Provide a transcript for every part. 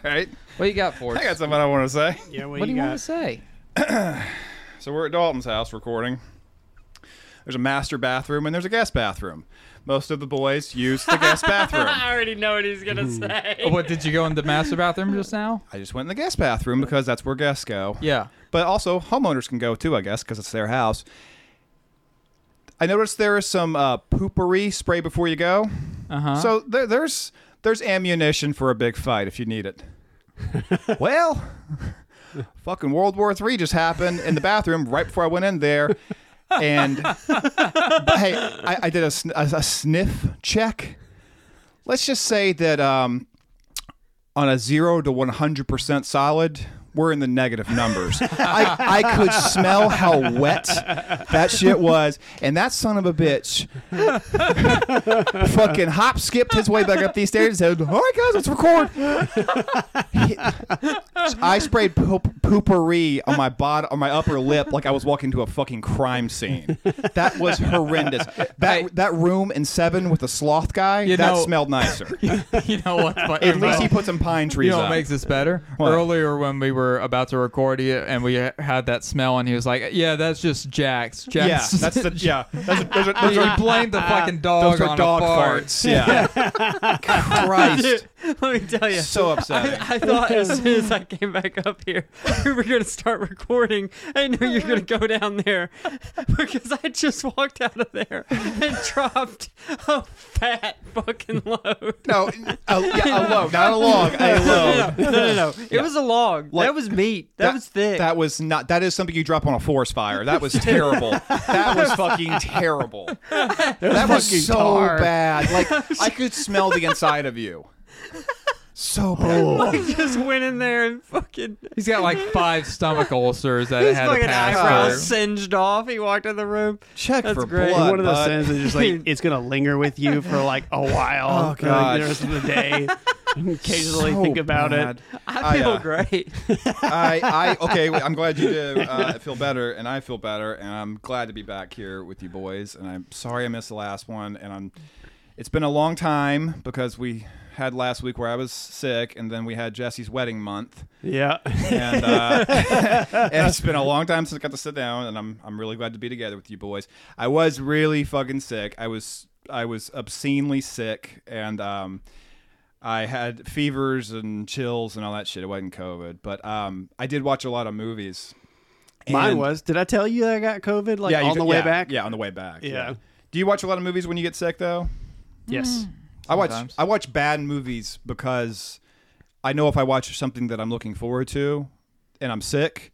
right. What you got for us? I got something I want to say. Yeah, what, what do you want to say? So we're at Dalton's house recording. There's a master bathroom and there's a guest bathroom. Most of the boys use the guest bathroom. I already know what he's gonna say. Oh, what did you go in the master bathroom just now? I just went in the guest bathroom because that's where guests go. Yeah. But also homeowners can go too, I guess, because it's their house. I noticed there is some uh, poopery spray before you go. Uh huh. So there, there's there's ammunition for a big fight if you need it. well, fucking World War Three just happened in the bathroom right before I went in there, and but hey, I, I did a, a, a sniff check. Let's just say that um, on a zero to one hundred percent solid. We're in the negative numbers. I, I could smell how wet that shit was, and that son of a bitch fucking hop skipped his way back up these stairs and said, "All right, guys, let's record." He- I sprayed poop, poopery on my bottom, on my upper lip, like I was walking to a fucking crime scene. That was horrendous. That that room in Seven with the sloth guy, that know- smelled nicer. you know what? At least he put some pine trees You know what up. makes this better? What? Earlier when we were about to record it and we had that smell and he was like, "Yeah, that's just Jack's." yeah, Jack's. that's the yeah. Those are, those are, those he are, blamed the fucking dog those are on dog a fart. farts. Yeah. Christ. Let me tell you. So upsetting. I, I thought as soon as I came back up here, we were gonna start recording. I knew you were gonna go down there because I just walked out of there and dropped a fat fucking load. No, a, yeah, a load, not a log, a load. No, no, no, no. It was a log. Like- that was meat. That, was thick. That was not. That is something you drop on a forest fire. That was terrible. that was fucking terrible. That was fucking so tar. bad. Like I could smell the inside of you. So bad. I just went in there and fucking He's got like five stomach ulcers that his had to fucking pass eyebrows through. singed off. He walked in the room. Check That's for great. blood. one of those bud. things that's just like it's gonna linger with you for like a while. Oh, like, God. the rest of the day. Occasionally So think about bad. I feel uh, great. I, I, okay. I'm glad you do uh, feel better, and I feel better, and I'm glad to be back here with you boys. And I'm sorry I missed the last one, and I'm. It's been a long time because we had last week where I was sick, and then we had Jesse's wedding month, Yeah. and, uh, and it's been a long time since I got to sit down, and I'm I'm really glad to be together with you boys. I was really fucking sick. I was I was obscenely sick, and um, I had fevers and chills and all that shit. It wasn't COVID, but um, I did watch a lot of movies. Mine was. Did I tell you I got COVID like yeah, you on the way yeah, back? Yeah, on the way back. Yeah. Do you watch a lot of movies when you get sick though? Yes. I watch I watch bad movies because I know if I watch something that I'm looking forward to and I'm sick,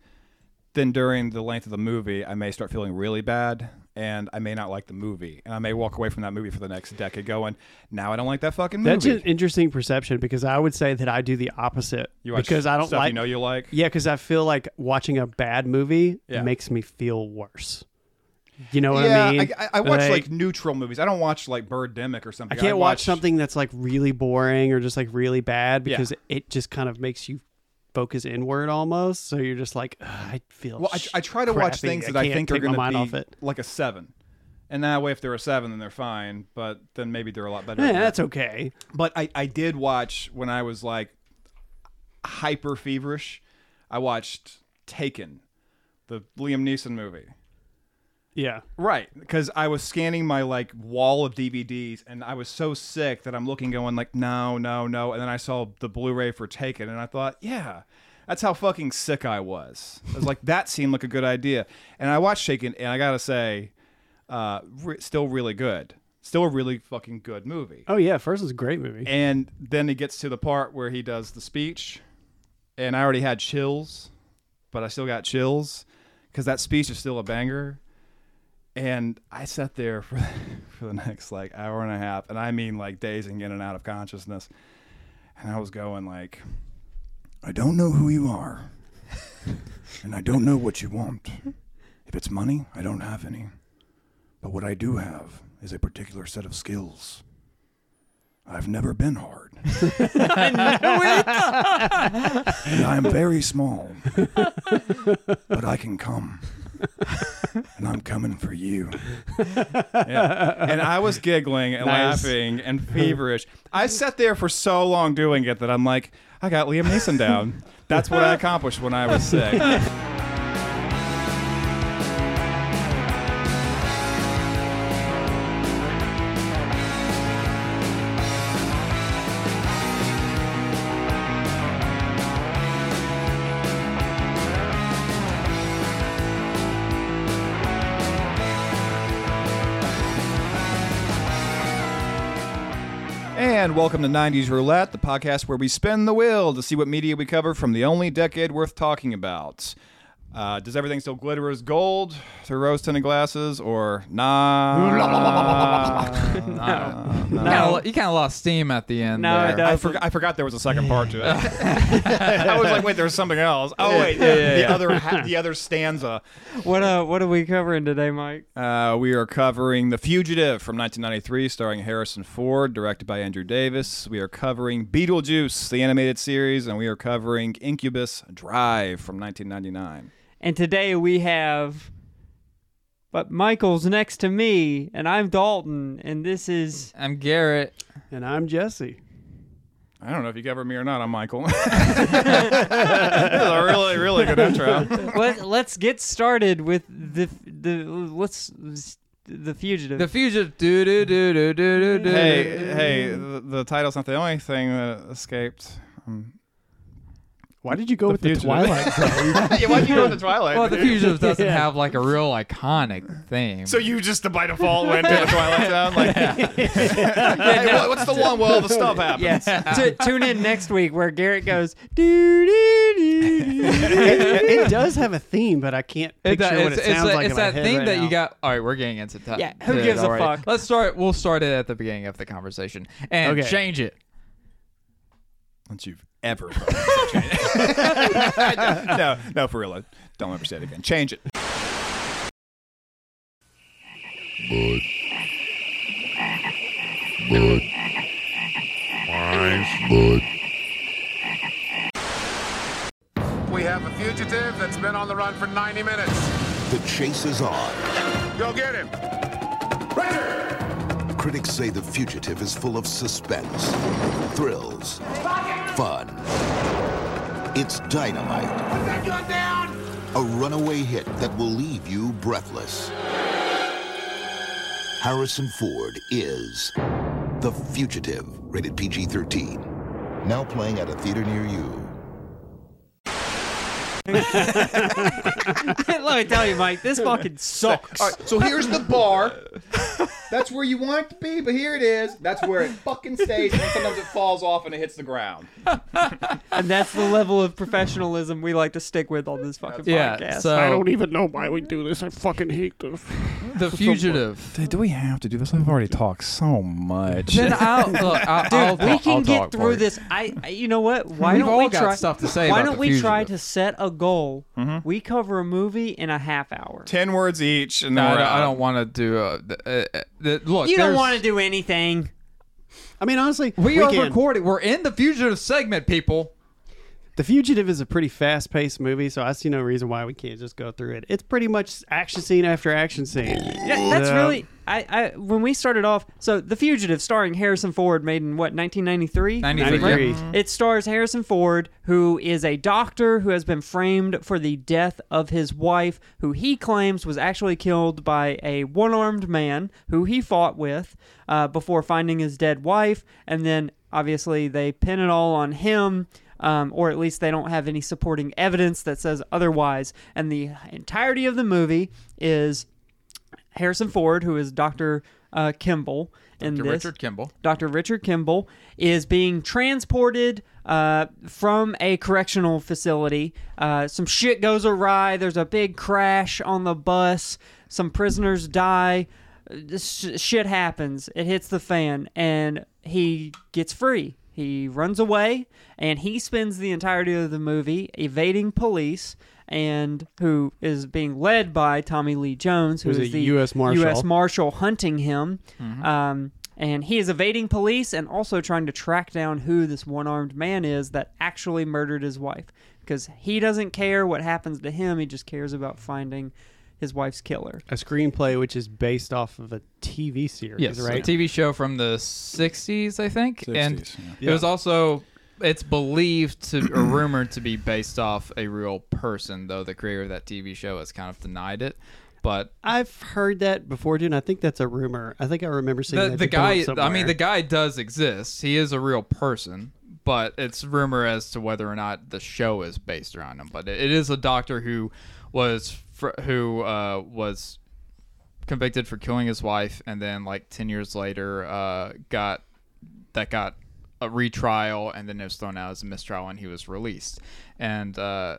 then during the length of the movie I may start feeling really bad and I may not like the movie and I may walk away from that movie for the next decade going, now I don't like that fucking movie. That's an interesting perception because I would say that I do the opposite you watch because I don't stuff like you know you like. Yeah, because I feel like watching a bad movie Yeah. makes me feel worse. You know what yeah, I mean? I, I watch like, Like- neutral movies. I don't watch like Birdemic or something. I can't watch watch something that's like really boring or just like really bad Yeah. because it just kind of makes you focus inward almost. So you're just like, I feel. Well, I, sh- I try to watch things that I, think are going to off be it. like a seven, and that way, if they're a seven, then they're fine. But then maybe they're a lot better. Yeah, that's okay. But I, I did watch when I was like hyper feverish. I watched Taken, the Liam Neeson movie. Yeah. Right, because I was scanning my like wall of DVDs, and I was so sick that I'm looking, going like, no, no, no, and then I saw the Blu-ray for Taken, and I thought, yeah, that's how fucking sick I was. I was like, that seemed like a good idea, and I watched Taken, and I gotta say, uh, re- still really good, still a really fucking good movie. Oh yeah, first is a great movie. And then it gets to the part where he does the speech, and I already had chills, but I still got chills because that speech is still a banger. And I sat there for for the next like hour and a half, and I mean like dazing in and out of consciousness. And I was going like, I don't know who you are, and I don't know what you want. If it's money, I don't have any. But what I do have is a particular set of skills. I've never been hard. and I am very small. but I can come. And I'm coming for you. Yeah. And I was giggling and Nice. laughing and feverish. I sat there for so long doing it that I'm like, I got Liam Neeson down. That's what I accomplished when I was sick. welcome to 90s Roulette, the podcast where we spin the wheel to see what media we cover from the only decade worth talking about. Uh, does everything still glitter as gold through rose tinted glasses, or nah? You kinda- You kind of lost steam at the end. No, there. it does. I, forgot, I forgot there was a second part to it. I was like, wait, there's something else. Oh wait, Yeah, the, yeah, the yeah. other ha- the other stanza. What uh what are we covering today, Mike? Uh, we are covering The Fugitive from 1993, starring Harrison Ford, directed by Andrew Davis. We are covering Beetlejuice, the animated series, and we are covering Incubus Drive from 1999. And today we have but Michael's next to me and I'm Dalton and this is I'm Garrett. And I'm Jesse. I don't know if you cover me or not. I'm Michael. That's a really, really good intro. let, let's get started with the the let's the fugitive. The fugitive. Do do do do do do do. hey, hey, the, the title's not the only thing that escaped. Um, Why did you go The with the. Twilight Zone? yeah, why'd you go with the Twilight? Well, the fugitive doesn't Yeah. have like a real iconic theme. So you just by default went to the Twilight Zone? Like, hey, what- what's the one? where all the stuff happens. yes. Tu- tune in next week where Garrett goes doo doo doo doo. it, it does have a theme, but I can't It- picture what it it's sounds that- like it's in my that head thing right that you got. All right, we're getting into time. Yeah, who gives a fuck? Let's start. We'll start it at the beginning of the conversation and Okay. change it. Once you've ever no, no, for real. Don't ever say it again. Change it. Bud. Bud. Bud. We have a fugitive that's been on the run for 90 minutes. The chase is on. Go get him. Critics say The Fugitive is full of suspense, thrills, fun. It's dynamite. A runaway hit that will leave you breathless. Harrison Ford is The Fugitive, rated PG 13. Now playing at a theater near you. Let me tell you, Mike, this fucking sucks. All right, so here's the bar. That's where you want it to be, but here it is. That's where it fucking stays, and sometimes it falls off and it hits the ground. And that's the level of professionalism we like to stick with on this fucking Yeah. podcast. So I don't even know why we do this. I fucking hate this. the fugitive. Do we have to do this? I've already talked so much. then I'll look. I'll, I'll, we I'll can get through you. this. I, I- you know what? Why We've don't all we got try? stuff to say why don't The we try to set a goal? We cover a movie in a half hour. Ten words each, and No, I don't, I don't want to do. Uh, the, uh, the, look, You don't there's- want to do anything. I mean, honestly, We, are can. recording. We're in the fugitive segment, people. The Fugitive is a pretty fast-paced movie, so I see no reason why we can't just go through it. It's pretty much action scene after action scene. Yeah, that's Yeah. really. I, I when we started off. So, The Fugitive, starring Harrison Ford, made in what 1993. 93. 93. yeah. It stars Harrison Ford, who is a doctor who has been framed for the death of his wife, who he claims was actually killed by a one armed man who he fought with uh, before finding his dead wife. And then, obviously, they pin it all on him. Um, or at least they don't have any supporting evidence that says otherwise. And the entirety of the movie is Harrison Ford, who is Dr. Uh, Kimball in To this. Richard Kimball. Dr. Richard Kimball is being transported uh, from a correctional facility. Uh, some shit goes awry. There's a big crash on the bus. Some prisoners die. Uh, This sh- shit happens. It hits the fan, and he gets free. He runs away, and he spends the entirety of the movie evading police. And who is being led by Tommy Lee Jones, who Who's is a the U.S. Marshal. U.S. Marshal hunting him. Um, and he is evading police and also trying to track down who this one armed man is that actually murdered his wife. Because he doesn't care what happens to him, he just cares about finding his wife's killer. A screenplay which is based off of a TV series, Yes, right? a TV show from the '60s, I think, and yeah. it was also it's believed to or rumored to be based off a real person, though the creator of that TV show has kind of denied it. But I've heard that before, dude. and I think that's a rumor. I think I remember seeing the, that the to come guy, I mean, the guy does exist. He is a real person, but it's rumor as to whether or not the show is based around him. But it, it is a doctor who was fr- who uh, was convicted for killing his wife, and then like ten years later, uh, got that got a retrial, and then it was thrown out as a mistrial, and he was released. And uh,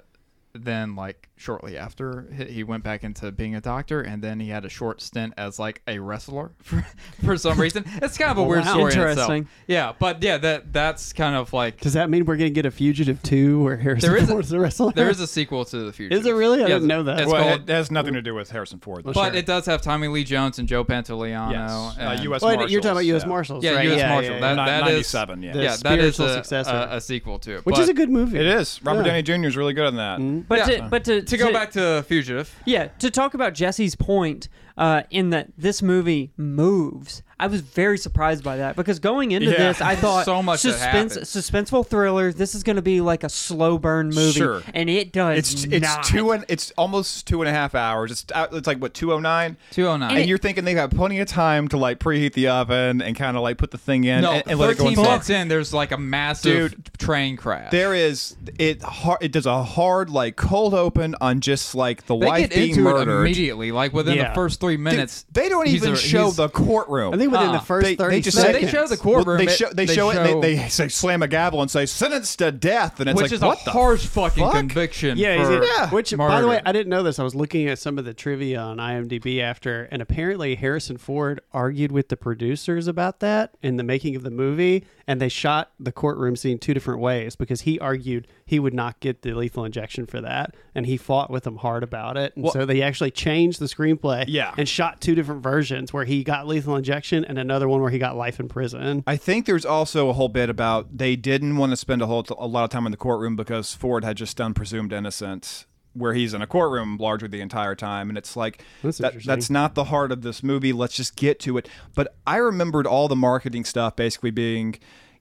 then, like shortly after, he he went back into being a doctor, and then he had a short stint as like a wrestler for, for some reason. It's kind of a weird wow. story in itself. Interesting. Yeah, but yeah, that that's kind of like Does that mean we're gonna get a Fugitive two where Harrison There is a- Ford's the wrestler? there is a sequel to the Fugitive. Is it really? I Yeah, didn't know that. It's well, called, it has nothing to do with Harrison Ford. though. but it does have Tommy Lee Jones and Joe Pantoliano. Yes. Uh, U.S. Well, Marshals. you're talking about U.S. yeah. Marshals, Yeah, right? U.S. Yeah, Marshal. yeah, That, yeah. Ni- that is 97, yeah. Yeah, that is spiritual a, successor. a, a sequel to it. which but is a good movie. It is. Robert Yeah. Downey Jr. is really good in that. But Yeah. to, but to, To go back to Fugitive, Yeah, to talk about Jesse's point uh, in that this movie moves, I was very surprised by that because going into Yeah. this, I thought So much suspense, suspenseful thriller. This is going to be like a slow burn movie, Sure. and it does. It's it's not. two and it's almost two and a half hours. It's it's like what two oh nine. two oh nine. And you're thinking they got plenty of time to like preheat the oven and kind of like put the thing in no, and, and let it go thirteen inside. minutes in, there's like a massive Dude, train crash. There is it hard. It does a hard like cold open on just like the they wife get being into it murdered. immediately, like within Yeah. the first three Dude, minutes. they don't he's even a- show he's- the courtroom. I think within the Ah, first they, thirty they just No, say, they show the courtroom. Well, they show they, they show it. And they, they say slam a gavel and say sentenced to death, and it's which like is what a the harsh fucking fuck? conviction. Yeah, he's for in- Yeah. which by the way. I didn't know this. I was looking at some of the trivia on IMDb after, and apparently Harrison Ford argued with the producers about that in the making of the movie, and they shot the courtroom scene two different ways because he argued he would not get the lethal injection for that, and he fought with them hard about it, and Well- so they actually changed the screenplay, Yeah. and shot two different versions where he got lethal injection and another one where he got life in prison. I think there's also a whole bit about they didn't want to spend a whole a lot of time in the courtroom because Ford had just done presumed innocent, where he's in a courtroom largely the entire time, and it's like That's that, that's not the heart of this movie. Let's just get to it. But I remembered all the marketing stuff basically being.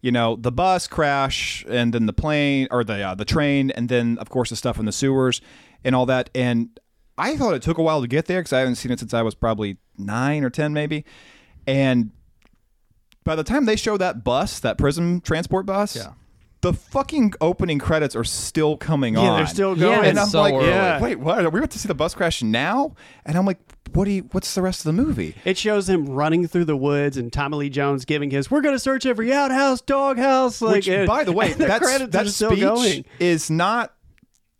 You know the bus crash, and then the plane or the uh, the train, and then of course the stuff in the sewers and all that. And I thought it took a while to get there because I haven't seen it since I was probably nine or ten, maybe. And by the time they show that bus, that prison transport bus, Yeah. The fucking opening credits are still coming Yeah, on. Yeah, they're still Yeah, going. and I'm so like, early. Yeah. wait, what? Are we about to see the bus crash now? And I'm like, what do you? What's the rest of the movie? It shows him running through the woods and Tommy Lee Jones giving his "We're going to search every outhouse, doghouse." Like, Which, and- by the way, and the that's, credits that are still speech going. is not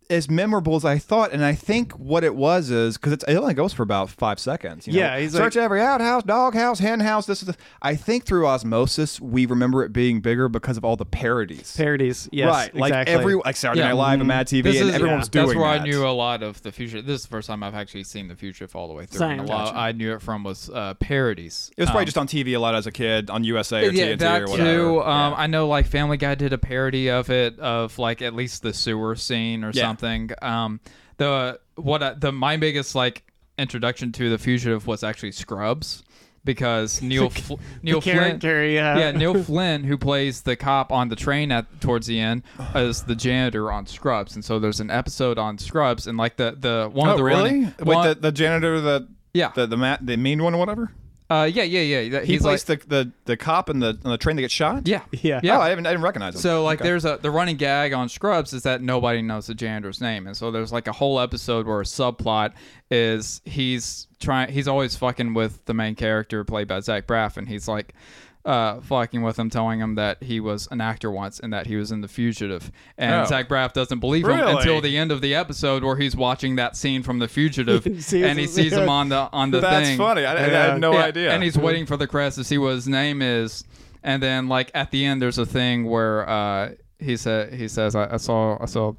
as memorable as I thought. And I think what it was is because it only goes for about five seconds. You know? Yeah, he's search like- every outhouse, doghouse, henhouse. This is. The, I think through osmosis we remember it being bigger because of all the parodies. Parodies, yes, right, like exactly. every like Saturday Yeah. Night Live and Mad TV, This and is- everyone's yeah. doing That's where that. I knew a lot of the Fugitive. This is the first time I've actually seen the Fugitive all the way through. Same. And a lot Gotcha. I knew it from was uh, parodies. It was probably Um, just on TV a lot as a kid on USA or yeah, TNT that or whatever. too. Um, Yeah. I know like Family Guy did a parody of it, of like at least the sewer scene or Yeah. Something. Um, the what I, the my biggest like introduction to the fugitive was actually Scrubs because Neil Fl- Neil Flynn. yeah, Yeah, Neil Flynn, who plays the cop on the train at towards the end, is the janitor on Scrubs, and so there's an episode on Scrubs, and like the the one oh, of the really? running- Wait, one- the, the janitor, the yeah, the the, ma- the mean one or whatever. Uh, yeah, yeah, yeah. that- He He's plays like, the, the the cop in the on the train that gets shot. yeah, yeah, yeah. Oh, I didn't I didn't recognize him. So like Okay. there's a the running gag on Scrubs is that nobody knows the janitor's name, and so there's like a whole episode where a subplot is he's trying he's always fucking with the main character played by Zach Braff, and he's like uh, fucking with him, telling him that he was an actor once and that he was in The Fugitive, and Oh. Zach Braff doesn't believe him Really? until the end of the episode where he's watching that scene from The Fugitive, He and he sees him on the on the that's thing. funny. I, I had no Yeah, idea. And he's waiting for the credits to see what his name is. And then like at the end there's a thing where uh he said he says I, I saw I saw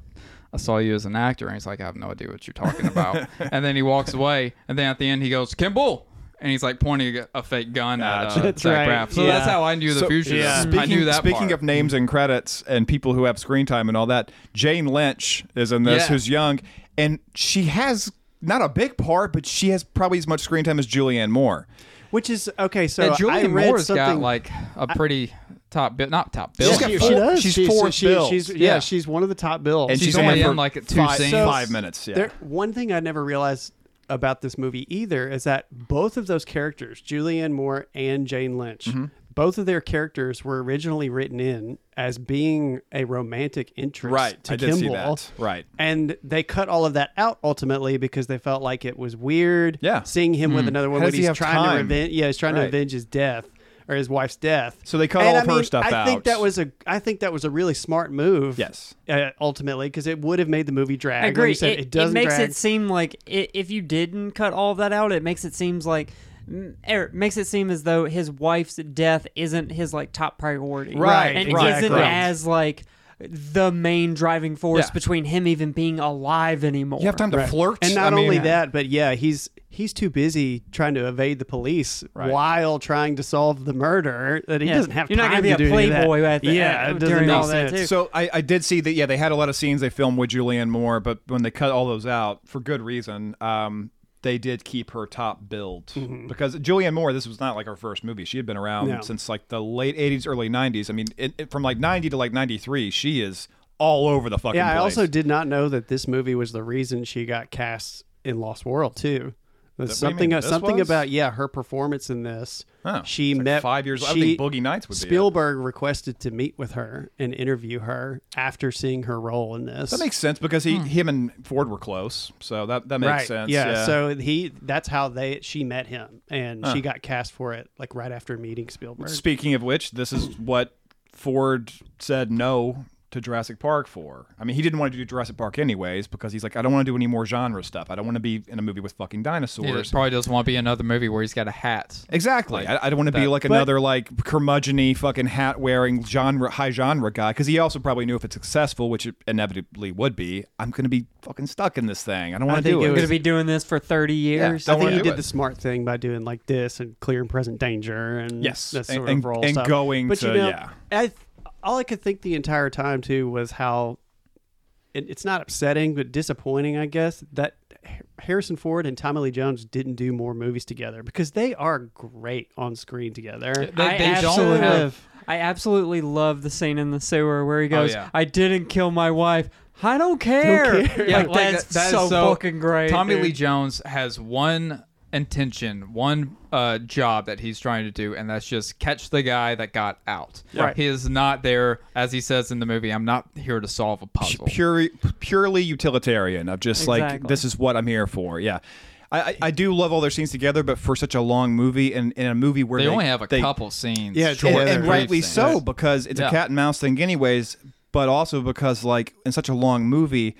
I saw you as an actor and he's like I have no idea what you're talking about. and then he walks away and then at the end he goes Kimball and he's like pointing a fake gun at Gotcha. uh, That's Zach right. Braff. So Yeah. that's how I knew the So- Fugitive. yeah. I Speaking, knew that speaking part. of names and credits and people who have screen time and all that, Jane Lynch is in this, Yeah. who's young, and she has not a big part, but she has probably as much screen time as Julianne Moore. Which is okay. So and I Julianne read Moore's something. got like a pretty top bill, not top bill. Yeah, She's got she, four- she does. she's she's fourth she- bills. She's, yeah, Yeah. she's one of the top bills. And she's, she's only in in for like two five, scenes. five minutes. Yeah. There, one thing I never realized about this movie either is that both of those characters, Julianne Moore and Jane Lynch, Mm-hmm. both of their characters were originally written in as being a romantic interest right. to I Kimball. Right. And they cut all of that out ultimately because they felt like it was weird. Yeah. seeing him with another woman. he he's have trying to revenge. Yeah, he's trying to avenge his death or his wife's death. So they cut And all I of her mean, stuff I think that was a. I think that was a really smart move. Yes. Uh, ultimately, because it would have made the movie drag. I Like agree. you said, it, it, doesn't makes drag. it seem like i if you didn't cut all of that out, it makes it seems like mm, er, makes it seem as though his wife's death isn't his like top priority, Right, And right, isn't right. as like the main driving force Yeah. between him even being alive anymore. You have time to Right. flirt. And not I mean, only that, but yeah, he's he's too busy trying to evade the police Right. while trying to solve the murder that he Yeah. doesn't have You're not gonna be to a do any of that. playboy at the- yeah, at- it during make all that, too. So I, I did see that. Yeah, they had a lot of scenes they filmed with Julianne Moore, but when they cut all those out for good reason, um, they did keep her top billed because Julianne Moore. This was not like her first movie. She had been around Mm-hmm. No. since like the late '80s, early '90s. I mean, it, it- from like '90 to like '93, she is all over the fucking. Yeah, I place. also did not know that this movie was the reason she got cast in Lost World too. There's That- what do you something mean, this something was? about yeah her performance in this. Huh. She It's like met five years. I think Boogie Nights would be. Spielberg requested to meet with her and interview her after seeing her role in this. That makes sense because he, him and Ford were close, so that that makes Hmm. right. sense. Yeah. So he that's how they she met him and she got cast for it like right after meeting Spielberg. Speaking of which, this is what Ford said no to Jurassic Park for. I mean, he didn't want to do Jurassic Park anyways because he's like, I don't want to do any more genre stuff. I don't want to be in a movie with fucking dinosaurs. He probably doesn't want to be another movie where he's got a hat. Exactly. I, I don't want to be like But- another like curmudgeony fucking hat wearing genre high genre guy because he also probably knew if it's successful, which it inevitably would be, I'm going to be fucking stuck in this thing. I don't want to do it it. I'm going to be doing this for 30 years. I think wanna he did it. the smart thing by doing like this and clear and present danger and Yes, that and- sort and- of role and stuff. going but to- you know, yeah. I th- all I could think the entire time too was how it, it's not upsetting but disappointing, I guess, that Harrison Ford and Tommy Lee Jones didn't do more movies together because they are great on screen together. They, I they don't absolutely- have. I absolutely love the scene in the sewer where he oh, goes, yeah. "I didn't kill my wife. I don't care." care. Yeah, like, like, that's that- that is so, so- fucking great. Tommy dude. Lee Jones has one intention, one uh, job that he's trying to do, and that's just catch the guy that got out. Right. He is not there, as he says in the movie. I'm not here to solve a puzzle. pure, purely utilitarian of just like this is what I'm here for. Yeah. I, I, I do love all their scenes together, but for such a long movie and in a movie where they, they, only have a they- couple scenes. Yeah, short and, and rightly scenes. so because it's Yeah. a cat and mouse thing, anyways. But also because like in such a long movie,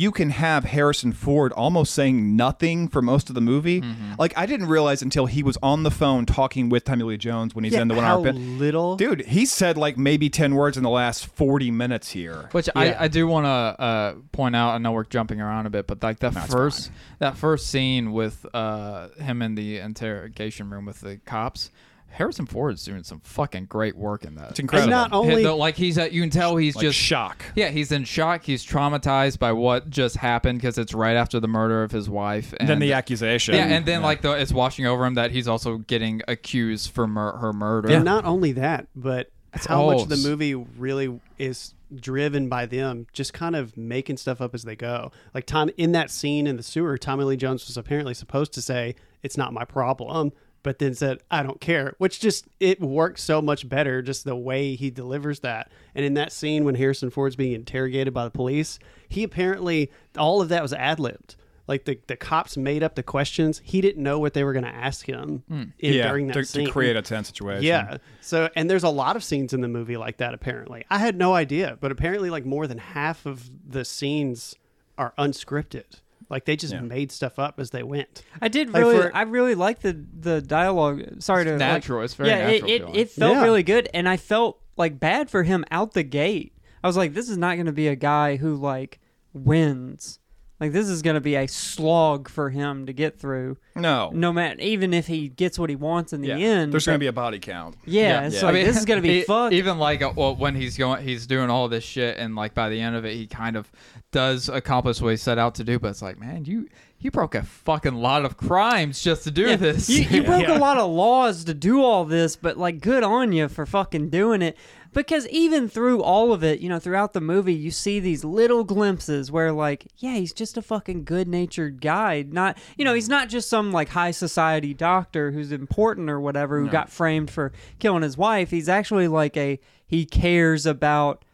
you can have Harrison Ford almost saying nothing for most of the movie. Mm-hmm. Like I didn't realize until he was on the phone talking with Tommy Lee Jones when he's Yeah, in the one how hour bit. little Dude, he said like maybe ten words in the last forty minutes here. Which Yeah. I, I do want to uh, point out. I know we're jumping around a bit, but like that No, it's first that first scene with uh, him in the interrogation room with the cops, Harrison Ford's doing some fucking great work in that. It's incredible. not only- The- like he's at, you can tell he's Like just shock. Yeah, he's in shock. He's traumatized by what just happened because it's right after the murder of his wife. And then the accusation. yeah, and then like the, it's washing over him that he's also getting accused for mur- her murder. And not only that, but how much the movie really is driven by them just kind of making stuff up as they go. Like Tom in that scene in the sewer, Tommy Lee Jones was apparently supposed to say, It's not my problem, but then said, I don't care. Which just it works so much better, just the way he delivers that. And in that scene when Harrison Ford's being interrogated by the police, he apparently all of that was ad libbed. Like the, the cops made up the questions. He didn't know what they were going to ask him hmm. in, yeah, during that to, scene. to create a tense situation. Yeah. So, and there's a lot of scenes in the movie like that, apparently. I had no idea, but apparently, like, more than half of the scenes are unscripted. Like, they just Yeah. made stuff up as they went. I did Like, really, for- I really like the the dialogue. Sorry to like- natural. It's very yeah, natural It, it, it felt Yeah. really good, and I felt like bad for him out the gate. I was like, this is not going to be a guy who like wins. Like this is going to be a slog for him to get through. No. No matter, even if he gets what he wants in the Yeah. end. There's going to be a body count. Yeah, it's Yeah. like I mean, this is going to be fucked. Even like uh, well, when he's going, he's doing all this shit, and like by the end of it, he kind of does accomplish what he set out to do. But it's like, man, you you broke a fucking lot of crimes just to do Yeah, this. You, you broke Yeah. a lot of laws to do all this, but like, good on you for fucking doing it. Because even through all of it, you know, throughout the movie, you see these little glimpses where, like, yeah, he's just a fucking good natured guy. Not, you know, he's mm. not just some like high society doctor who's important or whatever who got framed for killing his wife. He's actually like a, he cares about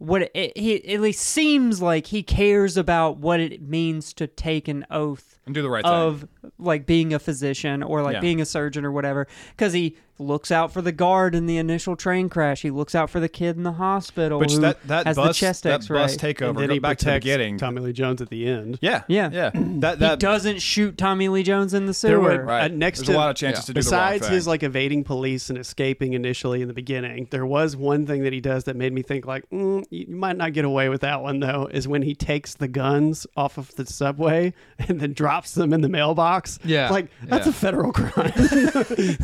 what it, he at least seems like he cares about what it means to take an oath And do the right thing. of like being a physician or like Yeah. being a surgeon or whatever because he looks out for the guard in the initial train crash he looks out for the kid in the hospital Which who that that has bus the chest that x-ray bus And takeover. then he back to the protects beginning. Tommy Lee Jones at the end. Yeah. Yeah. Yeah. That he that doesn't shoot tommy lee jones in the There sewer were- right. Uh, next There's to- a lot of chances yeah. to do Besides thing. his like evading police and escaping initially in the beginning, there was one thing that he does that made me think like, mm, you you might not get away with that one though. Is when he takes the guns off of the subway and then drops them in the mailbox. Yeah. like that's Yeah. a federal crime.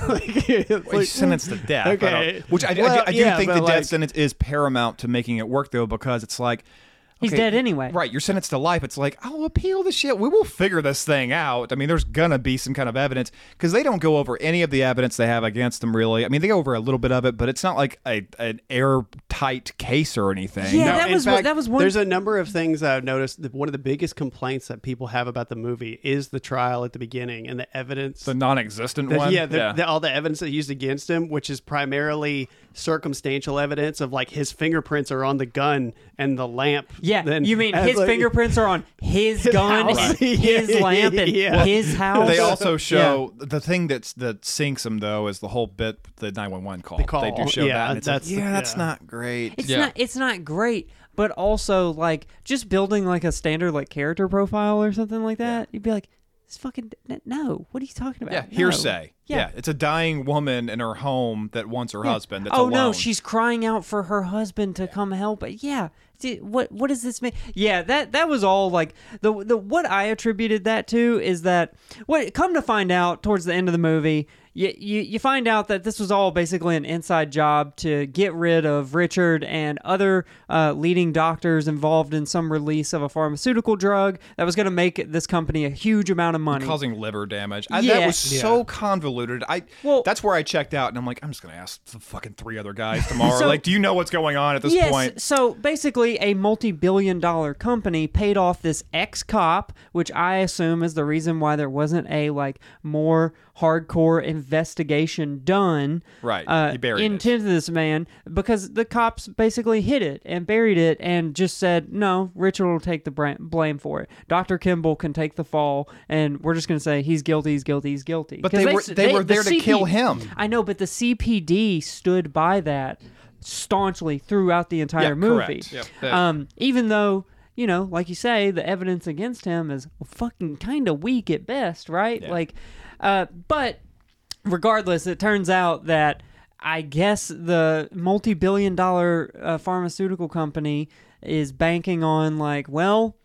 like, it's Well, like- he's sentenced to death. I don't- Okay. which I, I do- Well, I do yeah, think but the like- death sentence is paramount to making it work, though, because it's like. He's okay, dead anyway. Right, you're sentenced to life. It's like, I'll appeal the shit. We will figure this thing out. I mean, there's gonna be some kind of evidence because they don't go over any of the evidence they have against them. Really, I mean, they go over a little bit of it, but it's not like a an airtight case or anything. Yeah, No, that was fact, that was one- There's a number of things I've noticed. That one of the biggest complaints that people have about the movie is the trial at the beginning and the evidence. the non-existent The- one. yeah, the, The, all the evidence that used against him, which is primarily circumstantial evidence of like his fingerprints are on the gun and the lamp. Yeah, Then you mean his like- fingerprints are on his, His gun, house. His lamp, and yeah. his house? They also show the thing that's that sinks him though is the whole bit the 911 call. They do show yeah, that. And it's that's- like, yeah, that's yeah. not great. It's Yeah. not it's not great, but also like just building like a standard like character profile or something like that. You'd be like, "This fucking no. What are you talking about?" yeah, No." hearsay. Yeah. Yeah. it's a dying woman in her home that wants her husband. That's oh alone. no, she's crying out for her husband to come help. Yeah, what what does this mean? Yeah, that that was all like the the what I attributed that to is that what come to find out towards the end of the movie. You, you, you find out that this was all basically an inside job to get rid of Richard and other uh, leading doctors involved in some release of a pharmaceutical drug that was going to make this company a huge amount of money. causing liver damage. I, Yeah. That was so convoluted. I Well- that's where I checked out, and I'm like, I'm just gonna ask the fucking three other guys tomorrow. So- like, do you know what's going on at this yes, point? So basically, a multi billion dollar company paid off this ex cop, which I assume is the reason why there wasn't a like more hardcore investigation done. Right, Uh, he buried it. this man because the cops basically hid it and buried it and just said, no, Richard will take the blame for it. Dr. Kimball can take the fall, and we're just going to say he's guilty, he's guilty, he's guilty. but they were- s- they were the there to kill him. I know, but the CPD stood by that staunchly throughout the entire Yeah, movie. correct. Yep. Um, even though you know, like you say, the evidence against him is fucking kind of weak at best, right? Like, uh, but regardless, it turns out that I guess the multi-billion-dollar uh, pharmaceutical company is banking on like, well.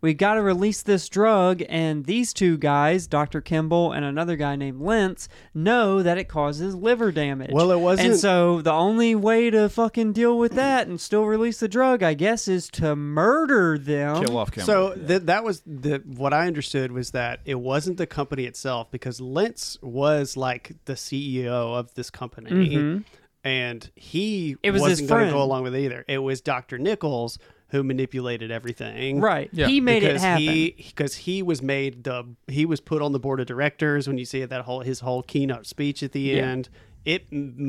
We got to release this drug, and these two guys, Dr. Kimball and another guy named Lentz, know that it causes liver damage. Well, it wasn't- And so the only way to fucking deal with that and still release the drug, I guess, is to murder them. Kill off Kimball. So th- that was the what I understood was that it wasn't the company itself because Lentz was like the CEO of this company, and he Mm-hmm. It was his wasn't going to go along with it either. It was Dr. Nichols who manipulated everything, Right. Yeah. He made because it happen. He because he was made the he was put on the board of directors when you see that whole his whole keynote speech at the Yeah. end. It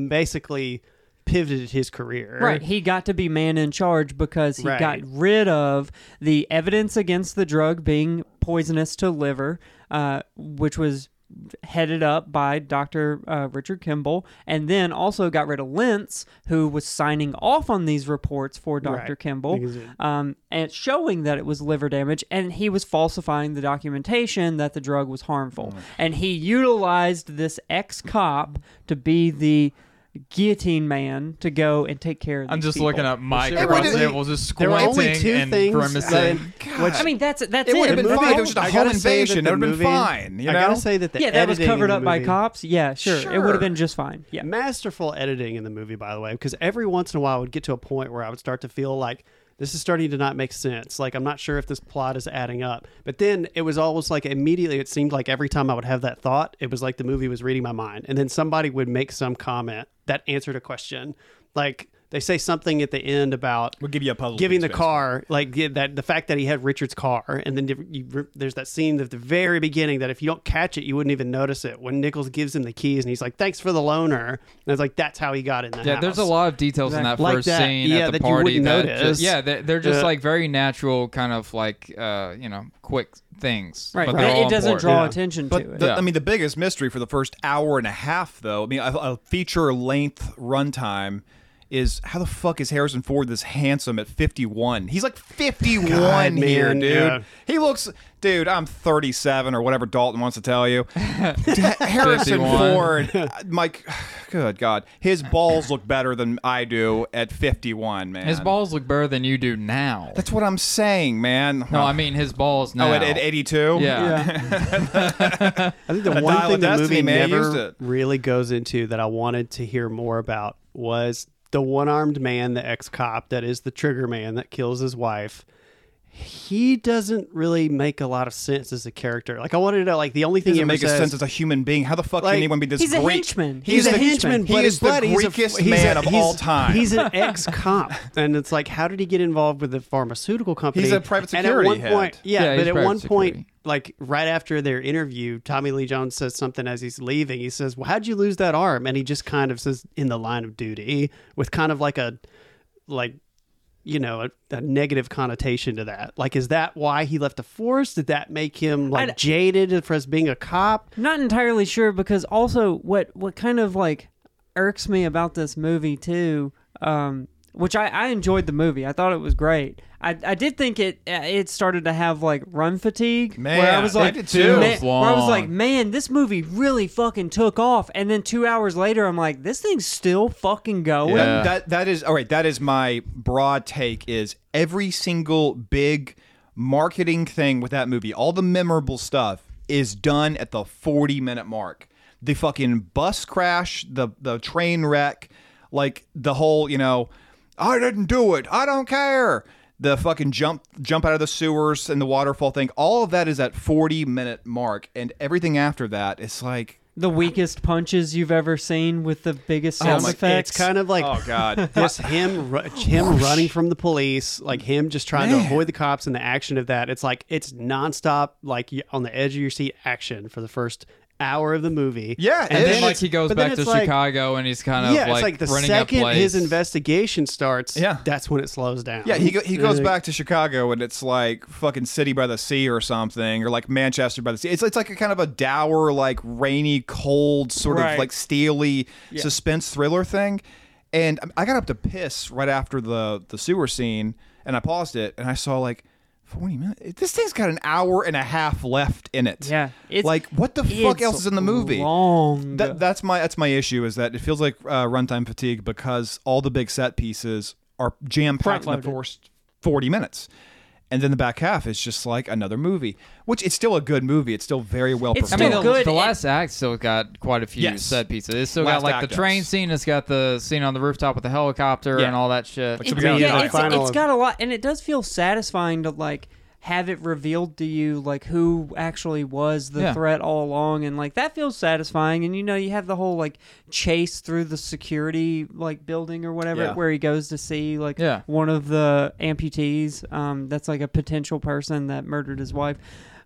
basically pivoted his career. Right. He got to be man in charge because he Right. got rid of the evidence against the drug being poisonous to liver, uh, which was headed up by Dr. Uh, Richard Kimball, and then also got rid of Lentz, who was signing off on these reports for Dr. Right. Kimball, um, and showing that it was liver damage, and he was falsifying the documentation that the drug was harmful, and he utilized this ex cop to be the guillotine man to go and take care of. I'm just people. looking at Mike there across were- the table, just there were squinting only two and things grimacing. that- which- I mean, that's that's It it. would have been The fine. if It was just a I home gotta say that invasion. It the would have been movie- fine. You I know? gotta say that the yeah, that was editing in covered the up by movie- cops. Yeah, sure, it would Sure. have been just fine. Yeah, masterful editing in the movie by the way because every once in a while i would get to a point where i would start to feel like this is starting to not make sense. Like i'm not sure if this plot is adding up. But then it was almost like immediately it seemed like every time i would have that thought it was like the movie was reading my mind. And then somebody would make some comment that answered a question. Like they say something at the end about We'll give you a puzzle. giving the piece, car like yeah, that the fact that he had Richard's car and then you, there's that scene at the very beginning that if you don't catch it you wouldn't even notice it when Nichols gives him the keys and he's like thanks for the loaner and it's like that's how he got in the Yeah, house. there's a lot of details in that Like first that, scene yeah, at the that party wouldn't that notice. ju- yeah, they're, they're just Uh, like very natural, kind of like uh, you know, quick things. right. but It, it doesn't important. draw Yeah. attention But to it. the, Yeah. I mean, the biggest mystery for the first hour and a half, though, I mean, a, a feature length runtime is how the fuck is Harrison Ford this handsome at 51? He's like 51 God, here, man, dude. yeah. He looks, dude, I'm 37 or whatever Dalton wants to tell you. Harrison 51. Ford, uh, Mike, good God, his balls look better than I do at 51, man. His balls look better than you do now. That's what I'm saying, man. no, I mean his balls now. Oh, at, at 82? Yeah. I think the one Dial thing the Destiny, movie man, used never it. really goes into that I wanted to hear more about was the one-armed man the ex-cop that is the trigger man that kills his wife he doesn't really make a lot of sense as a character. Like I wanted to know, like the only thing doesn't he ever make says, sense as a human being. How the fuck Like, can anyone be this he's a henchman. He's, a the- henchman, He is his the blood, he's a- Greekest he's man a- of he's- all time. He's an ex-cop, and it's like, how did he get involved with the pharmaceutical company? He's a private And at security one head. point, yeah, Yeah, but at private one point, security. Like right after their interview, Tommy Lee Jones says something as he's leaving. He says, "Well, how'd you lose that arm?" And he just kind of says, "In the line of duty," with kind of like a, like. You know, a, a negative connotation to that. Like, is that why he left the force? Did that make him like I'd- jaded for us being a cop? Not entirely sure because also what what kind of like irks me about this movie too, um, which I, I enjoyed the movie. I thought it was great. I, I did think it uh, it started to have like run fatigue where I Man, was I like did too. man- was where I was like man this movie really fucking took off and then two hours later I'm like this thing's still fucking going Yeah. That that is all right. That is my broad take. Is every single big marketing thing with that movie, all the memorable stuff, is done at the forty minute mark. The fucking bus crash, the the train wreck, like the whole you know, I didn't do it. I don't care. The fucking jump jump out of the sewers and the waterfall thing. All of that is at forty minute mark, and everything after that, it's like. the weakest punches you've ever seen with the biggest oh sound my- effects It's kind of like Oh God! just him ru- him running from the police like him just trying to avoid the cops and the action of that it's like it's nonstop like y- on the edge of your seat action for the first hour of the movie Yeah, and it And is. then like he goes back to like- Chicago and he's kind of yeah like, it's like the running second place. his investigation starts Yeah. that's when it slows down Yeah, he go, he goes back to Chicago and it's like fucking City by the Sea or something, or like Manchester by the Sea. It's it's like a kind of a dour, like rainy, cold, sort Right. of like steely suspense thriller thing. And I got up to piss right after the the sewer scene, and I paused it and I saw like. 40 minutes. This thing's got an hour and a half left in it. Yeah, it's- like what the fuck else is in the movie? long. That, that's my that's my issue is that it feels like uh, runtime fatigue because all the big set pieces are jam packed in the first forty minutes, and then the back half is just like another movie. Which it's still a good movie. It's still very well It's I mean, still the, good the last act still got quite a few Yes. set pieces. It's still Last got like act the train does. scene. It's got the scene on the rooftop with the helicopter Yeah. and all that shit. Like It's, the yeah, of it's, it's got a lot, and it does feel satisfying to like have it revealed to you like who actually was the Yeah. threat all along, and like that feels satisfying. And you know, you have the whole like chase through the security like building or whatever, Yeah. where he goes to see like Yeah. one of the amputees. Um, that's like a potential person that murdered his wife.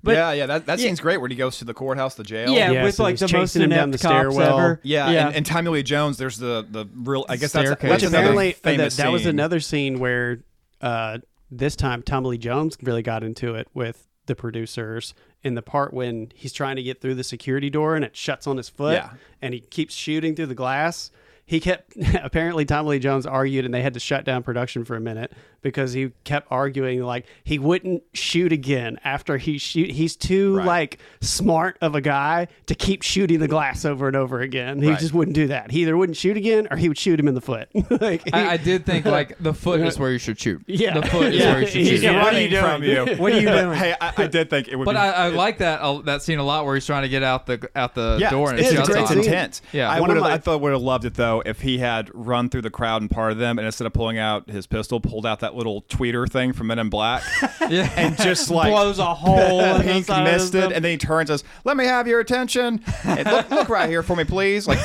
But yeah, yeah, that, that Yeah. scene's great when he goes to the courthouse, the jail. yeah, Yes, with and like the most chasing him down inept the cops stairwell. ever. Yeah, yeah. And, and Tommy Lee Jones, there's the the real. I guess that's Staircase. that's which apparently uh, that, famous that was another scene where uh, this time Tommy Lee Jones really got into it with the producers in the part when he's trying to get through the security door and it shuts on his foot Yeah. and he keeps shooting through the glass. He kept apparently Tommy Lee Jones argued, and they had to shut down production for a minute because he kept arguing like he wouldn't shoot again after he shoot. He's too Right. like smart of a guy to keep shooting the glass over and over again. He Right. just wouldn't do that. He either wouldn't shoot again or he would shoot him in the foot. like, he- I, I did think like the foot is where you should shoot. Yeah. the foot is Yeah. where you should shoot. Yeah, what are you running from you. What are you doing? Hey, I, I did think it would But be. I, I like that uh, that scene a lot where he's trying to get out the out the yeah, door and it's, it it's, it's intense. Yeah. I One would have. I thought would have loved it though if he had run through the crowd and part of them, and instead of pulling out his pistol, pulled out that little tweeter thing from Men in Black, Yeah. and just like blows a hole in pink side of missed it, and then he turns us. Let me have your attention. And look, look right here for me, please. Like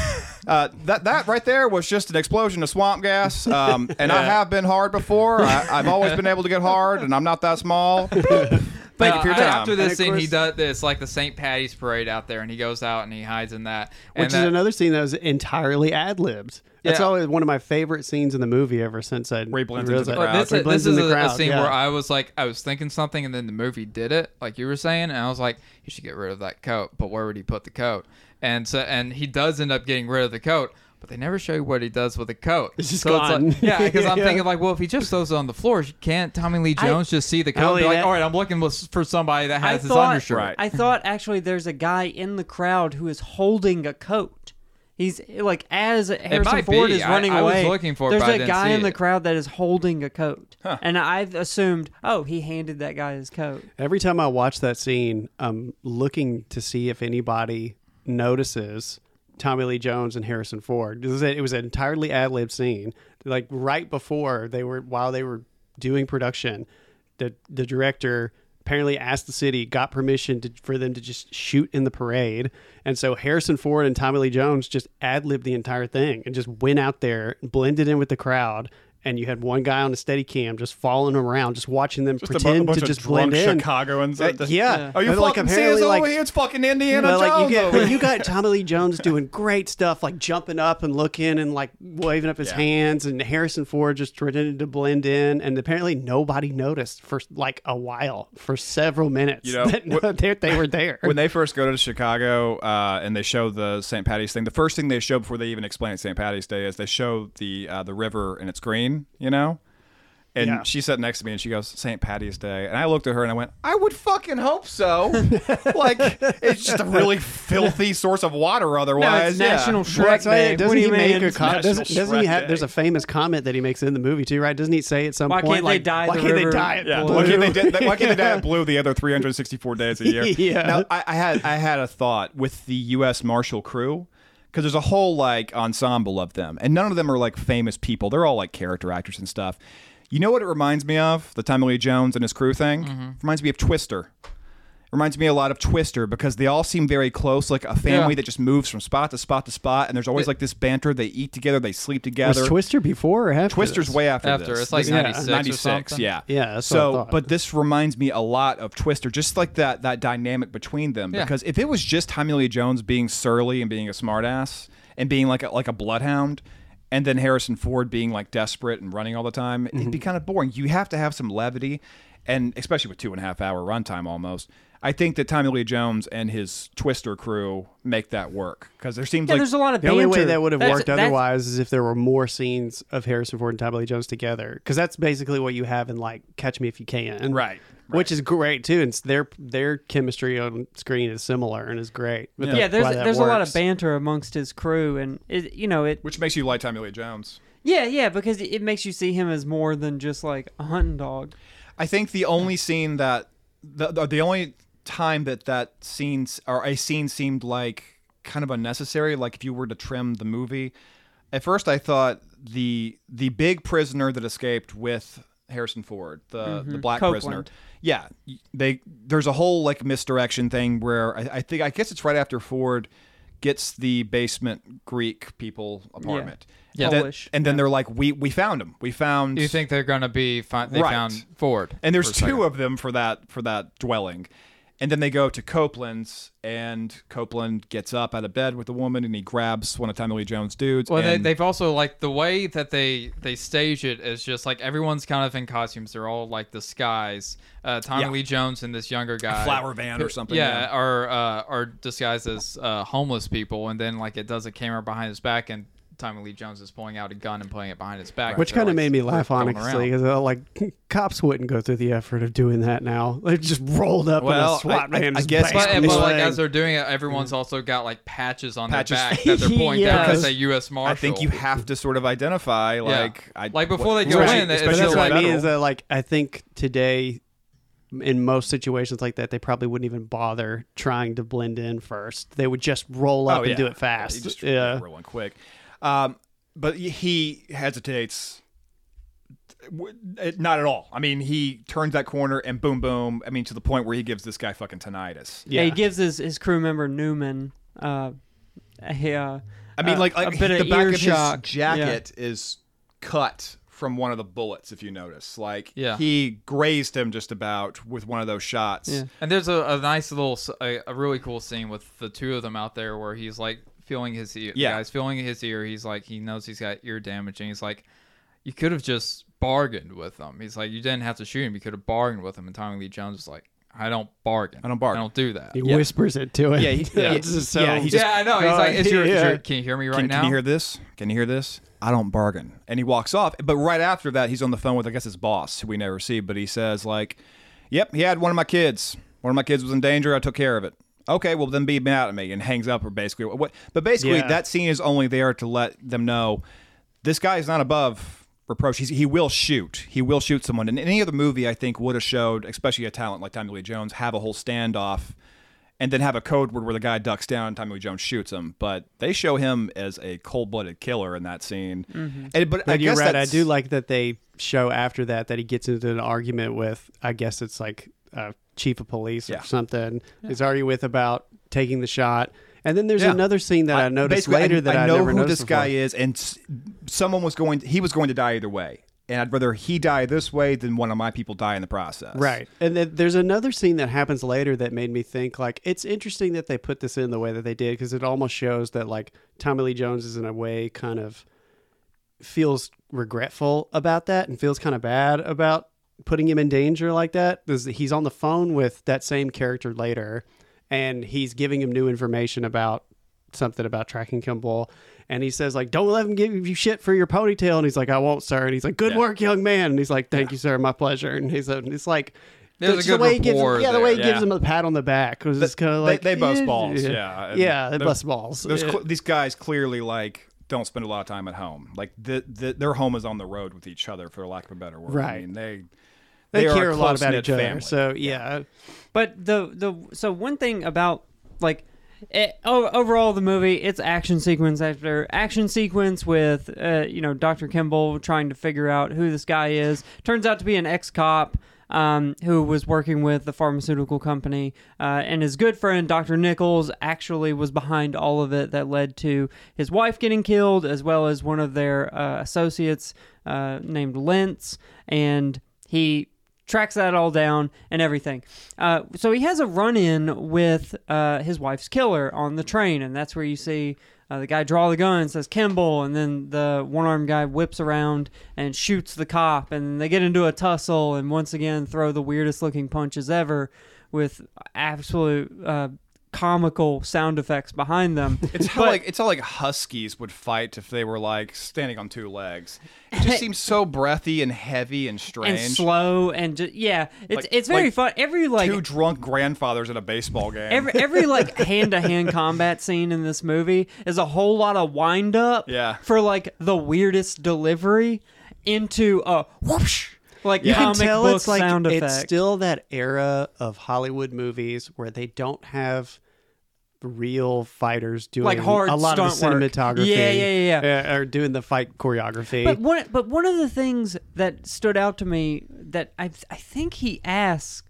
uh, that. That right there was just an explosion of swamp gas. Um, and I have been hard before. I, I've always been able to get hard, and I'm not that small. Thank you for your time. After this of scene, he does this like the St. Patty's parade out there, and he goes out and he hides in that. which and is that- another scene that was entirely ad libbed. That's Yeah. always one of my favorite scenes in the movie ever since I Where he blends into the that. crowd. This, Where this blends is a, the a scene yeah. where I was like, I was thinking something, and then the movie did it, like you were saying, and I was like, he should get rid of that coat. But where would he put the coat? And so, and he does end up getting rid of the coat, but they never show you what he does with the coat. It's just so It's gone. like, yeah, because I'm Yeah. thinking like, well, if he just throws it on the floor, can't Tommy Lee Jones just see the coat? and Be like, all right, I'm looking for somebody that I has his thought, undershirt. Right. I thought actually there's a guy in the crowd who is holding a coat. He's like as Harrison Ford be. is running I was away. looking for it, there's but I a didn't guy see in the it. crowd that is holding a coat, and I've assumed, oh, he handed that guy his coat. Every time I watch that scene, I'm looking to see if anybody notices Tommy Lee Jones and Harrison Ford. It was, a- it was an entirely ad lib scene. Like right before they were, while they were doing production, the the director apparently asked the city, got permission to, for them to just shoot in the parade, and so Harrison Ford and Tommy Lee Jones just ad libbed the entire thing and just went out there, blended in with the crowd. And you had one guy on a steady cam just following around, just watching them Just a bu- pretend to just drunk blend in. Chicagoans. Uh, yeah. Oh, you But, like, fucking see us apparently, over here? It's fucking Indiana But like you get, over but you got Tommy Lee Jones doing great stuff, like jumping up and looking and like waving up his Yeah. hands, and Harrison Ford just pretending to blend in, and apparently nobody noticed for like a while, for several minutes, You know, that wh- they, they were there. when they first go to Chicago uh, and they show the St. Patty's thing, the first thing they show before they even explain St. Patty's Day is they show the uh, the river and it's green, you know. And Yeah. she sat next to me and she goes, St. Patty's Day. And I looked at her and I went, I would fucking hope so. like, it's just a really filthy source of water otherwise. it's yeah. National Well, Shrek that's Day. Doesn't he make a com- National doesn't, doesn't he have? There's a famous comment that he makes in the movie too, right? Doesn't he say at some Why point can't they like, dye why the can't they die it Yeah, why can't they, did, why can't they die at blue the other 364 days a year? Yeah. Now, I, I had I had a thought with the U.S. Marshal crew because there's a whole like ensemble of them, and none of them are like famous people. They're all like character actors and stuff. You know what it reminds me of? The Tommy Lee Jones and his crew thing mm-hmm. reminds me of Twister. Reminds me a lot of Twister because they all seem very close, like a family Yeah. that just moves from spot to spot to spot, and there's always like this banter. They eat together, they sleep together. Was Twister before or after? Twister's this? way after, After. this. It's like This 96 or 96, something. yeah. Yeah, that's what I so, but this reminds me a lot of Twister, just like that that dynamic between them. Yeah. Because if it was just Tommy Lee Jones being surly and being a smartass and being like a, like a bloodhound, and then Harrison Ford being like desperate and running all the time, it'd Mm-hmm. be kind of boring. You have to have some levity, and especially with two and a half hour runtime almost. I think that Tommy Lee Jones and his Twister crew make that work because there seems Yeah, like there's a lot of The banter. only way that would have That's- worked that's- otherwise is if there were more scenes of Harrison Ford and Tommy Lee Jones together, because that's basically what you have in like Catch Me If You Can, Right, Which is great too, and their their chemistry on screen is similar and is great. Yeah. that's Yeah, there's why that there's a lot of banter amongst his crew, and it, you know it. which makes you like Tommy Lee Jones. Yeah, yeah, because it makes you see him as more than just like a hunting dog. I think the only scene that the the, the only time that that scene or a scene seemed like kind of unnecessary, like if you were to trim the movie. At first, I thought the the big prisoner that escaped with Harrison Ford, the the mm-hmm. black prisoner. Yeah, they there's a whole like misdirection thing where I, I think I guess it's right after Ford gets the basement Greek people apartment. Yeah. And then- and then they're like, we we found him. We found. You think they're gonna be? Fi- they Right. found Ford, and there's for two of them for that for that dwelling and then they go to copeland's and copeland gets up out of bed with the woman and he grabs one of tommy lee jones dudes Well, they, and they've also like the way that they they stage it is just like everyone's kind of in costumes. They're all like disguised. Uh, Tommy Yeah. Lee Jones and this younger guy, flower van or something, Yeah, yeah. are uh, are disguised as uh, homeless people, and then like it does a camera behind his back and Tommy Lee Jones is pulling out a gun and putting it behind his back, Which kind of like, made me laugh, going honestly, around. because like cops wouldn't go through the effort of doing that now. They just rolled up Well, in a SWAT I- I- I guess- banged But, but like as they're doing it, everyone's also got like patches on Patches. their back that they're pulling down Yes. to say U.S. Marshal. I think you have to sort of identify like I, Like, before what- they go especially- in, it's especially that's still what I mean is that like I think today in most situations like that they probably wouldn't even bother trying to blend in first. They would just roll oh, up Oh, and do it You fast. just yeah. rolling quick. Um, but he hesitates. Not at all. I mean, he turns that corner and boom, boom. I mean, to the point where he gives this guy fucking tinnitus. Yeah, he gives his, his crew member Newman uh, a, uh, I mean, a- like, a bit the of back ear of his shock. jacket is cut from one of the bullets. If you notice, like, Yeah. he grazed him just about with one of those shots. Yeah. And there's a, a nice little, s- a, a really cool scene with the two of them out there where he's like feeling his ear. Yeah. The guy's feeling his ear. He's like, he knows he's got ear damage, and he's like, you could have just bargained with him. He's like, you didn't have to shoot him. You could have bargained with him. And Tommy Lee Jones is like, I don't bargain. I don't bargain. I don't do that. He whispers it to him. Yeah, he- yeah, It's just so, yeah, he just- yeah, I know. He's like, it's your, it's yeah. your- can you hear me right Can, now? can you hear this? Can you hear this? I don't bargain. And he walks off. But right after that, he's on the phone with, I guess, his boss, who we never see. But he says, like, yep, he had one of my kids. One of my kids was in danger. I took care of it. Okay, well, then be mad at me. And hangs up, or basically. What, but basically, Yeah. that scene is only there to let them know this guy is not above reproach. He's, he will shoot. He will shoot someone. And any other movie, I think, would have showed, especially a talent like Tommy Lee Jones, have a whole standoff and then have a code word where the guy ducks down and Tommy Lee Jones shoots him. But they show him as a cold blooded killer in that scene. Mm-hmm. And, but I But you're guess right. I do like that they show after that that he gets into an argument with, I guess it's like a chief of police Yeah. or something. He's arguing with about taking the shot. And then there's Yeah. another scene that I, noticed basically, later that I, I know never who noticed this guy is, and s- someone was going. He was going to die either way, and I'd rather he die this way than one of my people die in the process. Right. And then there's another scene that happens later that made me think like it's interesting that they put this in the way that they did because it almost shows that like Tommy Lee Jones is in a way kind of feels regretful about that and feels kind of bad about putting him in danger like that. He's on the phone with that same character later and he's giving him new information about something about tracking Kimball. And he says like, "Don't let him give you shit for your ponytail." And he's like, "I won't, sir." And he's like, "Good Yeah. work, young man." And he's like, "Thank you, sir. My pleasure." And he's and it's like, There's just a good the way he gives him, yeah, the way he gives him a pat on the back was just kind of like they bust eh, balls, Yeah, yeah, yeah, they bust balls. Yeah. cl- these guys clearly like don't spend a lot of time at home. Like the, the, their home is on the road with each other, for lack of a better word. I Right. mean, they they, are care a lot about each other. family. So yeah, But the the so one thing about like it, overall the movie, it's action sequence after action sequence with uh, you know Dr. Kimball trying to figure out who this guy is. Turns out to be an ex cop. Um, who was working with the pharmaceutical company, uh, and his good friend Dr. Nichols actually was behind all of it that led to his wife getting killed, as well as one of their uh, associates uh, named Lentz, and he tracks that all down and everything. Uh, so he has a run in with uh, his wife's killer on the train, and that's where you see uh, the guy draw the gun, says Kimball, and then the one armed guy whips around and shoots the cop, and they get into a tussle, and once again throw the weirdest looking punches ever with absolute. Comical sound effects behind them It's how But- like it's how like huskies would fight if they were like standing on two legs. It just seems so breathy and heavy and strange. and slow and ju- yeah it's Like- it's very like fun every like Two drunk grandfathers at a baseball game. Every every like hand to hand combat scene in this movie is a whole lot of wind up Yeah. for like the weirdest delivery into a whoosh like you can tell it's like sound effect. it's still that era of Hollywood movies where they don't have real fighters doing Like hard a lot of the stunt work. cinematography. Yeah, yeah, yeah, uh, or doing the fight choreography. but one but one of the things that stood out to me that I I think he asked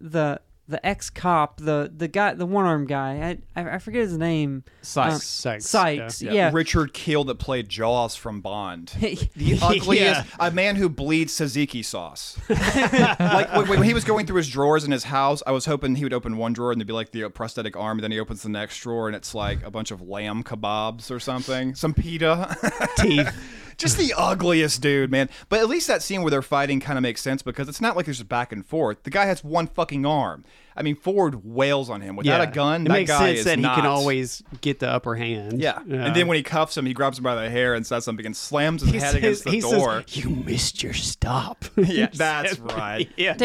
the the ex cop the the guy the one armed guy I, I I forget his name Sykes. Um, Sykes, Sykes Yeah, yeah, Richard Kiel that played Jaws from Bond. The Yeah. ugliest, a man who bleeds tzatziki sauce. like when, when he was going through his drawers in his house, I was hoping he would open one drawer and there'd be like the prosthetic arm, and then he opens the next drawer and it's like a bunch of lamb kebabs or something, some pita. teeth. Just the ugliest dude, man. But at least that scene where they're fighting kind of makes sense because it's not like there's a back and forth. The guy has one fucking arm. I mean, Ford wails on him without Yeah. a gun. It that makes guy sense is that not, he can always get the upper hand. Yeah. and then when he cuffs him, he grabs him by the hair and says something and slams his he head says, against the he door. says, "You missed your stop." yeah, that's right. yeah.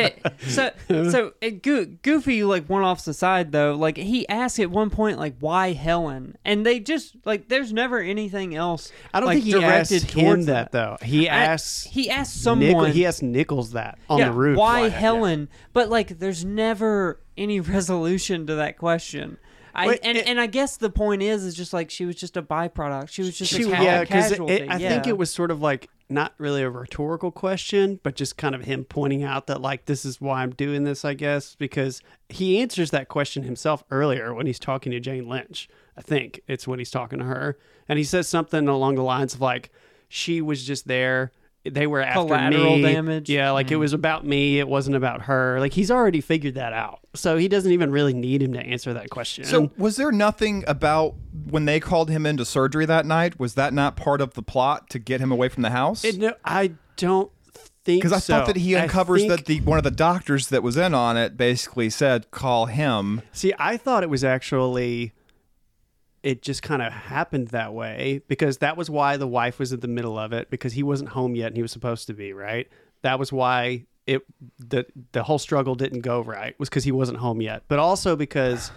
So so uh, it, Go- Goofy like one off the side though. Like he asked at one point like why Helen, and they just like there's never anything else. I don't like, think he asked directed him towards that though. He I- asks he asked Nichol- someone. he asked Nichols that on yeah, the roof. Why Helen? But like there's never any resolution to that question. I, Wait, and, it- and I guess the point is is just like she was just a byproduct. She was just She- a ca- yeah, because. I yeah. think it was sort of like not really a rhetorical question, but just kind of him pointing out that like this is why I'm doing this, I guess, because he answers that question himself earlier when he's talking to Jane Lynch. I think it's when he's talking to her, and he says something along the lines of like, "She was just there." They were after Collateral me. damage? Yeah, like it hmm. was about me. It wasn't about her. Like he's already figured that out, so he doesn't even really need him to answer that question. So, was there nothing about when they called him into surgery that night? Was that not part of the plot to get him away from the house? It- no, I don't think Because I thought that he uncovers think- that the one of the doctors that was in on it basically said, "Call him." See, I thought it was actually it just kind of happened that way because that was why the wife was in the middle of it because he wasn't home yet and he was supposed to be, right? That was why it the the whole struggle didn't go right was because he wasn't home yet. But also because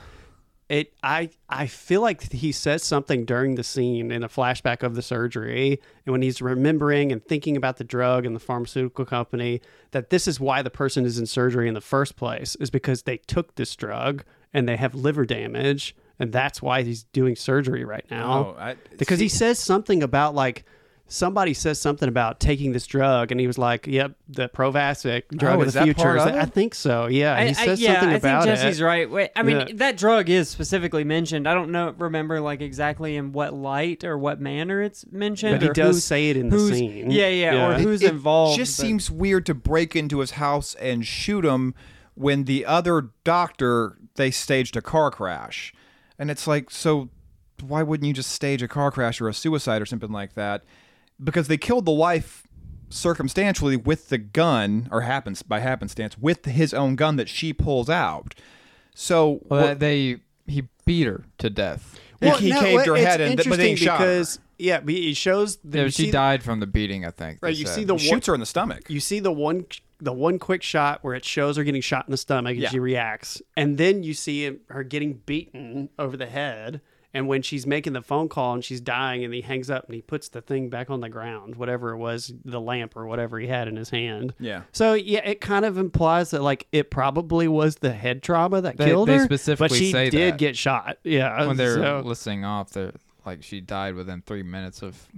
it I I feel like he says something during the scene in a flashback of the surgery and when he's remembering and thinking about the drug and the pharmaceutical company that this is why the person is in surgery in the first place is because they took this drug and they have liver damage and that's why he's doing surgery right now Oh, I- because he says something about like somebody says something about taking this drug and he was like yep the Provasic drug Oh, of the future of I think so yeah he says I, yeah, something I about think Jesse's it right. Wait, I mean, Yeah. that drug is specifically mentioned. I don't know, remember like exactly in what light or what manner it's mentioned. But he does say it in the who's- scene. Yeah, yeah, Yeah. or It- who's it involved. just but- seems weird to break into his house and shoot him when the other doctor they staged a car crash, and it's like, so why wouldn't you just stage a car crash or a suicide or something like that? Because they killed the wife circumstantially with the gun, or happens by happenstance with his own gun that she pulls out. So Well, what- they he beat her to death. He- he caved her head in, but they interesting shot her. because yeah, but he shows the, Yeah, she see- died from the beating. I think. Right, you said. see the he one, shoots her in the stomach. you see the one the one quick shot where it shows her getting shot in the stomach and Yeah. she reacts, and then you see her getting beaten over the head. And when she's making the phone call and she's dying, and he hangs up and he puts the thing back on the ground, whatever it was, the lamp or whatever he had in his hand. Yeah. So yeah, it kind of implies that like it probably was the head trauma that They- killed they her, but specifically she say did that. get shot. Yeah, when they're so- listening off, they're like she died within three minutes of.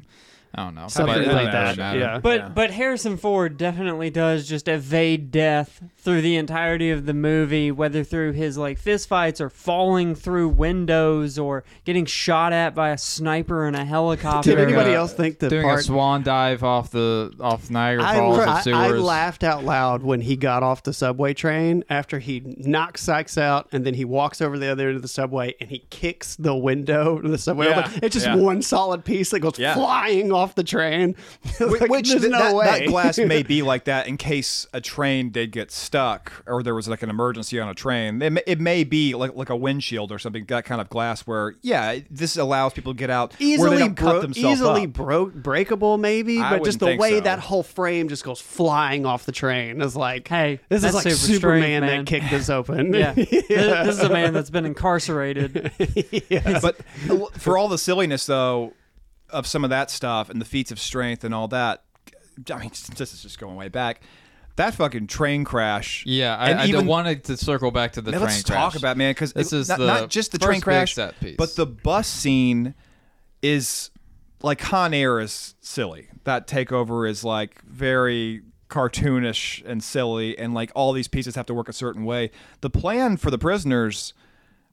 I don't know. Something but it like doesn't that, yeah. But Yeah. but Harrison Ford definitely does just evade death through the entirety of the movie, whether through his like fistfights or falling through windows or getting shot at by a sniper in a helicopter. Did anybody uh, else think that Doing part a swan dive off the off Niagara Falls I, of I sewers. laughed out loud when he got off the subway train after he knocks Sykes out and then he walks over the other end of the subway and he kicks the window to the subway. Yeah. It's just yeah. one solid piece that goes Yeah. flying off the train. Like, Which there's th- no that, way. that glass may be like that in case a train did get stuck or there was like an emergency on a train. It may, it may be like like a windshield or something that kind of glass where yeah, this allows people to get out where they easily don't cut bro- themselves easily up. bro- breakable maybe, I but just the way so. that whole frame just goes flying off the train is like, Hey, this is like super Superman strength, that kicked this open. yeah. This, this is a man that's been incarcerated. but uh, for all the silliness though of some of that stuff and the feats of strength and all that, I mean, this is just going way back. That fucking train crash. Yeah, I, and I even- wanted to circle back to the Now, train let's crash. talk about man because This is not, the not just the train crash, but the bus scene is like Con Air is silly. That takeover is like very cartoonish and silly, and like all these pieces have to work a certain way. The plan for the prisoners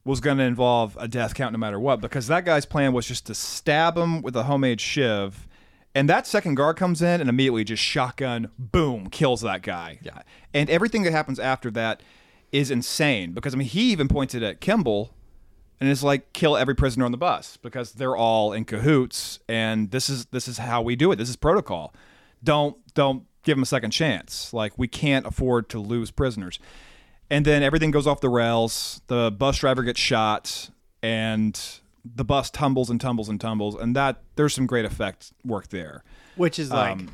was going to involve a death count no matter what, because that guy's plan was just to stab him with a homemade shiv. And that second guard comes in and immediately just shotgun, boom, kills that guy. Yeah. And everything that happens after that is insane because I mean he even pointed at Kimball and is like kill every prisoner on the bus because they're all in cahoots and this is this is how we do it. This is protocol. Don't don't give them a second chance. Like we can't afford to lose prisoners. And then everything goes off the rails. The bus driver gets shot, and the bus tumbles and tumbles and tumbles, and that there's some great effect work there. Which is like, Um,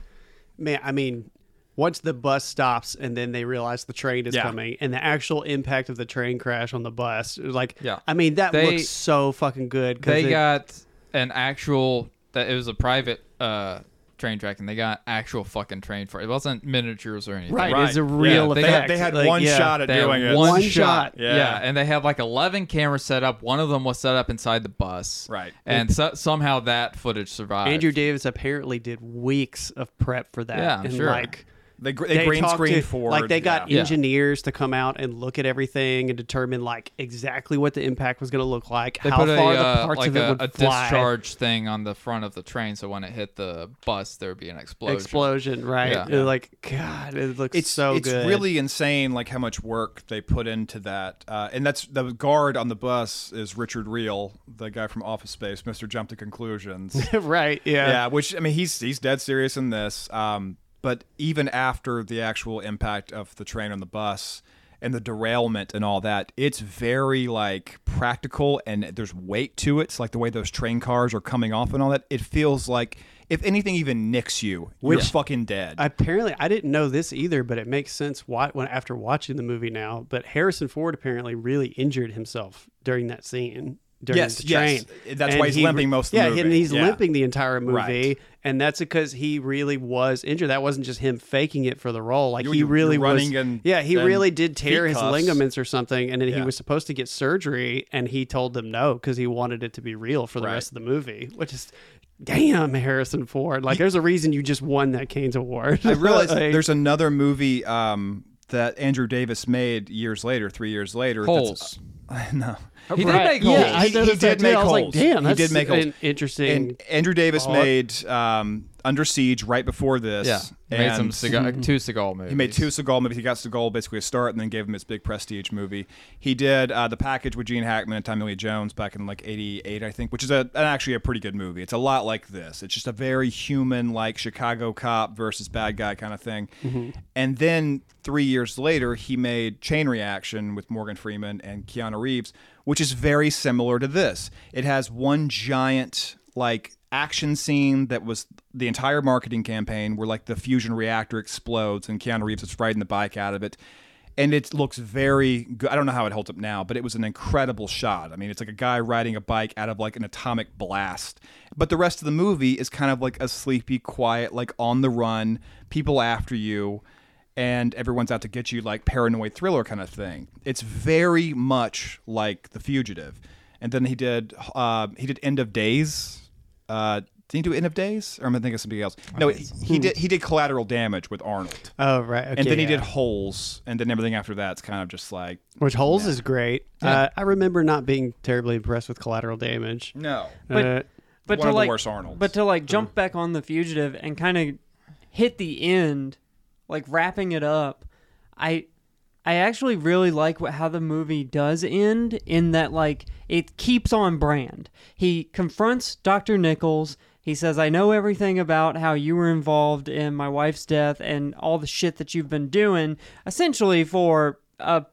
man, I mean, once the bus stops and then they realize the train is Yeah. coming and the actual impact of the train crash on the bus, like, Yeah. I mean, that They- looks so fucking good. They it- got an actual that it was a private uh train track and they got actual fucking train for it. It wasn't miniatures or anything. right, Right. it's a real Yeah, they effect. had- They had Like, one yeah. shot at They had doing it. one, One shot. shot. Yeah. Yeah. and they have like 11 cameras set up. One of them was set up inside the bus. Right. And so, somehow that footage survived. Andrew Davis apparently did weeks of prep for that. Yeah, I'm and sure. like They, gr- they, green screen to- forward. Like they got Yeah. engineers to come out and look at everything and determine like exactly what the impact was going to look like, They how put a, far the uh, parts like of it a, would a fly. discharge thing on the front of the train, so when it hit the bus, there would be an explosion. explosion, right? Yeah. It, Like God, it looks it's so it's good. It's really insane like how much work they put into that uh, and that's the guard on the bus is Richard Riehle the guy from office space mr jump to conclusions right. Yeah. yeah which i mean he's he's dead serious in this um, but even after the actual impact of the train on the bus and the derailment and all that it's very like practical and there's weight to it it's like the way those train cars are coming off and all that it feels like if anything even nicks you you're fucking dead Apparently, I didn't know this either, but it makes sense why when after watching the movie now. But Harrison Ford apparently really injured himself during that scene. During Yes, the train. yes. That's And why he's he- limping most of the yeah, and he's Yeah. limping the entire movie, Right. and that's because he really was injured. That wasn't just him faking it for the role. Like You- he really running was. and yeah, he really did tear his ligaments or something, and then he was supposed to get surgery, and he told them no because he wanted it to be real for the Right. rest of the movie, which is. Damn, Harrison Ford! Like, there's a reason you just won that Cannes Award. I realize Like- there's another movie um, that Andrew Davis made years later, three years later. Holes. no, He did Right. make Yeah, holes. I He- he did too. make I was like, holes. damn, He that's did make holes. an interesting. and Andrew Davis thought. made um, Under Siege right before this. yeah. He made some and Seagal, two Seagal movies. He made two Seagal movies. He got Seagal basically a start, and then gave him his big prestige movie. He did uh, the package with Gene Hackman and Tommy Lee Jones back in like '88, I think, which is a, an actually a pretty good movie. It's a lot like this. It's just a very human, like Chicago cop versus bad guy kind of thing. And then three years later, he made Chain Reaction with Morgan Freeman and Keanu Reeves, which is very similar to this. It has one giant like action scene that was the entire marketing campaign where like the fusion reactor explodes and Keanu Reeves is riding the bike out of it. And it looks very good. I don't know how it holds up now, but it was an incredible shot. I mean, it's like a guy riding a bike out of like an atomic blast. But the rest of the movie is kind of like a sleepy, quiet, like on the run, people after you, and everyone's out to get you, like paranoid thriller kind of thing. It's very much like The Fugitive. And then he did uh, he did End of Days. Uh, did he do End of Days? Or am I thinking of something else? No, he, he did he did Collateral Damage with Arnold. oh right, okay, and then he yeah. did Holes, and then everything after that's kind of just like which Holes is great. Uh, I remember not being terribly impressed with Collateral Damage. no. But- Uh, but One to of the like, worst Arnolds. But to like jump back on the fugitive and kind of hit the end, like wrapping it up, I I actually really like what, how the movie does end in that like it keeps on brand. He confronts Dr. Nichols. He says, "I know everything about how you were involved in my wife's death and all the shit that you've been doing, essentially for a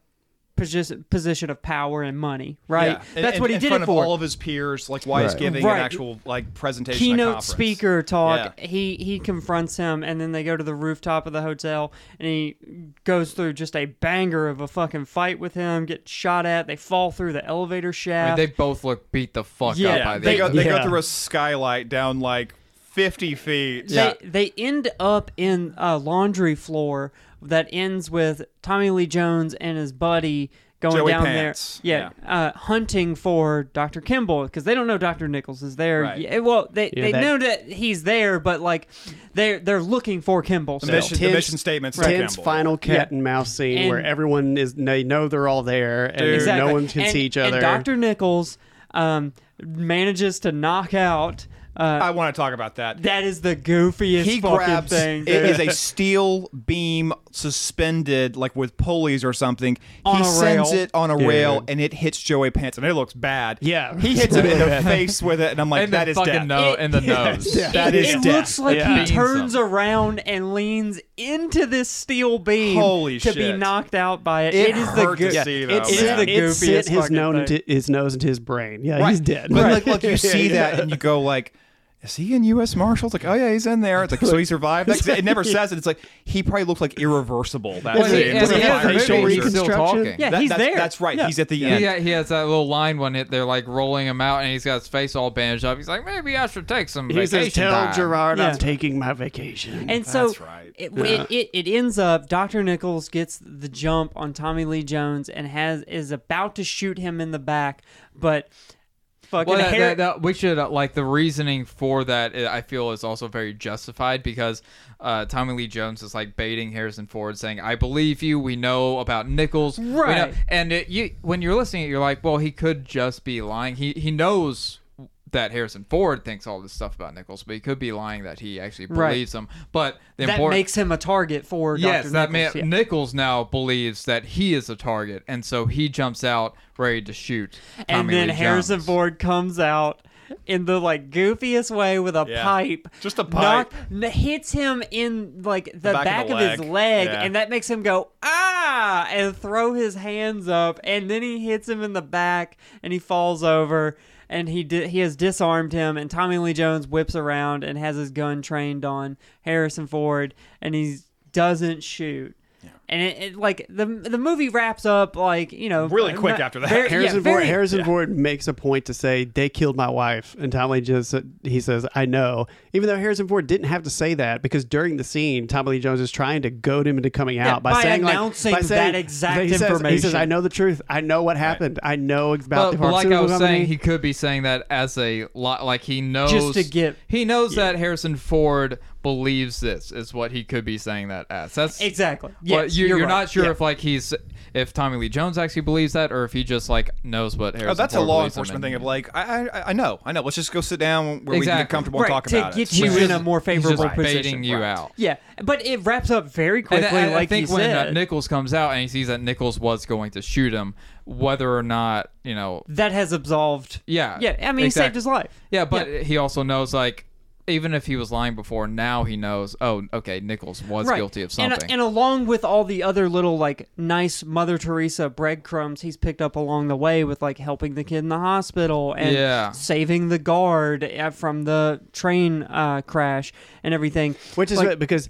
position position of power and money, right? Yeah. That's in- what he in did front it for." of all of his peers, like while he's giving Right. an actual like presentation, keynote speaker talk. Yeah. He he confronts him, and then they go to the rooftop of the hotel, and he goes through just a banger of a fucking fight with him. Get shot at. They fall through the elevator I mean, shaft. they both look beat the fuck Yeah, up by the They go they go through a skylight down like fifty feet. they, they end up in a laundry floor that ends with Tommy Lee Jones and his buddy going Joey down Pants. there, yeah, Uh, hunting for Dr. Kimball because they don't know Dr. Nichols is there. Right. Yeah, well, they, Yeah, they that- know that he's there, but like they're they're looking for Kimball. The still. mission, the Tense- mission statements. to Tense final cat Yeah. and mouse scene And- where everyone is they know they're all there and Exactly. no one can and, see each and other. Dr. Nichols um, manages to knock out. Uh, I want to talk about that. that is the goofiest he fucking grabs thing. it dude. is a steel beam suspended like with pulleys or something. On he a sends rail. it on a Yeah. rail and it hits Joey Pants and it looks bad. Yeah. He hits him in the face with it and I'm like, and that the is fucking death. no, It- and the nose. Yeah. That it, is it death. looks like Yeah. he turns around and leans into this steel beam Holy to be knocked out by it. It it is the hurt to good. see, though, It, It is man. the it goofiest sent his, fucking known thing. into, his nose into his brain. Yeah, Right. he's dead. But like, like you see that and you go like, is he in U.S. Marshals? Like, oh yeah, he's in there. It's like, so he survived. That? 'Cause it never says it. It's like he probably looked like irreversible. That Well, he- scene. he has fire a facial movie, extinguisher. he's still talking. Yeah, That- he's that's, there. That's right. Yeah. He's at the He, end. Yeah, he has that little line when it, they're like rolling him out, and he's got his face all bandaged up. He's like, maybe I should take some He vacation says, "Tell time." Gerard Yeah. I'm taking my vacation." And so That's right. it, it, it, it ends up Dr. Nichols gets the jump on Tommy Lee Jones and has is about to shoot him in the back, but fucking Well, that, Har- that, that- we should uh, like the reasoning for that. uh, I feel is also very justified because uh, Tommy Lee Jones is like baiting Harrison Ford, saying, "I believe you. We know about Nichols, We know-" Right. And it, you, when you're listening, you're like, well, he could just be lying. He he knows that Harrison Ford thinks all this stuff about Nichols, but he could be lying that he actually Right. believes him. But the that important makes him a target for Yes, Dr. that Nichols. man yeah. Nichols now believes that he is a target, and so he jumps out ready to shoot. and then Lee Harrison Jones. Ford comes out in the like goofiest way with a Yeah. pipe, Just a pipe. n- hits him in like the, back back, of of, the his leg. leg, Yeah. and that makes him go ah and throw his hands up, and then he hits him in the back, and he falls over. And he di- he has disarmed him, and Tommy Lee Jones whips around and has his gun trained on Harrison Ford, and he doesn't shoot. And it, it like the the movie wraps up like you know Really uh, quick not- after that. very- yeah, Harrison Ford. very- Harrison Ford makes a point to say they killed my wife, and Tommy Lee just he says, "I know." Even though Harrison Ford didn't have to say that because during the scene, Tommy Lee Jones is trying to goad him into coming Yeah, out by, by saying like by saying, that exact he says, He says, "I know the truth. I know what happened. I know about But, the but like I was company." saying, he could be saying that as a lot, like he knows Just to get- he knows that Harrison Ford believes this is what he could be saying that as. That's Exactly. But Yes, you, you're you're right. not sure Yeah. if like he's if Tommy Lee Jones actually believes that, or if he just like knows what Harrison. Oh, that's a law enforcement and- thing of like, I, I, I know, I know. Let's just go sit down where we can Exactly. get comfortable Right, and talk to about get it. you He's in just- a more he's just position. baiting you Right. out. Yeah, but it wraps up very quickly. And quickly, I, I think you when said. uh, Nichols comes out and he sees that Nichols was going to shoot him, whether or not you know, that has absolved. yeah, Yeah, I mean, he saved his life. Yeah, but he also knows like even if he was lying before, now he knows. Oh, okay, Nichols was right. guilty of And, uh, something. and along with all the other little like nice Mother Teresa breadcrumbs he's picked up along the way with like helping the kid in the hospital and Yeah. saving the guard uh, from the train uh, crash and everything. Which is like, because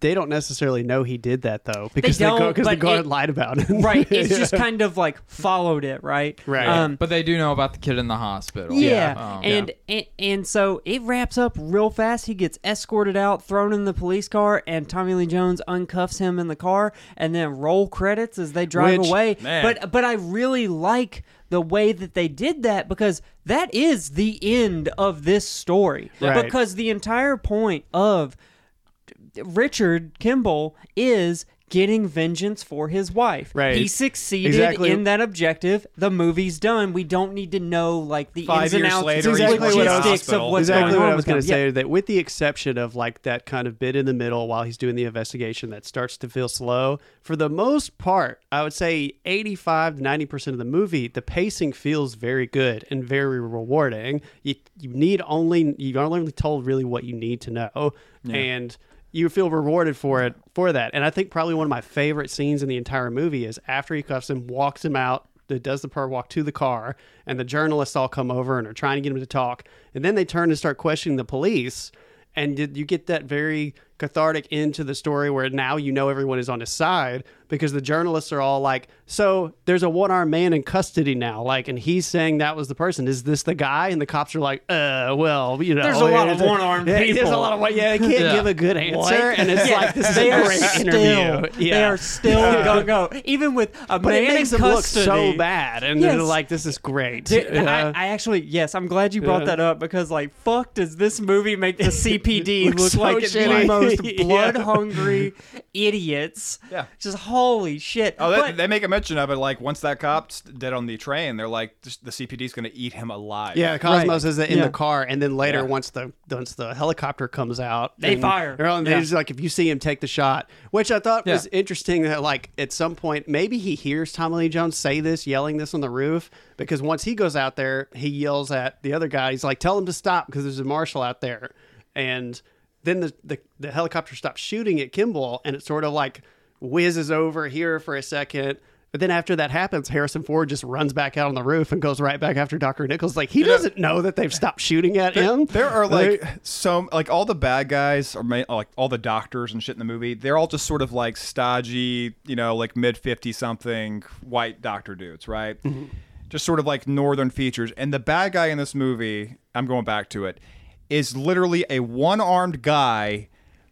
they don't necessarily know he did that though because don't, the, the guard it- lied about it. right. It's Yeah. just kind of like followed it, right? Right. Um, but they do know about the kid in the hospital. Yeah, Um, and, and and so it wraps up real fast. He gets escorted out, thrown in the police car, and Tommy Lee Jones uncuffs him in the car, and then roll credits as they drive Which- away. Man. But but I really like the way that they did that because that is the end of this story. Right. Because the entire point of Richard Kimball is getting vengeance for his wife. Right. He succeeded Exactly. in that objective. The movie's done. We don't need to know like the Five ins and years outs, later, he's exactly what I was- logistics of what's exactly going what on I was with going him. to say. Yeah. That with the exception of like that kind of bit in the middle while he's doing the investigation that starts to feel slow, for the most part, I would say 85 to 90 percent of the movie, the pacing feels very good and very rewarding. You you need only you are only told really what you need to know, and you feel rewarded for it for that. And I think probably one of my favorite scenes in the entire movie is after he cuffs him, walks him out, does the part walk to the car, and the journalists all come over and are trying to get him to talk, and then they turn and start questioning the police, and did you get that very cathartic end to the story where now you know everyone is on his side because the journalists are all like, so there's a one armed man in custody now, like, and he's saying that was the person. Is this the guy? And the cops are like, uh, well, you know, There's a lot of one-armed yeah, There's a people. lot of yeah, they can't Yeah. give a good answer, What? and it's Yeah, like this is they a are great still, interview. They are still gung go, even with a But man it makes in them look so bad, and Yes. they're like, "This is great." Dude, Yeah. I, I actually, yes, I'm glad you brought Yeah. that up because, like, fuck, does this movie make the CPD Looks look so like shitty. The most most blood hungry idiots. Yeah. Just holy shit. Oh, they, But- they make a mention of it. Like once that cop's dead on the train, they're like, "Just- the CPD's going to eat him alive. Yeah, Cosmos Right. is in Yeah. the car, and then later, Yeah. once the once the helicopter comes out, They and fire. they're on- they Yeah. just like if you see him take the shot, which I thought was interesting. That like at some point, maybe he hears Tommy Lee Jones say this, yelling this on the roof, because once he goes out there, he yells at the other guy. He's like, "Tell him to stop," because there's a marshal out there, and then the, the the helicopter stops shooting at Kimball, and it sort of like whizzes over here for a second. But then after that happens, Harrison Ford just runs back out on the roof and goes right back after Dr. Nichols. Like he doesn't know that they've stopped shooting at him. There are like so like all the bad guys or like all the doctors and shit in the movie. They're all just sort of like stodgy, you know, like mid fifty something white doctor dudes, right? Mm-hmm. Just sort of like northern features. And the bad guy in this movie, I'm going back to it, is literally a one armed guy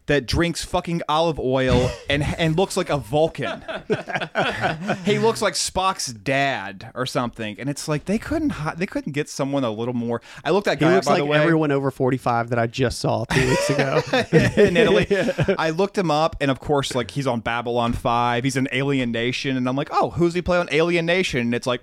that drinks fucking olive oil and and looks like a Vulcan. he looks like Spock's dad or something, and it's like they couldn't they couldn't get someone a little more. I looked at He guy up, looks by like the way everyone over 45 that I just saw two weeks ago. in Italy. I looked him up, and of course, like he's on Babylon Five. He's an Alien Nation, and I'm like, oh, who's he play on Alien Nation? And it's like,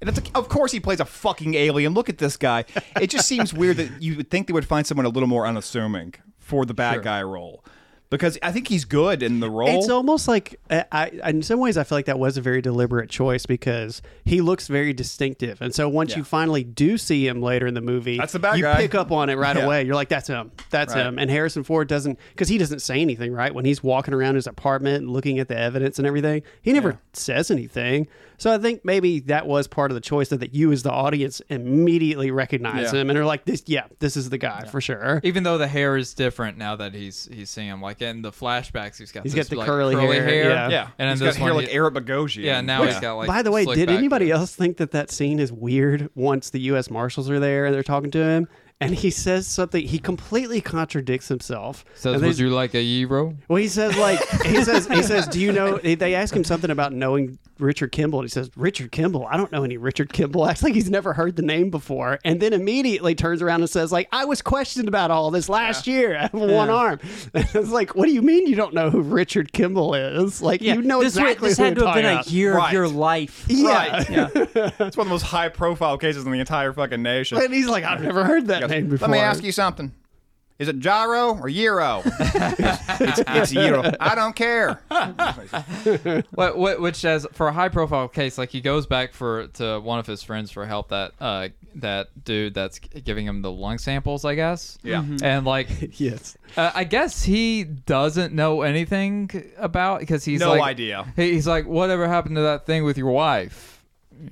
and it's like, of course he plays a fucking alien. Look at this guy. It just seems weird that you would think they would find someone a little more unassuming for the bad guy role. Because I think he's good in the role. It's almost like I, I, in some ways, I feel like that was a very deliberate choice because he looks very distinctive, and so once Yeah. you finally do see him later in the movie, That's the bad you guy. pick up on it right Yeah. away. You're like, "That's him. That's Right. him." And Harrison Ford doesn't because he doesn't say anything, right? When he's walking around his apartment and looking at the evidence and everything, he never says anything. So I think maybe that was part of the choice that, that you, as the audience, immediately recognize Yeah. him and are like, "This, yeah, this is the guy for sure." Even though the hair is different now that he's he's seeing him, like in the flashbacks, he's got He's this, got the like, curly hair, yeah. yeah, and then he's this got hair like he- Eric Bogosian. Yeah, now he's got like. By the way, did anybody hair. else think that that scene is weird once the U.S. Marshals are there and they're talking to him? And he says something. He completely contradicts himself. Says, And "Would you like a gyro?" Well, he says like he says he says, "Do you know?" They they ask him something about knowing Richard Kimball. And he says, "Richard Kimball? I don't know any Richard Kimball." Acts like he's never heard the name before, and then immediately turns around and says, "Like I was questioned about all this last year. I have one arm." And it's like, what do you mean you don't know who Richard Kimball is? Like yeah, you know this, exactly this who had to have been talking a year Right. of your life. Yeah. Right. Yeah. it's one of the most high profile cases in the entire fucking nation. And he's like, I've never heard that name before. Let me ask you something. Is it gyro or euro? it's, it's euro. I don't care. What, what, which says for a high profile case, like he goes back for to one of his friends for help that uh that dude that's giving him the lung samples, I guess. Yeah. Mm-hmm. And like, Yes. uh, I guess he doesn't know anything about because he's No like, idea. he- He's like, whatever happened to that thing with your wife?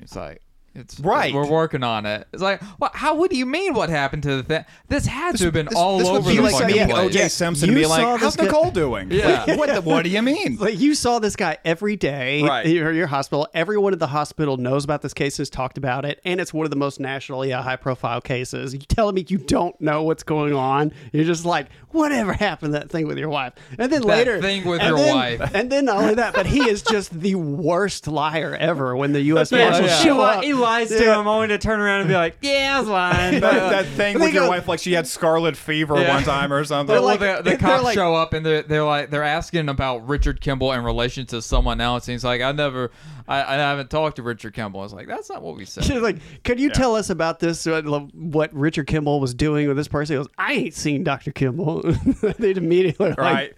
It's like. It's Right. We're working on it. It's like, what? How? What do you mean? What happened to the thing? This had to have been This, all this over would be the like fucking me and place. OJ Simpson You being like, this "How's guy- Nicole doing?" Yeah. Like, what? The, what do you mean? Like you saw this guy every day Right. at your hospital. Everyone at the hospital knows about this case, has talked about it, and it's one of the most nationally uh, high profile cases. You telling me you don't know what's going on? You're just like, whatever happened to that thing with your wife? And then That later, thing with and your then- wife. and then not only that, but he is just the worst liar ever. When the U.S. Yeah, Marshals he, show up, he lies to Yeah. him only to turn around and be like, "Yeah, I was lying." that, But that thing They with your go- wife, like she had scarlet fever Yeah. one time or something. They're Well, like- the, the they're cops like- show up and they're, they're like they're asking about Richard Kimball in relation to someone else. And he's like, I never, I, I haven't talked to Richard Kimball. I was like, that's not what we said. She's like, "Could you tell us about this? uh, What Richard Kimball was doing with this person?" He goes, "I ain't seen Doctor Kimball." They'd immediately like,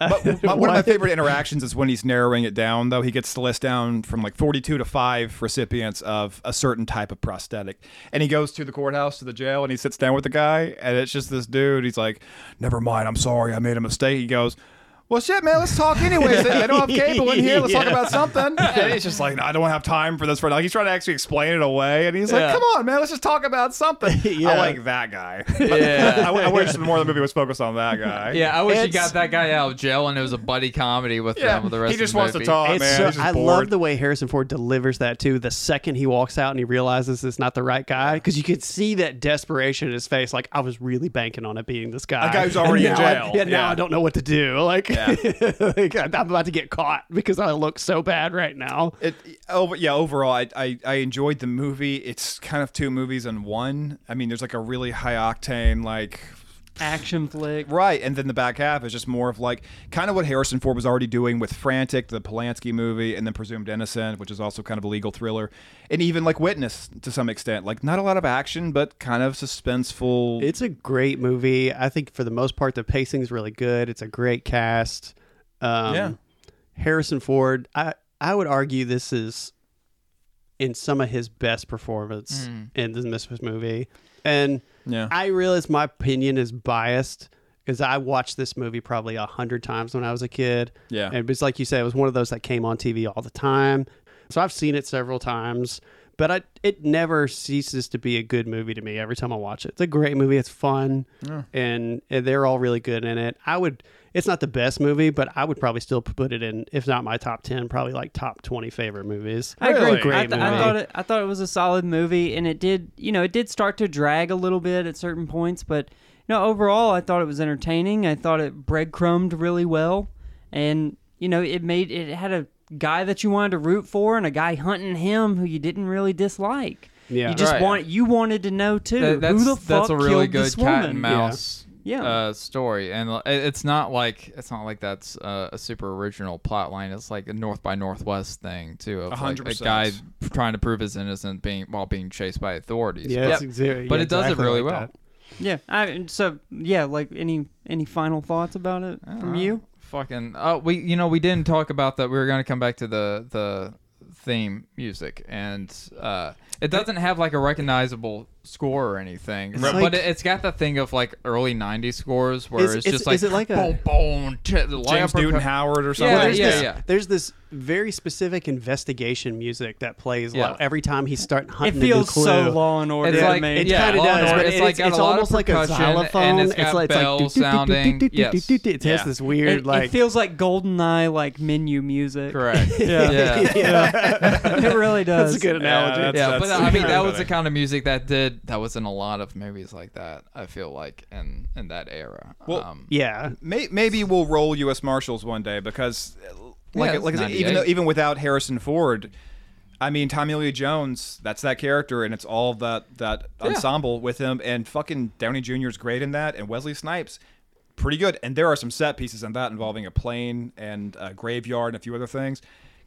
Right. But one of my favorite interactions is when he's narrowing it down, though. He gets the list down from like 42 to 5 recipients of a certain type of prosthetic. And he goes to the courthouse, to the jail, and he sits down with the guy. And it's just this dude. He's like, Never mind. I'm sorry. I made a mistake. He goes, well, shit, man. Let's talk anyways. They don't have cable in here. Let's talk about something. And it's just like, no, I don't have time for this right now. He's trying to actually explain it away, and he's like, Yeah. "Come on, man. Let's just talk about something." Yeah. I like that guy. Yeah. I, I wish more of the movie was focused on that guy. yeah, I wish he got that guy out of jail and it was a buddy comedy with Yeah, them with the rest of the guys. he just of the wants to talk, It's man. so- I bored. love the way Harrison Ford delivers that too. The second he walks out and he realizes it's not the right guy, because you could see that desperation in his face. Like I was really banking on it being this guy, A guy who's already And in now I- jail. yeah, now Yeah. I don't know what to do. Like, Yeah. like, I'm about to get caught because I look so bad right now. It, over, yeah, overall, I, I I enjoyed the movie. It's kind of two movies in one. I mean, there's like a really high octane, like action flick. Right, and then the back half is just more of like kind of what Harrison Ford was already doing with Frantic, the Polanski movie, and then Presumed Innocent, which is also kind of a legal thriller, and even like Witness to some extent. Like not a lot of action, but kind of suspenseful. It's a great movie. I think for the most part, the pacing's really good. It's a great cast. Um, Yeah. Harrison Ford. I I would argue this is in some of his best performance in this movie, and yeah, I realize my opinion is biased because I watched this movie probably a hundred times when I was a kid. Yeah. and it's like you said, it was one of those that came on TV all the time. So I've seen it several times, but I, it never ceases to be a good movie to me every time I watch it. It's a great movie. It's fun, and, and they're all really good in it. I would. It's not the best movie, but I would probably still put it in, if not my top ten, probably like top twenty favorite movies. I agree. Really? Great I, th- I thought it. I thought it was a solid movie, and it did. You know, it did start to drag a little bit at certain points, but you know, overall, I thought it was entertaining. I thought it breadcrumbed really well, and you know, it made it had a guy that you wanted to root for, and a guy hunting him who you didn't really dislike. Yeah. you just Right. want you wanted to know too. That- that's who the fuck that's a really killed good this cat woman? and mouse Yeah. Uh, story, and uh, it's not like it's not like that's uh, a super original plot line. It's like a North by Northwest thing too, of A like a guy trying to prove his innocence being while being chased by authorities. Yeah, But- it's exa- but it does it really like well. that. Yeah. I, so yeah, like any any final thoughts about it from Uh, you? Fucking oh, we you know we didn't talk about that. We were gonna come back to the the theme music, and uh, it doesn't have like a recognizable score or anything, It's but like- it, it's got the thing of like early '90s scores where Is- it's is- just like is it like a- boom boom ch- James uppercut- Newton Howard or something. Yeah, Well, there's yeah, this, yeah. There's this very specific investigation music that plays Yeah. like, every time he's starting It hunting a new feels clue. so Law and Order. It's to like. It yeah, kind of does, Order. but It's it's, like got it's a lot of almost like a percussion, and xylophone. it's like bells do- do- do- sounding. Yes. It has this weird like it feels like GoldenEye like menu music. Correct. Yeah. yeah. yeah. it really does. That's a good analogy. Yeah, but that's I mean that was the kind of music that did that was in a lot of movies like that. I feel like in in that era. Well, um, yeah. May, maybe we'll roll U.S. Marshals one day because, uh, like, Yeah, like even though, even without Harrison Ford, I mean Tommy Lee Jones, that's that character, and it's all that that ensemble with him, and fucking Downey Jr. is great in that, and Wesley Snipes, pretty good, and there are some set pieces in that involving a plane and a graveyard and a few other things.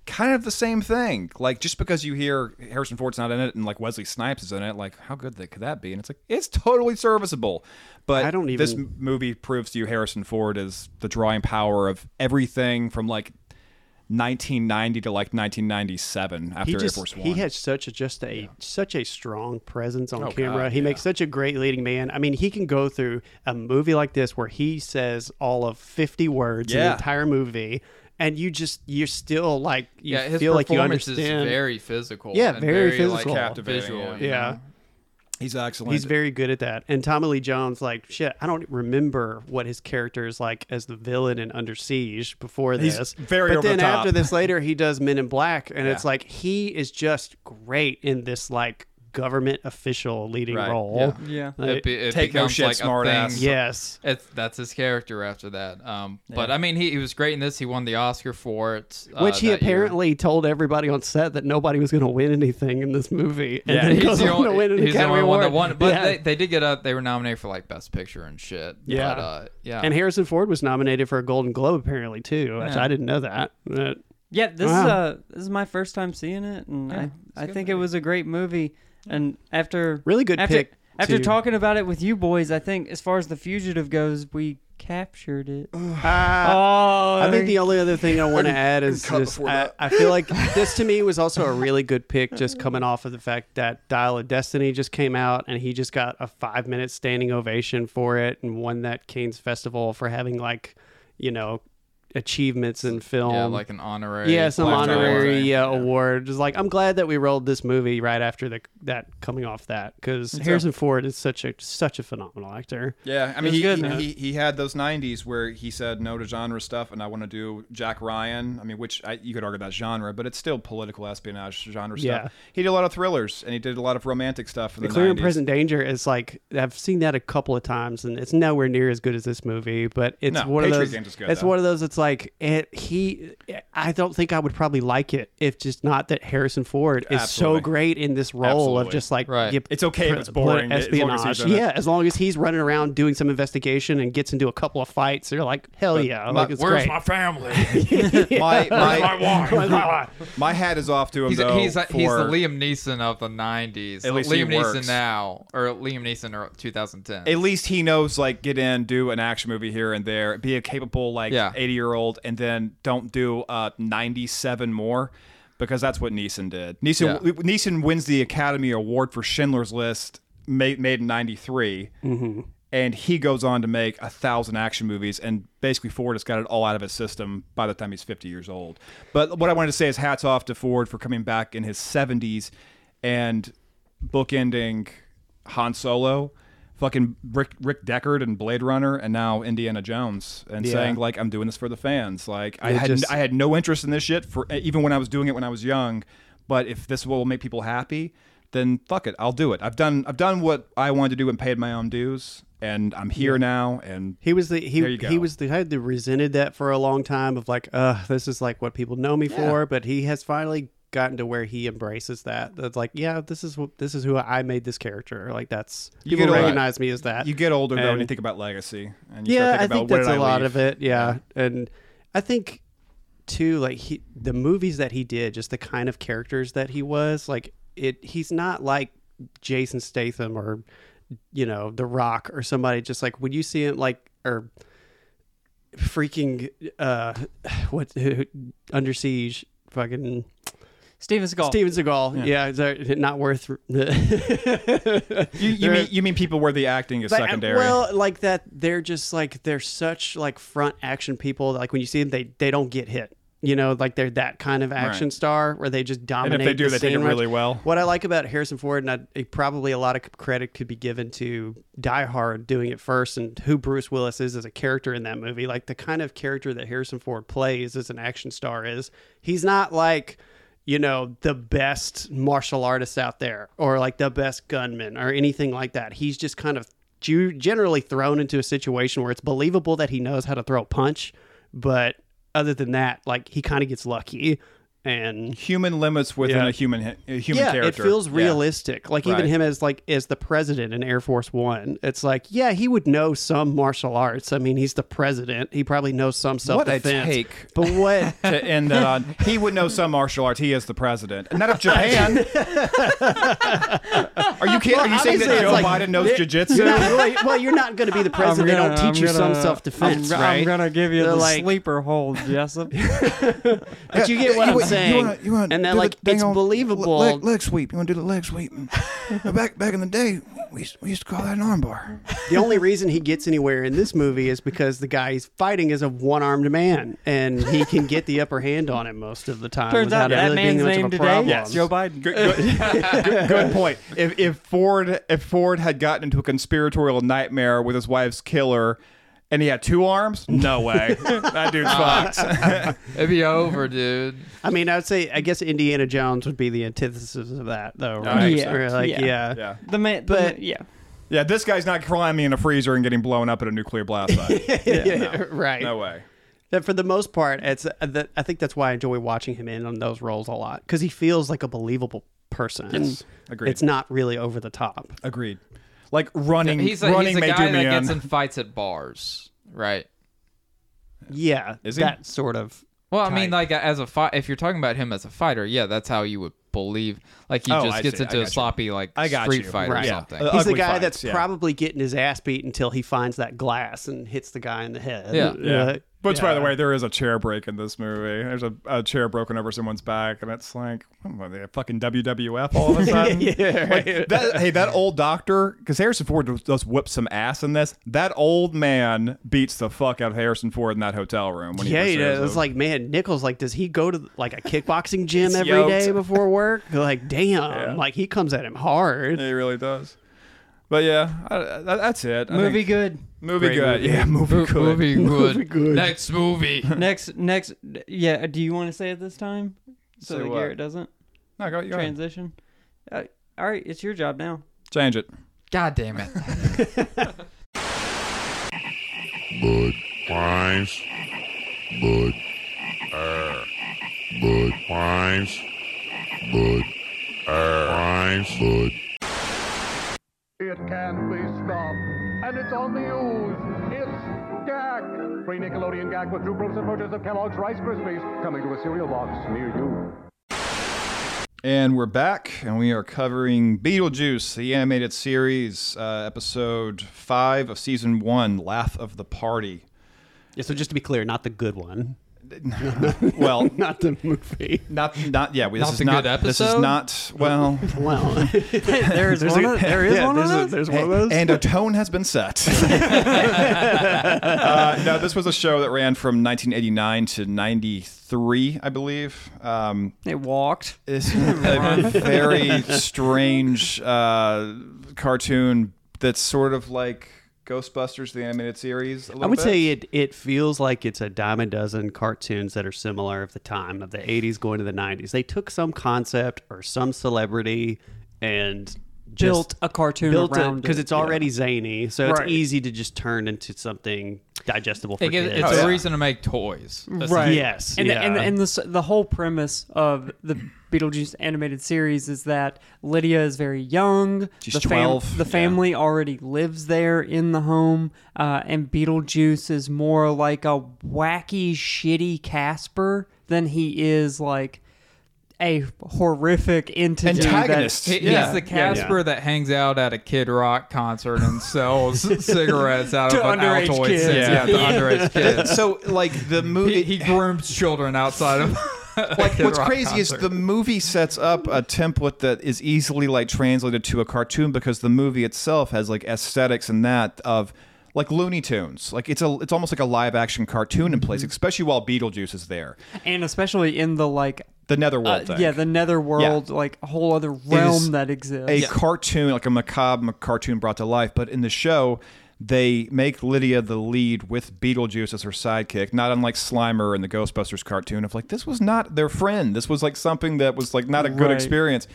Kind of the same thing. Like just because you hear Harrison Ford's not in it and like Wesley Snipes is in it, like how good that, could that be? And it's like it's totally serviceable. But I don't this even- m- movie proves to you Harrison Ford is the drawing power of everything from like 1990 to like 1997 after He Air Force One. he had such a just a such a strong presence on Oh, camera. God, he yeah. makes such a great leading man. I mean, he can go through a movie like this where he says all of 50 words in Yeah. the entire movie and you just you're still like you yeah, his feel like you performance understand. is very physical. Yeah, and very Like, physical. Captivating, visual. yeah. Yeah. He's excellent. He's very good at that. And Tommy Lee Jones, like shit, I don't remember what his character is like as the villain in Under Siege before He's this. very but over then the top. after this later, he does Men in Black, and it's like he is just great in this like government official leading Right, role. Yeah. Like, It, be, it Take no shit, like smart a thing. ass. yes. It's that's his character after that. Um, but I mean, he, he was great in this. He won the Oscar for it, uh, Which he that year. apparently told everybody on set that nobody was going to win anything in this movie, and Yeah, then he He's the only, win an he's the Academy only one that won. But Yeah. they, they did get up. they were nominated for like Best Picture and shit. Yeah. but, uh, yeah. and Harrison Ford was nominated for a Golden Globe apparently too. Which Yeah. I didn't know that. But Yeah, this is uh this is my first time seeing it, and Yeah, I it's a I good think it was a great movie. And after Really good after, pick, After too. talking about it with you boys, I think as far as the fugitive goes, we captured it. uh, oh, I think the only other thing I want to add is just I. I feel like this to me was also a really good pick, just coming off of the fact that Dial of Destiny just came out and he just got a five minute standing ovation for it and won that Cannes Festival for having like, you know, achievements in film. yeah, like an honorary. yeah, some honorary award. yeah, award. Just like I'm glad that we rolled this movie right after the that coming off that because Harrison Ford is such a such a phenomenal actor. Yeah, I mean, he, good, he, he he had those '90s where he said no to genre stuff, and I want to do Jack Ryan. I mean, which I, you could argue that's genre, but it's still political espionage genre Yeah. stuff. He did a lot of thrillers, and he did a lot of romantic stuff in the, The Clear and Present Danger is like I've seen that a couple of times, and it's nowhere near as good as this movie. But it's No, one of those. Good, it's though. one of those. It's like it, he. I don't think I would probably like it if just not that Harrison Ford is Absolutely. so great in this role of just like Right. you- It's okay if it's boring, pl- as long as espionage. he's in it. yeah, as long as he's running around doing some investigation and gets into a couple of fights, they're like, hell yeah, like it's Where's great. my family? My my, wife? my hat is off to him He's, though. he's, he's the Liam Neeson of the '90s. At least he Liam Neeson now, or Liam Neeson or 2010. At least he knows like get in, do an action movie here and there, be a capable like Yeah. 80 year old, and then don't do uh 97 more. Because that's what Neeson did. Neeson Yeah. Neeson wins the Academy Award for Schindler's List, made, made in '93, and he goes on to make a thousand action movies. And basically, Ford has got it all out of his system by the time he's 50 years old. But what I wanted to say is hats off to Ford for coming back in his 70s and bookending Han Solo, fucking Rick, Rick Deckard and Blade Runner, and now Indiana Jones, and Yeah. saying like I'm doing this for the fans. Like I It had just- I had no interest in this shit for even when I was doing it when I was young, but if this will make people happy, then fuck it, I'll do it. I've done I've done what I wanted to do and paid my own dues, and I'm here now. And He was the he There you go. he was the guy that resented that for a long time of like, uh, this is like what people know me for, but he has finally gotten to where he embraces that. That's like, yeah, this is what this is who I made this character. Like that's You people get recognize me as that. you get older though, and And- you think about legacy. And you yeah, I think that's a I lot leave? of it. Yeah. and I think too, like he the movies that he did, just the kind of characters that he was, like it. He's not like Jason Statham or you know The Rock or somebody. Just like when you see him, like or freaking uh, what Under Siege, fucking Steven Seagal. Steven Seagal. Yeah, is that not worth. You, you mean you mean people where the acting is But, uh, secondary? Well, like that, they're just like they're such like front action people. Like when you see them, they they don't get hit. You know, like they're that kind of action Right. star where they just and dominate. if they do, the they take it scene really well. What I like about Harrison Ford, and I, probably a lot of credit could be given to Die Hard doing it first, and who Bruce Willis is as a character in that movie. Like the kind of character that Harrison Ford plays as an action star is, he's not like you know the best martial artist out there, or like the best gunman, or anything like that. He's just kind of generally thrown into a situation where it's believable that he knows how to throw a punch, but other than that, like he kind of gets lucky. And human limits within Yeah. a human a human yeah, character. it feels Yeah. realistic. Like even him as like as the president in Air Force One, it's like yeah, he would know some martial arts. I mean, he's the president. He probably knows some self What a defense. take. But what? to end that on. He would know some martial arts. He is the president, and not of Japan. are you kidding? Are you saying that it's Joe like- Biden knows You're jujitsu? really- well, you're not going to be the president. they don't teach you some self defense, I'm, right? I'm gonna give you They're the like- sleeper hold, Jessup. But you get what I'm saying. And then like it's believable. leg sweep. You want to do the leg sweep? back back in the day, we, we used to call that an armbar. the only reason he gets anywhere in this movie is because the guy he's fighting is a one armed man, and he can get the upper hand on him most of the time. Turns out without it that really man's name today, problem. Yes. Joe Biden. Good, good, good, good point. If, if Ford if Ford had gotten into a conspiratorial nightmare with his wife's killer, and he had two arms, no way. that dude's fucked. It'd be over, dude. I mean, I would say I guess Indiana Jones would be the antithesis of that, though. Right? think so. Or, like, Yeah. yeah. yeah. The man, But- but yeah, Yeah, this guy's not climbing in a freezer and getting blown up at a nuclear blast site. Yeah, right. No way. That for the most part, it's uh, that I think that's why I enjoy watching him in on those roles a lot because he feels like a believable person. Yes, agreed. It's not really over the top. Agreed. Like running, He's a, running he's a guy that gets in. in fights at bars, right? Yeah, Is he? that sort of. Well, I mean, like as a fight, if you're talking about him as a fighter, yeah, that's how you would believe. Like he Oh, just I gets see. into a got you. sloppy like I got street you. fight Right. or Yeah. something. Uh, He's the guy fights, that's yeah. probably getting his ass beat until he finds that glass and hits the guy in the head. Yeah. Yeah. Uh, Which, by the way, there is a chair break in this movie. There's a, a chair broken over someone's back, and it's like, what, they, fucking WWF all of a sudden? yeah, Like, right. that, hey, that old doctor, because Harrison Ford does, whip some ass in this. That old man beats the fuck out of Harrison Ford in that hotel room. When he yeah, he does. It's like, man, Nichols, like, does he go to like a kickboxing gym every yoked. day before work? Like, damn, like he comes at him hard. he really does. But yeah, I, that, that's it. I movie think- good. Movie Great good. movie. Yeah, movie Mo- good. Movie good. Next movie. Next, next, yeah. Do you want to say it this time so Say that what? Garrett doesn't No, go, go ahead. transition? Uh, all right, it's your job now. Change it. God damn it. Bud Wise. Bud. Er. Bud. Rhymes. Bud. Rhymes. Bud. It can be stopped, and it's on the ooze. It's Gag. Free Nickelodeon Gag with two proofs and purchase of Kellogg's Rice Krispies coming to a cereal box near you. And we're back, and we are covering Beetlejuice, the animated series, uh, episode five of season one, Laugh of the Party. Yeah, so just to be clear, not the good one, Well, not the movie. not not yeah. This Not is the not. good This is not well. Well, there's, one of, there is yeah, one of there's, a- those. there's one of those. And a tone has been set. uh, no, this was a show that ran from 1989 to 93, I believe. Um, It walked. It's a very strange uh, cartoon that's sort of like Ghostbusters, the animated series. a I little would bit. say it it feels like it's a dime a dozen cartoons that are similar of the time of the 80s going to the 90s. They took some concept or some celebrity and just Built a cartoon built around because it, it's already zany, so Right. it's easy to just turn into something digestible for It gives- kids. it's Oh, a yeah. reason to make toys. Right. Yes, And yeah. the, and, and the the whole premise of the Beetlejuice animated series is that Lydia is very young. She's the 12, The yeah. family already lives there in the home, uh, and Beetlejuice is more like a wacky, shitty Casper than he is like a horrific entity. that- Antagonist. He, Yeah. He's the Casper that hangs out at a Kid Rock concert and sells cigarettes out of an underage Altoid kids. Yeah, Yeah. to underage kids. so like the movie. He, he grooms children outside of. like what's crazy is the movie sets up a template that is easily like translated to a cartoon because the movie itself has like aesthetics and that of like Looney Tunes. Like it's a it's almost like a live action cartoon in Mm-hmm. place, especially while Beetlejuice is there. and especially in the like The Netherworld uh, thing. yeah the netherworld like a whole other realm that exists a cartoon, like a macabre cartoon brought to life. But in the show, they make Lydia the lead with Beetlejuice as her sidekick, not unlike Slimer in the Ghostbusters cartoon. Of like, this was not their friend. This was like something that was like not a good Right. experience.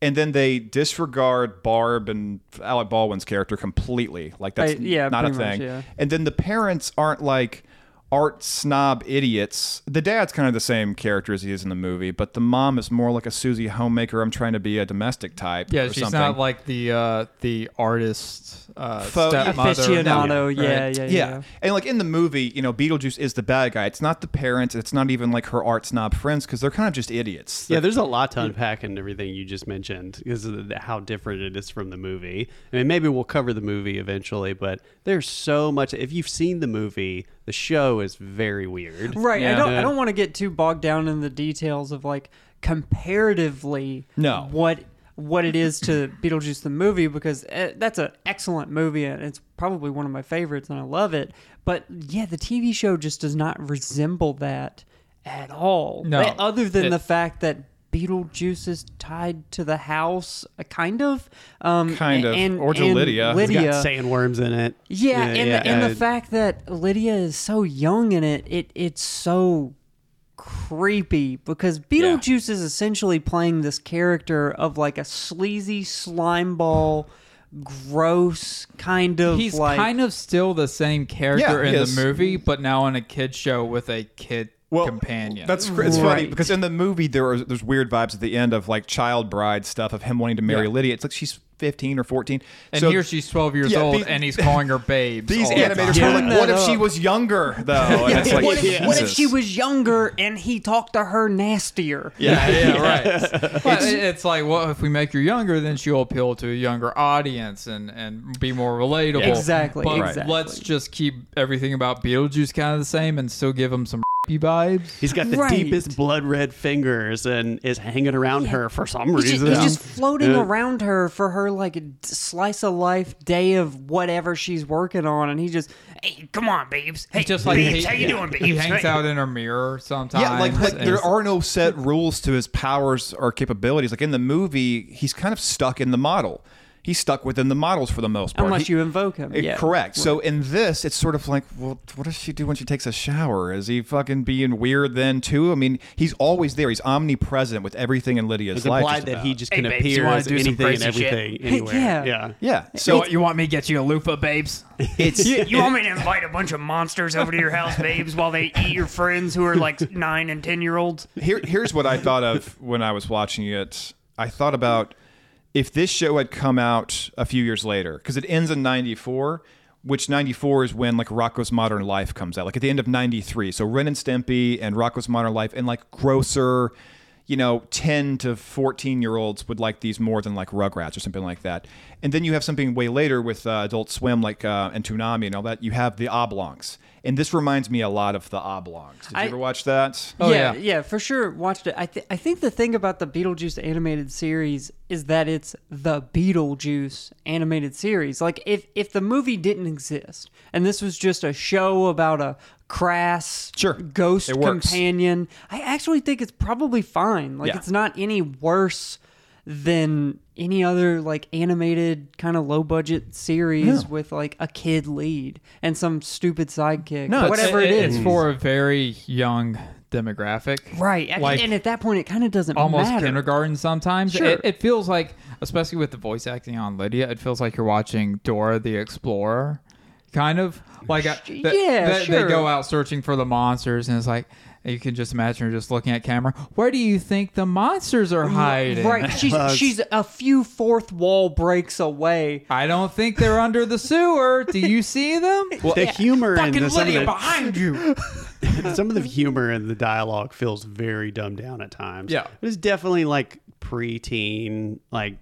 And then they disregard Barb and Alec Baldwin's character completely. Like that's Uh, yeah, not a pretty much, thing. yeah. And then the parents aren't like art snob idiots. The dad's kind of the same character as he is in the movie, but the mom is more like a Susie homemaker. I'm trying to be a domestic type. Yeah, or she's something. not like the uh, the artist uh, Fo- stepmother. aficionado Right. yeah, yeah yeah yeah. And like in the movie, you know, Beetlejuice is the bad guy. It's not the parents. It's not even like her art snob friends because they're kind of just idiots. Yeah, there's a lot to unpack in everything you just mentioned because of the, how different it is from the movie. I mean, maybe we'll cover the movie eventually, but there's so much. If you've seen the movie, the show is very weird. Right. I don't. Yeah. I don't want to get too bogged down in the details of like comparatively. No. What what it is to Beetlejuice the movie because uh, that's an excellent movie and it's probably one of my favorites and I love it. But yeah, the TV show just does not resemble that at all. No. Other than It- the fact that. Beetlejuice is tied to the house, uh, kind of, um, Kind of. and, Or to and Lydia. It's It's Lydia, got sandworms in it. yeah, and, the, and the fact that Lydia is so young in it, it it's so creepy because Beetlejuice is essentially playing this character of like a sleazy slime ball, gross kind of He's like kind of still the same character Yeah, in he the movie, but now on a kid show with a kid Well, companion. That's cr- it's funny because in the movie there are there's weird vibes at the end of like child bride stuff of him wanting to marry Yeah. Lydia. It's like she's 15 or 14. and so here she's 12 years Yeah, old, these- and he's calling her babe. these all the animators time. were Turn like, what if she was younger though? And it's like, what, if, what if she was younger and he talked to her nastier? Yeah, yeah, right. But it- it's like, well, if we make her younger, then she'll appeal to a younger audience and, and be more relatable. Exactly, But exactly. let's just keep everything about Beetlejuice kind of the same and still give him some vibes. He's got the Right. deepest blood red fingers and is hanging around her for some He's just, reason. he's just floating Yeah. around her for her like slice of life day of whatever she's working on, and he just, hey, come on, babes, hey, He's just like babes, he, how you doing, babes? he hangs Hey." out in her mirror sometimes. Yeah, like, like there are no set rules to his powers or capabilities. Like in the movie, he's kind of stuck in the model. He's stuck within the models for the most part. Unless He- you invoke him. Eh, Yeah. Correct. So in this, it's sort of like, well, what does she do when she takes a shower? Is he fucking being weird then too? I mean, he's always there. He's omnipresent with everything in Lydia's It's life. implied that about. he just Hey, can babes, appear wanna as do anything and crazy shit? everything anywhere. Yeah. yeah. yeah. So you want me to get you a loofah, babes? it's You, you want me to invite a bunch of monsters over to your house, babes, while they eat your friends who are like nine and ten year olds? here, here's what I thought of when I was watching it. I thought about if this show had come out a few years later, because it ends in '94, which '94 is when like Rocko's Modern Life comes out, like at the end of '93. So Ren and Stimpy and Rocko's Modern Life, and like grosser, you know, 10 to 14 year olds would like these more than like Rugrats or something like that. And then you have something way later with uh, Adult Swim, like uh, and Toonami and all that. You have the Oblongs, and this reminds me a lot of the Oblongs. Did you I- ever watch that? Oh, yeah, yeah. yeah, for sure. Watched it. I th- I think the thing about the Beetlejuice animated series is that it's the Beetlejuice animated series. Like if if the movie didn't exist and this was just a show about a crass Sure. ghost companion, I actually think it's probably fine. Like Yeah. it's not any worse than any other like animated kind of low budget series with like a kid lead and some stupid sidekick. No, whatever it is. It's for a very young demographic. Right. I- Like and at that point, it kind of doesn't almost matter. kindergarten sometimes. Sure. It, it feels like, especially with the voice acting on Lydia, it feels like you're watching Dora the Explorer, kind of like uh, a, th- Yeah, sure. They go out searching for the monsters, and it's like you can just imagine her just looking at camera. Where do you think the monsters are hiding? Right. She's she's a few fourth wall breaks away. I don't think they're under the sewer. Do you see them? Well, the humor and Fucking the, some, of the, behind you. some of the humor in the dialogue feels very dumbed down at times. Yeah. It's definitely like preteen, like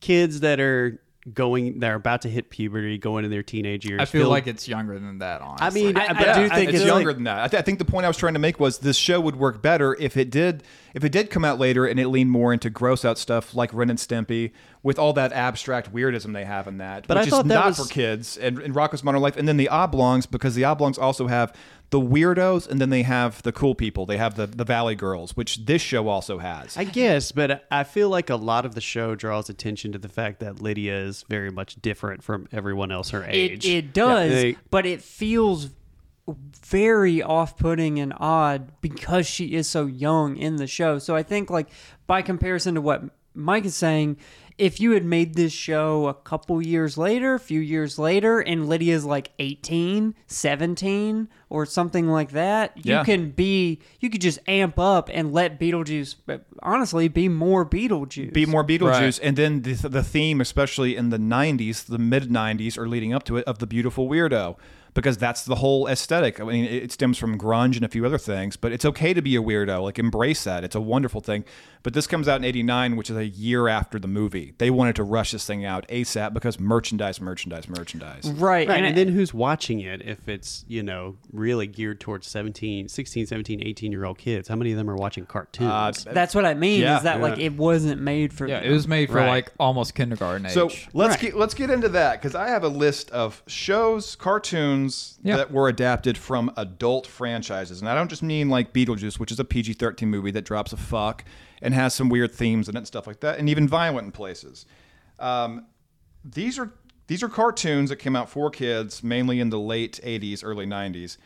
kids that are going, they're about to hit puberty, going into their teenage years. I feel like it's younger than that. Honestly, I mean, I- but I I, do do think think it's, it's younger like- than that. I, th- I think the point I was trying to make was this show would work better if it did if it did come out later and it leaned more into gross out stuff like Ren and Stimpy with all that abstract weirdism they have in that, But I which thought is that not was- for kids and, and Rocko's Modern Life, and then the Oblongs because the Oblongs also have the weirdos and then they have the cool people. They have the the Valley Girls, which this show also has. I guess, but I feel like a lot of the show draws attention to the fact that Lydia is very much different from everyone else her age. It it does, They- but it feels very off-putting and odd because she is so young in the show. So I think like by comparison to what Mike is saying, if you had made this show a couple years later, a few years later, and Lydia's like 18, 17, or something like that, Yeah. you can be, you could just amp up and let Beetlejuice, honestly, be more Beetlejuice. be more Beetlejuice, Right. and then the, the theme, especially in the '90s, the mid '90s, or leading up to it, of the beautiful weirdo, because that's the whole aesthetic. I mean, it, it stems from grunge and a few other things, but it's okay to be a weirdo. Like embrace that; it's a wonderful thing. But this comes out in '89, which is a year after the movie. They wanted to rush this thing out ASAP because merchandise, merchandise, merchandise. Right. Right, and and, then who's watching it if it's, you know, really geared towards 17, 16, 17, 18 year old kids? How many of them are watching cartoons? Uh, That's what I mean. Yeah, is that like it wasn't made for yeah, them. it was made for Right. like almost kindergarten age. So let's get let's get into that because I have a list of shows, cartoons Yeah. that were adapted from adult franchises, and I don't just mean like Beetlejuice, which is a PG-13 movie that drops a fuck and has some weird themes in it and stuff like that, and even violent in places. Um, these are these are cartoons that came out for kids, mainly in the late '80s, early '90s.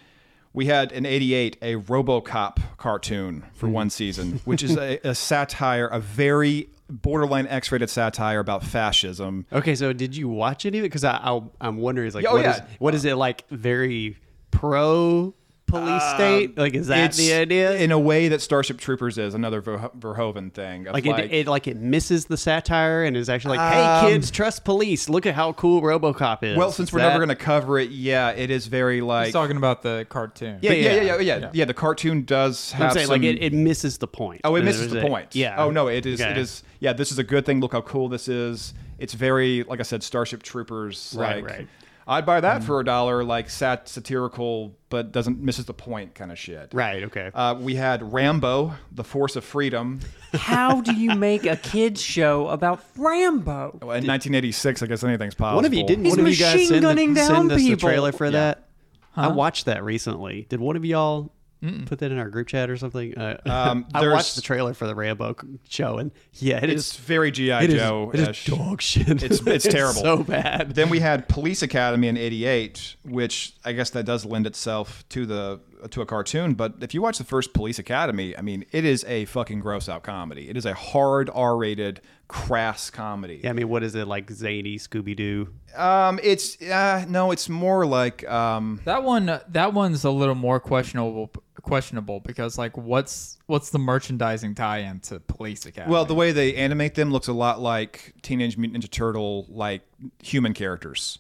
We had in '88 a RoboCop cartoon for one season, which is a, a satire, a very borderline X-rated satire about fascism. Okay, so did you watch any of it? Because I, I, I'm wondering, like, Oh, what yeah. is- what is it like? Very pro police state? Like, is that Um, the idea? In a way that Starship Troopers is another Ver- Verhoeven thing. of like, it, it like it misses the satire and is actually like, Um, hey kids, trust police. Look at how cool RoboCop is. well, since Is we're that- never going to cover it, yeah, it is very like. He's talking about the cartoon. Yeah, But yeah, yeah, yeah. yeah, yeah, yeah, The cartoon does I'm have saying some. like it, it misses the point. oh, it Is misses the it? point. Yeah. Oh no, it is. It Okay. is. Yeah, this is a good thing. Look how cool this is. It's very, like I said, Starship Troopers. Right, like, right. I'd buy that for a dollar, like sat satirical, but doesn't misses the point kind of shit. Right. Okay. Uh, we had Rambo, The Force of Freedom. How do you make a kids show about Rambo? Well, in 1986, I guess anything's possible. one of you didn't. He's one of you guys machine send, gunning the, down send us the people. trailer for Yeah. that? I watched that recently. Did one of y'all put that in our group chat or something? Uh, Um, I there's- watched the trailer for the Rambo show, and yeah, it It's is very GI is- Joe. it is dog shit. It's it's terrible. so bad. Then we had Police Academy in '88, which I guess that does lend itself to the to a cartoon. But if you watch the first Police Academy, I mean, it is a fucking gross out comedy. It is a hard R-rated, crass comedy. Yeah, I mean, what is it like? Zany Scooby Doo. Um, it's uh, no, it's more like um, That one, that one's a little more questionable. Questionable because like, what's what's the merchandising tie-in to Police Academy? well, the way they animate them looks a lot like Teenage Mutant Ninja Turtle, like human characters.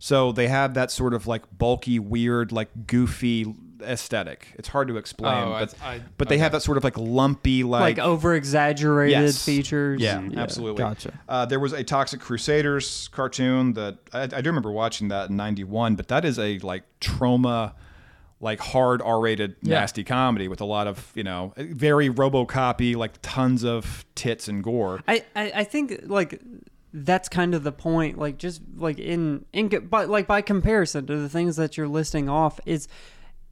So they have that sort of like bulky, weird, like goofy aesthetic. It's hard to explain, Oh, but I- but they have that sort of like lumpy, like, like, over exaggerated Yes. features. Yeah, absolutely. Gotcha. Uh, there was a Toxic Crusaders cartoon that I, I do remember watching that in '91, but that is a like trauma, like hard R-rated Yeah. nasty comedy with a lot of you know very RoboCopy, like tons of tits and gore. I, I, I think like that's kind of the point. Like just like in in but like by comparison to the things that you're listing off is.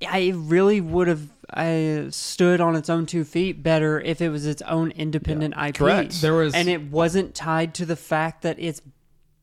I really would have I stood on its own two feet better if it was its own independent IP. Correct. There was- and it wasn't tied to the fact that it's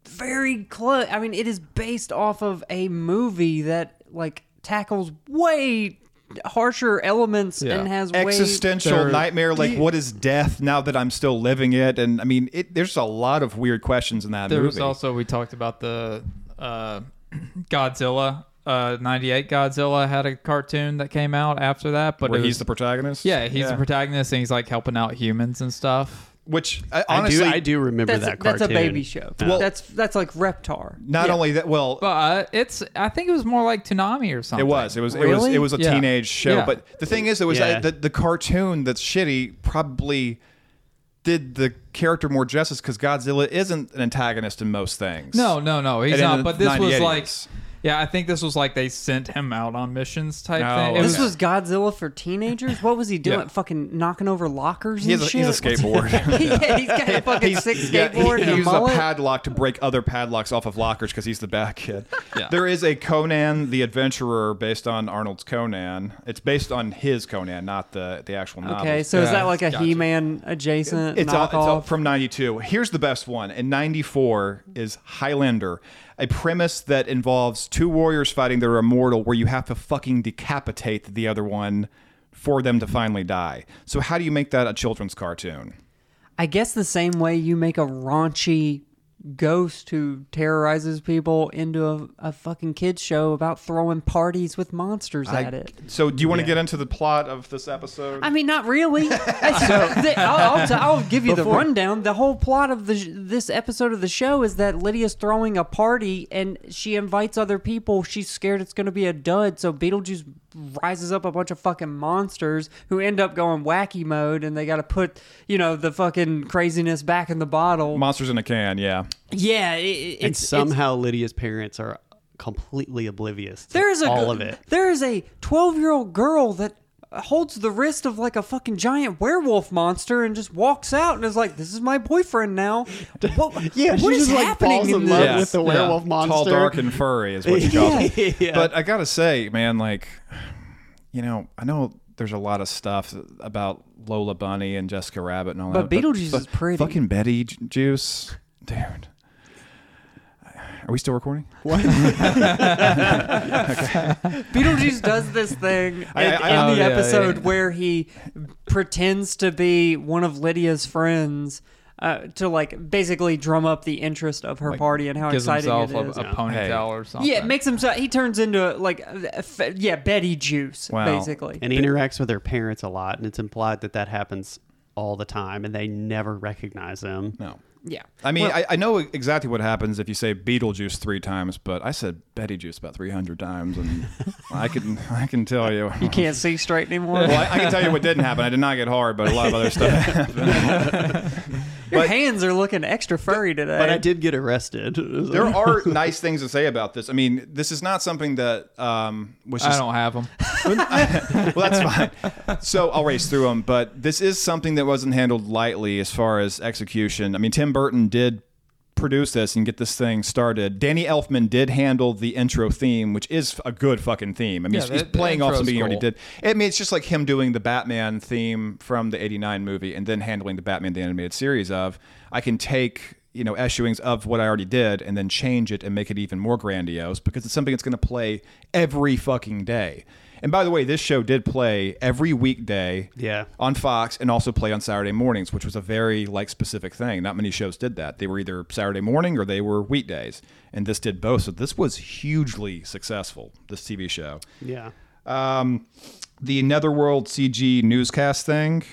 very close. I mean, it is based off of a movie that like tackles way harsher elements Yeah. and has Existential There- nightmare, like what is death now that I'm still living it? And I mean, it, there's a lot of weird questions in that there movie. was also we talked about the uh, Godzilla. Uh, 98 Godzilla had a cartoon that came out after that, but where it he's the protagonist. yeah, he's the protagonist and he's like helping out humans and stuff. Which I, honestly, I do. I do remember That's, that that's a baby show. Well- that's that's like Reptar. not Yeah. only that. Well, But uh, it's I think it was more like Toonami or something. It was. It was. It was. It was a Yeah. teenage show. Yeah. But the thing is, it was Yeah. uh, the the cartoon that's shitty probably did the character more justice because Godzilla isn't an antagonist in most things. No, no, no, he's And not. But this was 98 like, is. Yeah, I think this was like they sent him out on missions type No, thing. It This was, was Godzilla for teenagers. What was he doing? Yeah. Fucking knocking over lockers He and has, a, shit. he has a skateboard. yeah, he's got a fucking sick Yeah, skateboard he, and he a uses a mullet. padlock to break other padlocks off of lockers because he's the bad kid. Yeah. There is a Conan the Adventurer based on Arnold's Conan. It's based on his Conan, not the the actual novel. Okay, so is that like a gotcha. He-Man adjacent It's, all, it's all from 92. Here's the best one. In 94 is Highlander, a premise that involves two warriors fighting that are immortal where you have to fucking decapitate the other one for them to finally die. So how do you make that a children's cartoon? I guess the same way you make a raunchy ghost who terrorizes people into a, a fucking kids show about throwing parties with monsters I- at it. So do you want to get into the plot of this episode? I mean, not really. The- I'll, I'll, t- I'll give you the rundown. The whole plot of the sh- this episode of the show is that Lydia's throwing a party and she invites other people. She's scared it's going to be a dud, so Beetlejuice rises up a bunch of fucking monsters who end up going wacky mode, and they got to put you know the fucking craziness back in the bottle. Monsters in a can, yeah. yeah, it, it- And it's somehow Lydia's parents are completely oblivious to There's a all of it. There is a 12 year old girl that holds the wrist of like a fucking giant werewolf monster and just walks out and is like, "This is my boyfriend now." What, Yeah, what she is just like happening falls in in love this? with the Yeah. werewolf monster. Tall, dark, and furry is what you call it. Yeah. But I gotta say, man, like, you know, I know there's a lot of stuff about Lola Bunny and Jessica Rabbit and all that. But that. Beetlejuice fu- is pretty. Fucking Betty Juice, dude. Are we still recording? What? Beetlejuice does this thing I- in, I- in oh, the yeah, episode yeah. where he pretends to be one of Lydia's friends. Uh, to like basically drum up the interest of her Like, party and how gives exciting himself it a, is. a ponytail Hey. or something. yeah, it makes him so he turns into like a- a f- yeah Betty Juice Wow. basically. and he interacts with her parents a lot, and it's implied that that happens all the time, and they never recognize him. No. Yeah. I mean, Well- I, I know exactly what happens if you say Beetlejuice three times, but I said Betty Juice about three hundred times, and I can I can tell you. You can't see straight anymore. Well, I, I can tell you what didn't happen. I did not get hard, but a lot of other stuff happened. Your but- hands are looking extra furry today. But I did get arrested. there are nice things to say about this. I mean, this is not something that um, was I don't have them. well, that's fine. So I'll race through them, but this is something that wasn't handled lightly as far as execution. I mean, Tim Burton did produce this and get this thing started, Danny Elfman did handle the intro theme, which is a good fucking theme. I mean, Yeah, he's, the- he's playing off something he already did. I mean, it's just like him doing the Batman theme from the '89 movie and then handling the Batman the animated series. Of I can take you know eschewings of what I already did and then change it and make it even more grandiose because it's something that's going to play every fucking day. And by the way, this show did play every weekday Yeah. on Fox and also play on Saturday mornings, which was a very like specific thing. Not many shows did that. They were either Saturday morning or they were weekdays, and this did both. So this was hugely successful. This TV show. Yeah. Um, the Netherworld CG newscast thing,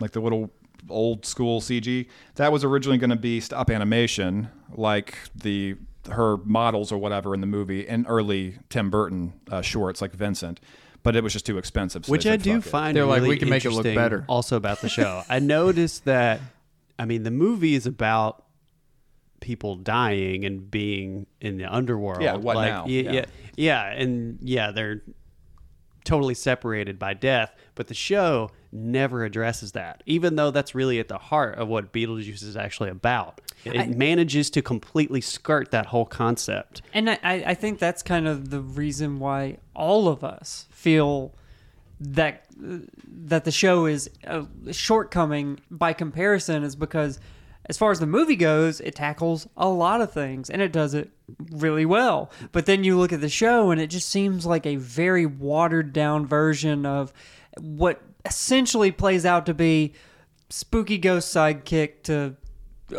like the little old school CG, that was originally going to be stop animation, like the her models or whatever in the movie and early Tim Burton uh, shorts, like Vincent. But it was just too expensive. so Which I do find They're like, really "We can make it look interesting better." Also about the show, I noticed that. I mean, the movie is about people dying and being in the underworld. Yeah, what like, now? Yeah, Yeah. yeah, yeah, and yeah, they're totally separated by death. But the show never addresses that, even though that's really at the heart of what Beetlejuice is actually about. It I- manages to completely skirt that whole concept. And I, I I think that's kind of the reason why all of us feel that that the show is a shortcoming by comparison is because as far as the movie goes, it tackles a lot of things and it does it really well. But then you look at the show and it just seems like a very watered down version of what essentially plays out to be spooky ghost sidekick to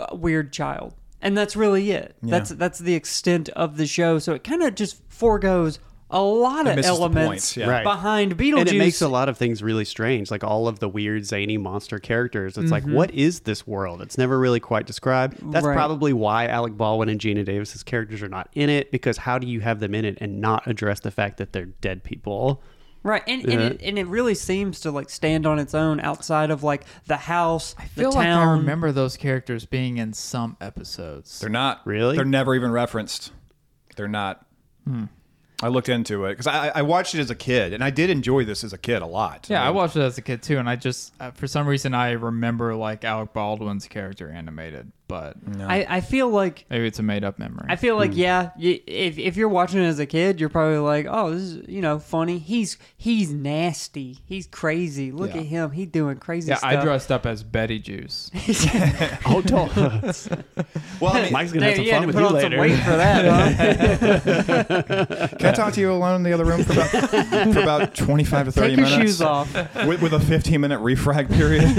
a weird child. And that's really it. That's that's the extent of the show. So it kind of just foregoes a lot of elements points, yeah. Right. behind Beetlejuice. And it makes a lot of things really strange, like all of the weird zany monster characters. It's like, mm-hmm. what is this world? It's never really quite described. That's Right. probably why Alec Baldwin and Geena Davis's characters are not in it, because how do you have them in it and not address the fact that they're dead people? Right, and and, it, and it really seems to like stand on its own outside of like the house, I feel the like town. I remember those characters being in some episodes. They're not Really? They're never even referenced. They're not. I looked into it because I, I watched it as a kid, and I did enjoy this as a kid a lot. Yeah, I watched it as a kid too, and I just uh, for some reason I remember like Alec Baldwin's character animated, but I, I feel like maybe it's a made up memory. I feel like yeah, y if if you're watching it as a kid, you're probably like, oh, this is you know funny. He's he's nasty. He's crazy. Look Yeah. at him. He doing crazy yeah, stuff. I dressed up as Betty Juice. Oh, don't. Well, I mean, Mike's gonna have Damn, some fun with put you on later. some weight for that. Huh? can I talk to you alone in the other room for about, for about twenty-five to thirty Take your minutes? shoes off. with, with a 15 minute refrag period.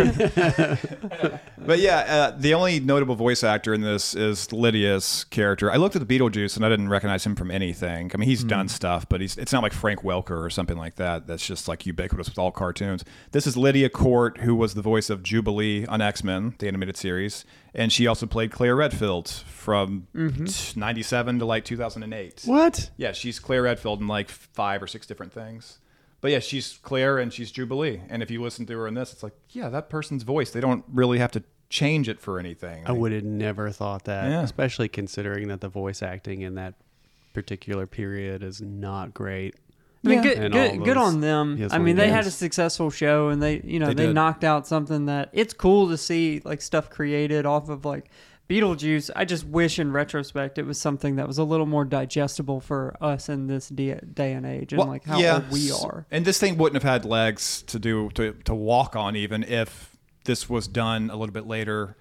but yeah, uh, the only notable voice actor in this is Lydia's character. I looked at the Beetlejuice and I didn't recognize him from anything. I mean, he's done hmm. stuff, but he's it's not like Frank Welker or something like that. That's just like ubiquitous with all cartoons. This is Lydia Court, who was the voice of Jubilee on X Men, the animated series, and she also played Claire Redfield from mm-hmm. '97 to like 2008. what? Yeah, she's Claire Redfield in like five or six different things. But yeah, she's Claire and she's Jubilee. And if you listen to her in this, it's like, yeah, that person's voice. They don't really have to change it for anything. I would have never thought that, Yeah. especially considering that the voice acting in that particular period is not great. I mean, good, good, good those- on them. I mean, it they had a successful show, and they, you know, They they, knocked out something that it's cool to see, like stuff created off of like Beetlejuice. I just wish, in retrospect, it was something that was a little more digestible for us in this day, day and age, and Well, like how yeah, old we are. And this thing wouldn't have had legs to do to, to walk on even if this was done a little bit later,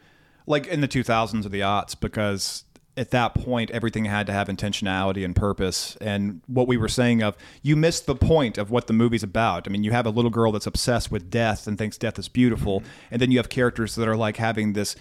like in the 2000s or the aughts, because at that point everything had to have intentionality and purpose. And what we were saying of you missed the point of what the movie's about. I mean, you have a little girl that's obsessed with death and thinks death is beautiful, and then you have characters that are like having this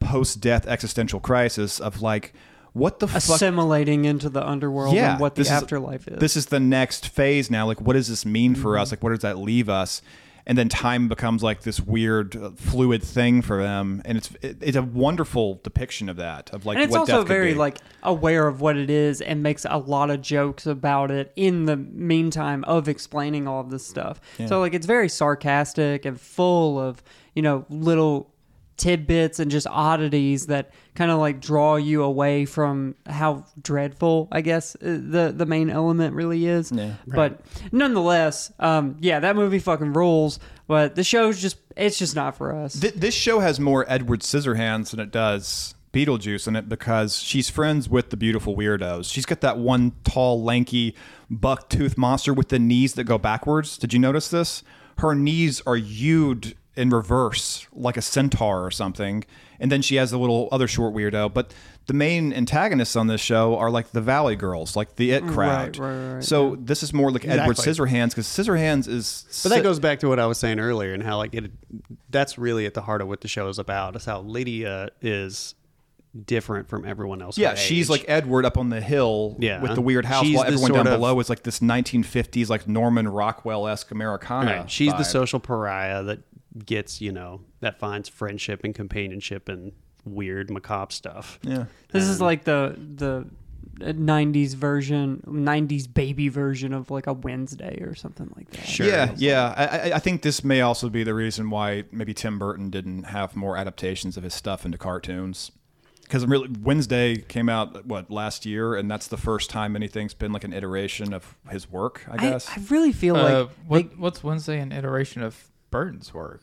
post-death existential crisis of like. What the fuck? Assimilating into the underworld and what the this is- afterlife is. This is the next phase now. Like, what does this mean for mm-hmm. us? Like, where does that leave us? And then time becomes like this weird, uh, fluid thing for them, and it's it, it's a wonderful depiction of that. Of like, and it's what also death could very be. like aware of what it is and makes a lot of jokes about it in the meantime of explaining all of this stuff. So like it's very sarcastic and full of, you know, little tidbits and just oddities that kind of like draw you away from how dreadful I guess uh, the the main element really is. Yeah. But nonetheless, um yeah, that movie fucking rules, but the show's just it's just not for us. Th- this show has more Edward Scissorhands than it does Beetlejuice in it because she's friends with the beautiful weirdos. She's got that one tall, lanky, buck tooth monster with the knees that go backwards. Did you notice this? Her knees are hewed in reverse like a centaur or something. And then she has a little other short weirdo. But the main antagonists on this show are like the Valley Girls, like the It crowd. right, right, right, so this is more like Edward Exactly. Scissorhands because Scissorhands is. But that goes back to what I was saying earlier and how like it that's really at the heart of what the show is about. Is how Lydia is different from everyone else. Yeah, she's age. like Edward up on the hill Yeah. with the weird house, She's while everyone down of- below is like this 1950s, like Norman Rockwell esque Americana. Right. She's the social pariah that gets, you know, that finds friendship and companionship and weird macabre stuff. Yeah. This is like the the 90s version, 90s baby version of like a Wednesday or something like that. Yeah, yeah. I, I- I think this may also be the reason why maybe Tim Burton didn't have more adaptations of his stuff into cartoons. Because really, Wednesday came out what last year, and that's the first time anything's been like an iteration of his work. I I, guess. I really feel Uh, like what, what's Wednesday an iteration of Burton's work?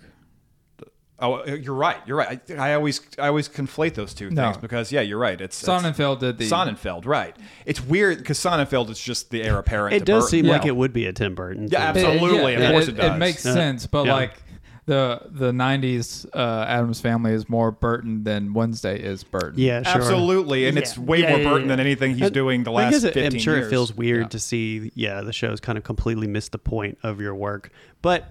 oh, you're right. You're right. I, I always, I always conflate those two No. things because yeah, you're right. It's it's- Sonnenfeld did the Sonnenfeld, right? It's weird because Sonnenfeld is just the heir apparent. It to does Burton. seem like it would be a Tim Burton. Yeah, thing. absolutely. yeah, of course it, does. makes Yeah. sense, but Yeah. like the the '90s uh, Addams Family is more Burton than Wednesday is Burton. Yeah, sure. Absolutely, and it's way Yeah, more yeah, Burton yeah. than anything he's And doing the last it- 15 I'm sure years. it feels weird Yeah. to see, yeah, the show's kind of completely missed the point of your work, but uh,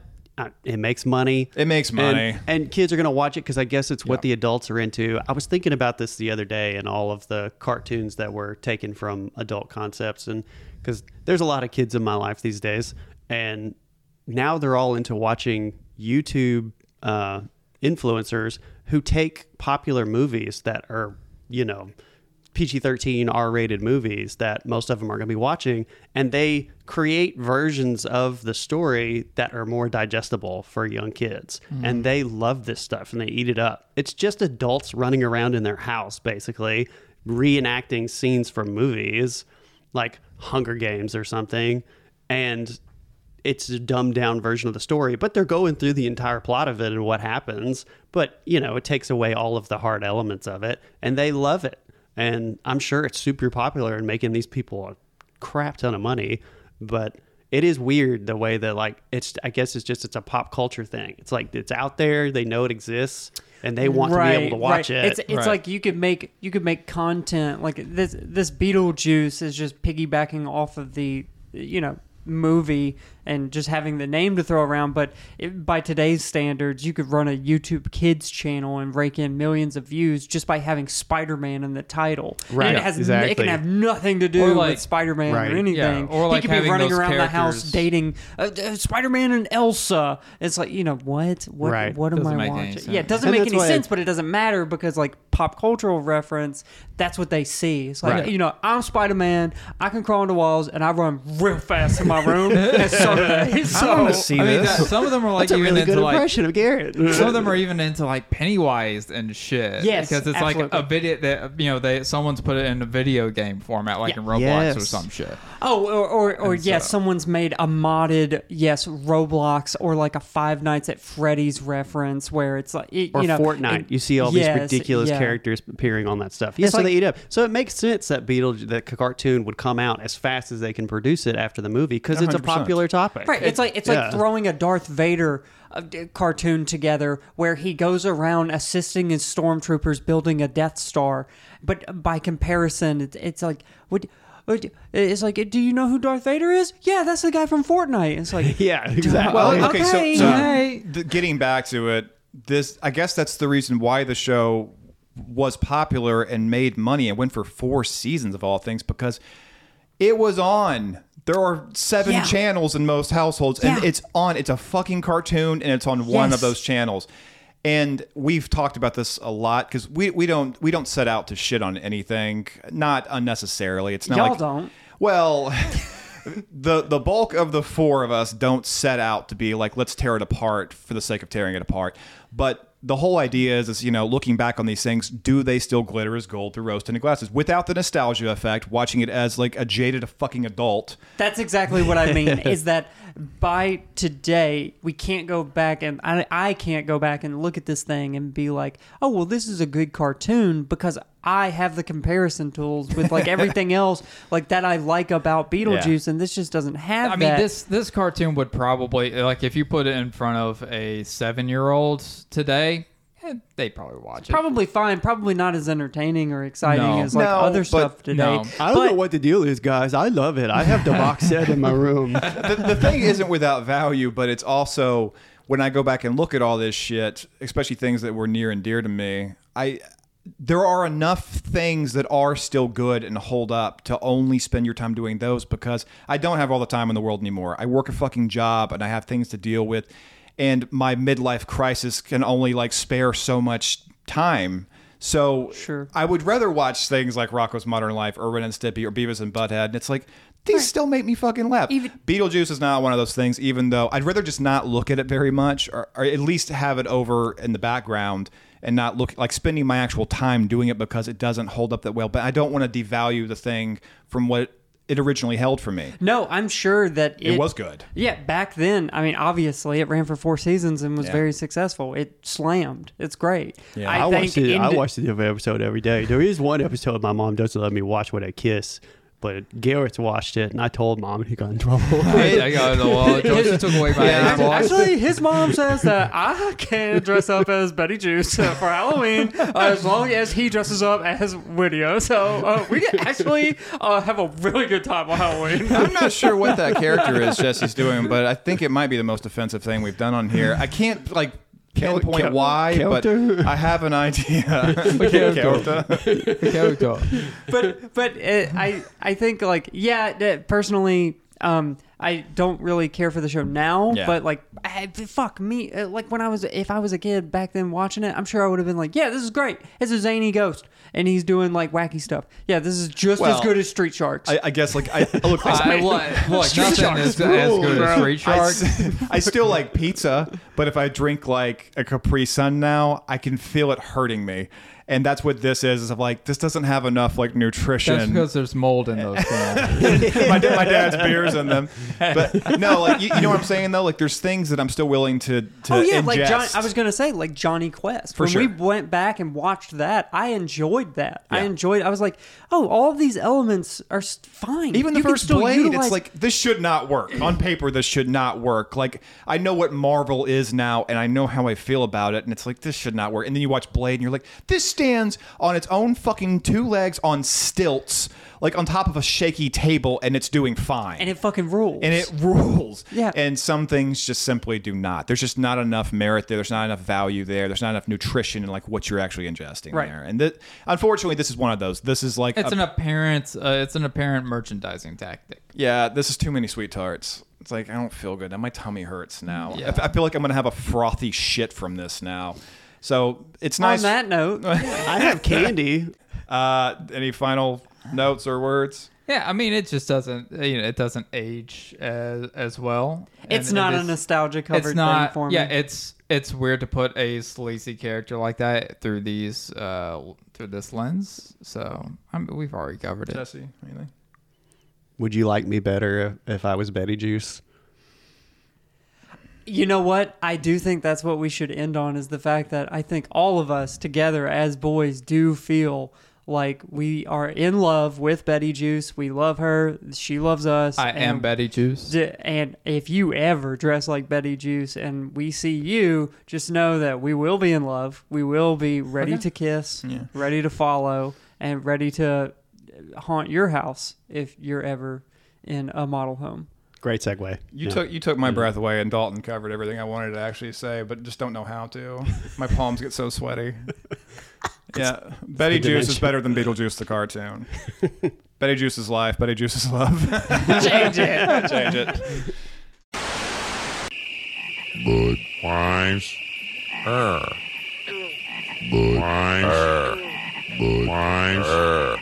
it makes money. It makes And- money. and, kids are going to watch it because I guess it's what Yeah. the adults are into. I was thinking about this the other day and all of the cartoons that were taken from adult concepts, and because there's a lot of kids in my life these days, and now they're all into watching YouTube uh, influencers who take popular movies that are, you know, PG 13 R rated movies that most of them are going to be watching, and they create versions of the story that are more digestible for young kids. Hmm. And they love this stuff and they eat it up. It's just adults running around in their house, basically, reenacting scenes from movies like Hunger Games or something. And it's a dumbed down version of the story, but they're going through the entire plot of it and what happens. But, you know, it takes away all of the hard elements of it, and they love it. And I'm sure it's super popular and making these people a crap ton of money. But it is weird the way that, like, it's, I guess it's just, it's a pop culture thing. It's like, it's out there, they know it exists, and they want to be able to watch right. it. It's it's Right. like you could make you could make content like this. This Beetlejuice is just piggybacking off of the you know movie and just having the name to throw around. But it, by today's standards, you could run a YouTube Kids channel and rake in millions of views just by having Spider Man in the title. Right, And it has n- it can have nothing to do like- with Spider Man Right. or anything. Yeah, or like he could be running those around the house dating uh, uh, Spider Man and Elsa. It's like you know what what Right. what am Doesn't I watching? Yeah, it doesn't And make any why I- sense, but it doesn't matter because like pop cultural reference, that's what they see. It's like Right. you know, I'm Spider Man, I can crawl into walls, and I run real fast in my room. and so do they. So I want to see I mean, this. that, some of them are like That's a even really into good like impression of Garrett. some of them are even into like Pennywise and shit. Yes, because it's like a video that you know they someone's put it in a video game format, like Yeah. in Roblox or Yes. some shit. Oh, or or, or And yes, so- someone's made a modded yes Roblox or like a Five Nights at Freddy's reference where it's like it, or you know Fortnite. it- you see all yes, these ridiculous yeah. characters appearing on that stuff. Yeah, It's so like- they eat up. So it makes sense that Beetle that cartoon would come out as fast as they can produce it after the movie because it's a popular topic. Right. It's like it's yeah. like throwing a Darth Vader uh, cartoon together where he goes around assisting his stormtroopers building a Death Star, but by comparison, it's, it's like what. what- It's like, do you know who Darth Vader is? Yeah, that's the guy from Fortnite. It's like, yeah, exactly. Well, okay, Okay, so, so hey. th- getting back to it, this I guess that's the reason why the show was popular and made money and went for four seasons of all things because it was on. There are seven Yeah. channels in most households, and Yeah. it's on. It's a fucking cartoon, and it's on one Yes. of those channels. And we've talked about this a lot because we, we don't we don't set out to shit on anything, not unnecessarily. It's not Y'all like don't. well, the the bulk of the four of us don't set out to be like let's tear it apart for the sake of tearing it apart. But the whole idea is, is, you know, looking back on these things, do they still glitter as gold through rose tinted glasses without the nostalgia effect? Watching it as like a jaded fucking adult. That's exactly what I mean. is that by today we can't go back and I, I can't go back and look at this thing and be like, oh well, this is a good cartoon because I have the comparison tools with like everything else like that I like about Beetlejuice, and this just doesn't have I mean, that. this this cartoon would probably like if you put it in front of a seven year old today, eh, they'd probably watch it. Probably fine. Probably not as entertaining or exciting No. as like No, other but- stuff today. no. I don't know what the deal is, guys. I love it. I have the box set in my room. the, the thing isn't without value, but it's also when I go back and look at all this shit, especially things that were near and dear to me, I there are enough things that are still good and hold up to only spend your time doing those because I don't have all the time in the world anymore. I work a fucking job and I have things to deal with and my midlife crisis can only like spare so much time. So Sure. I would rather watch things like Rocko's Modern Life or Ren and Stimpy or Beavis and Butthead. And it's like these still make me fucking laugh. Even- Beetlejuice is not one of those things, even though I'd rather just not look at it very much or, or at least have it over in the background and not look like spending my actual time doing it because it doesn't hold up that well. But I don't want to devalue the thing from what it originally held for me. No, I'm sure that it, It was good. Yeah, back then, I mean, obviously, it ran for four seasons and was Yeah. very successful. It slammed. It's great. Yeah. I, I, watch think the I watched the different episode every day. There is one episode my mom doesn't let me watch when I kiss, but Garrett's watched it, and I told mom, and he got in trouble. I, I got the wall. Josie took away my Yeah, Xbox. actually, his mom says that I can dress up as Betty Juice uh, for Halloween as long as he dresses up as Whittier. So uh, we can actually uh, have a really good time on Halloween. I'm not sure what that character is Jesse's doing, but I think it might be the most offensive thing we've done on here. I can't like pinpoint Kel- why, Kelter? but I have an idea. Kelter. Kelter. character. but but uh, I I think like yeah personally um I don't really care for the show now Yeah. but like I, fuck me uh, like when I was if I was a kid back then watching it I'm sure I would have been like yeah this is great it's a zany ghost and he's doing like wacky stuff yeah this is just as good as Street Sharks I, I guess like I look. I, I, look, look nothing is as good as Street Sharks. I, Shark. s- I still like pizza, but if I drink like a Capri Sun now, I can feel it hurting me. And that's what this is. Is of like this doesn't have enough like nutrition. That's because there's mold in those cans. my, da- my dad's beers in them. But no, like you, you know what I'm saying though. Like there's things that I'm still willing to to Oh yeah, ingest. like John, I was gonna say like Jonny Quest. For when sure. we went back and watched that, I enjoyed that. I Yeah. enjoyed. I was like, oh, all of these elements are fine. Even the You first Blade, utilize- it's like this should not work on paper. This should not work. Like I know what Marvel is now, and I know how I feel about it, and it's like this should not work. And then you watch Blade, and you're like, this stands on its own fucking two legs on stilts, like on top of a shaky table, and it's doing fine. and it fucking rules. and it rules. Yeah. And some things just simply do not. There's just not enough merit there. There's not enough value there. There's not enough nutrition in like what you're actually ingesting Right. there. And that, unfortunately, this is one of those. This is like It's a- an apparent. Uh, it's an apparent merchandising tactic. yeah, this is too many sweet tarts. It's like I don't feel good. Now my tummy hurts now. Yeah. I, I feel like I'm gonna have a frothy shit from this now. So it's on nice. On that note, I have candy. uh, any final notes or words? Yeah, I mean, it just doesn't. You know, it doesn't age as as well. it's And not it a is- nostalgia covered It's not. thing for me. yeah, it's it's weird to put a sleazy character like that through these uh through this lens. So I mean, we've already covered it. Jesse, anything? Would you like me better if, if I was Betty Juice? You know what? I do think that's what we should end on is the fact that I think all of us together as boys do feel like we are in love with Betty Juice. We love her. She loves us. I am Betty Juice. D- And if you ever dress like Betty Juice and we see you, just know that we will be in love. We will be ready to kiss, Yeah. ready to follow, and ready to haunt your house if you're ever in a model home. Great segue. You Yeah. took you took my breath away, and Dalton covered everything I wanted to actually say, but just don't know how to. My palms get so sweaty. Yeah, Betty the Juice is better than Beetlejuice the cartoon. Betty Juice is life. Betty Juice is love. Change it. Change it. Bud Wise. Er. Bud Wise. Er. Bud Wise. Er.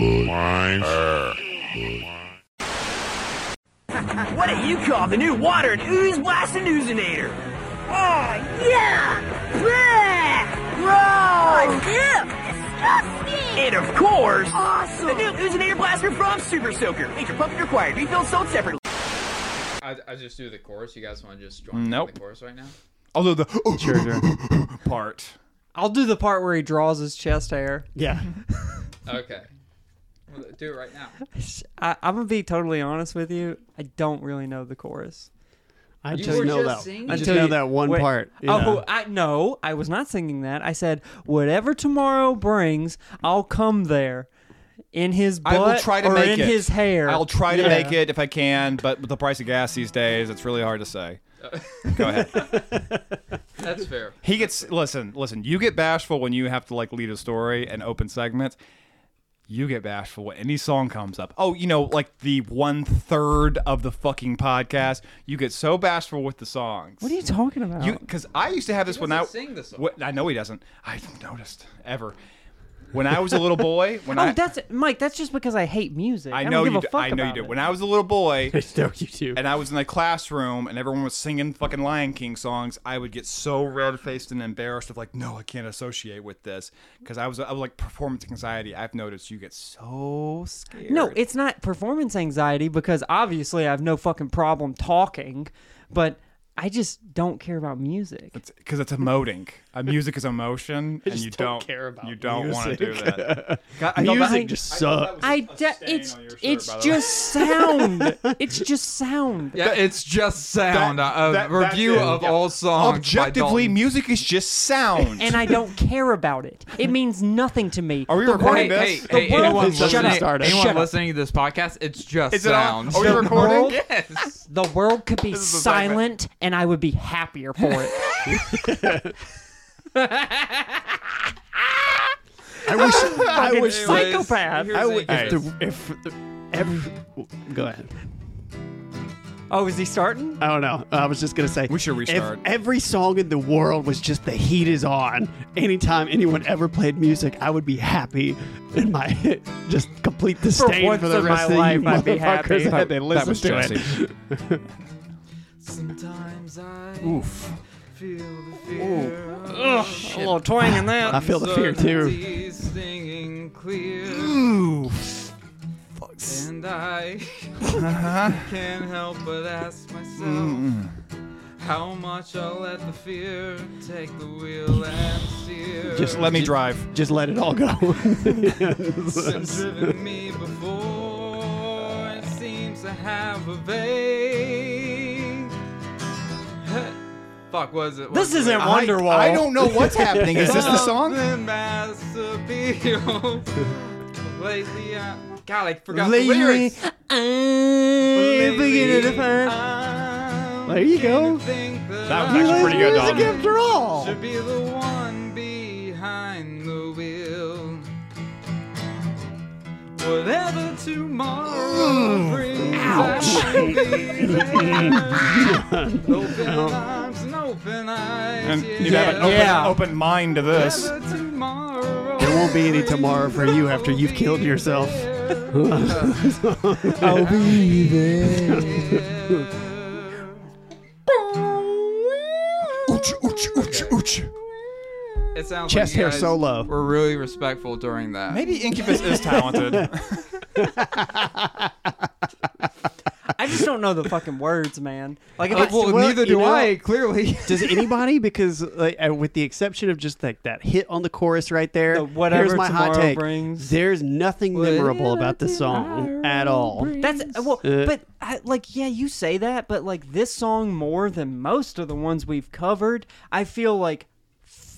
Bud Wise. Er. What do you call the new water and ooze blasting oozinator? Oh, yeah! Bleh! Gross! Ew! Disgusting! And of course, Awesome! the new Oozinator Blaster from Super Soaker. Major pumping required. Refill sold separately. I, I just do the chorus. You guys want to just join me Nope. in the chorus right now? Although the sure, part. I'll do the part where he draws his chest hair. Yeah. Okay. Well, do it right now. I, I'm gonna be totally honest with you. I don't really know the chorus. I You just were know just that. singing. I just know you- that one wait- part. you oh, know. I no, I was not singing that. I said, "Whatever tomorrow brings, I'll come there." In his butt I will try to or make in it. his hair. I'll try to Yeah. make it if I can, but with the price of gas these days, it's really hard to say. Go ahead. That's fair. He gets listen, listen. You get bashful when you have to like lead a story and open segments. You get bashful when any song comes up. Oh, you know, like the one third of the fucking podcast. You get so bashful with the songs. What are you talking about? You because I used to have this when I sing the song. Wh- I know he doesn't. I've noticed ever. When I was a little boy, when oh, I that's Mike. That's just because I hate music. I I, know don't give you a do, I know you do. it. When I was a little boy, I know you do. and I was in the classroom and everyone was singing fucking Lion King songs, I would get so red faced and embarrassed of like, no, I can't associate with this because I was I was like performance anxiety. I've noticed you get so scared. No, it's not performance anxiety because obviously I have no fucking problem talking, but I just don't care about music. because it's emoting. Uh, music is emotion, and you don't don't care about You don't want to do music. that. Music just sucks. I de- it's on your shirt, it's by the way. just sound. it's just sound. Yeah, it's just sound. That- a that- that's review it. of Yeah. all songs. Objectively, Dalton. music is just sound. And I don't care about it. It means nothing to me. Are we The recording world- this? hey, hey, world- anyone Shut listening, up. Start anyone Shut up. listening to this podcast, it's just Is it on? sound. Are we The recording? yes. The world could be is the segment. silent, and I would be happier for it. I wish. I Fucking wish. psychopath. here's I the- would, here's if, the, if the, every. Go ahead. Oh, is he starting? I don't know. I was just gonna say We should restart. If every song in the world was just the heat is on, anytime anyone ever played music, I would be happy in my just complete disdain once for, the in rest my of you life, I'd be happy. motherfuckers that they that was to Jesse. it. Sometimes I Oof. feel the fear. A little twang in that. I feel the fear too. Certainty stinging clear. Ooh. And I Uh-huh. can't help but ask myself Mm. how much I'll let the fear take the wheel and steer. Just let me drive. Just let it all go. It's driven me before. It seems to have a vague. Fuck, was it? This was it? isn't Wonderwall. I, I don't know what's happening. Is this the song? Something mass appeal. Lately, I, God, I forgot Lately, the lyrics. I'm beginning to find. There you go. beginning to think That was I actually pretty good, music Dalton. after all. Should be the one Whatever tomorrow mm. brings, I'll be there. Open arms and open eyes. And yeah. you have an open, Yeah. open mind to this. Whatever tomorrow There won't be any tomorrow for you after you've killed yourself. I'll be there. Ooch, ooch, ooch, ooch. It sounds Chest like you hair guys We're really respectful during that. Maybe Incubus is talented. I just don't know the fucking words, man. Like if Uh, I, well, well, neither do know- I. Clearly. Does anybody? Because like, uh, with the exception of just like that hit on the chorus right there, The whatever here's my hot tomorrow take. brings. There's nothing memorable about the song at all. That's well, Uh, but I, like, yeah, you say that, but like this song more than most of the ones we've covered, I feel like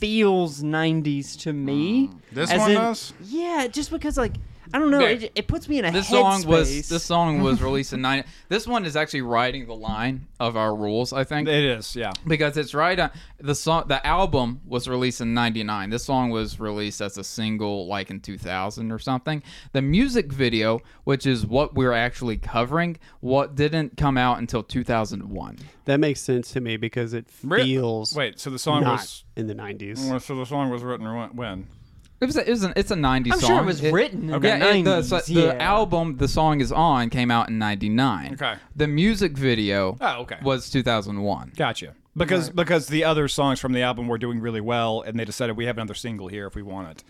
feels '90s to me. Mm. This As one in- does? Yeah, just because like I don't know, Okay. it, it puts me in a this song was this song was released in nine. This one is actually riding the line of our rules, I think, It is, yeah. because it's right on the song. The album was released in '99. This song was released as a single, like in 2000 or something. The music video, which is what we're actually covering, what didn't come out until 2001. That makes sense to me because it feels Wait, so the song not was. in the 90s. So the song was written when- when? It was a, it was an, it's a 90s I'm song. sure it was written in yeah, the it- 90s. so- the yeah. album the song is on came out in 99. Okay. The music video Oh, okay. was 2001. Gotcha. because because the other songs from the album were doing really well, and they decided we have another single here if we want it,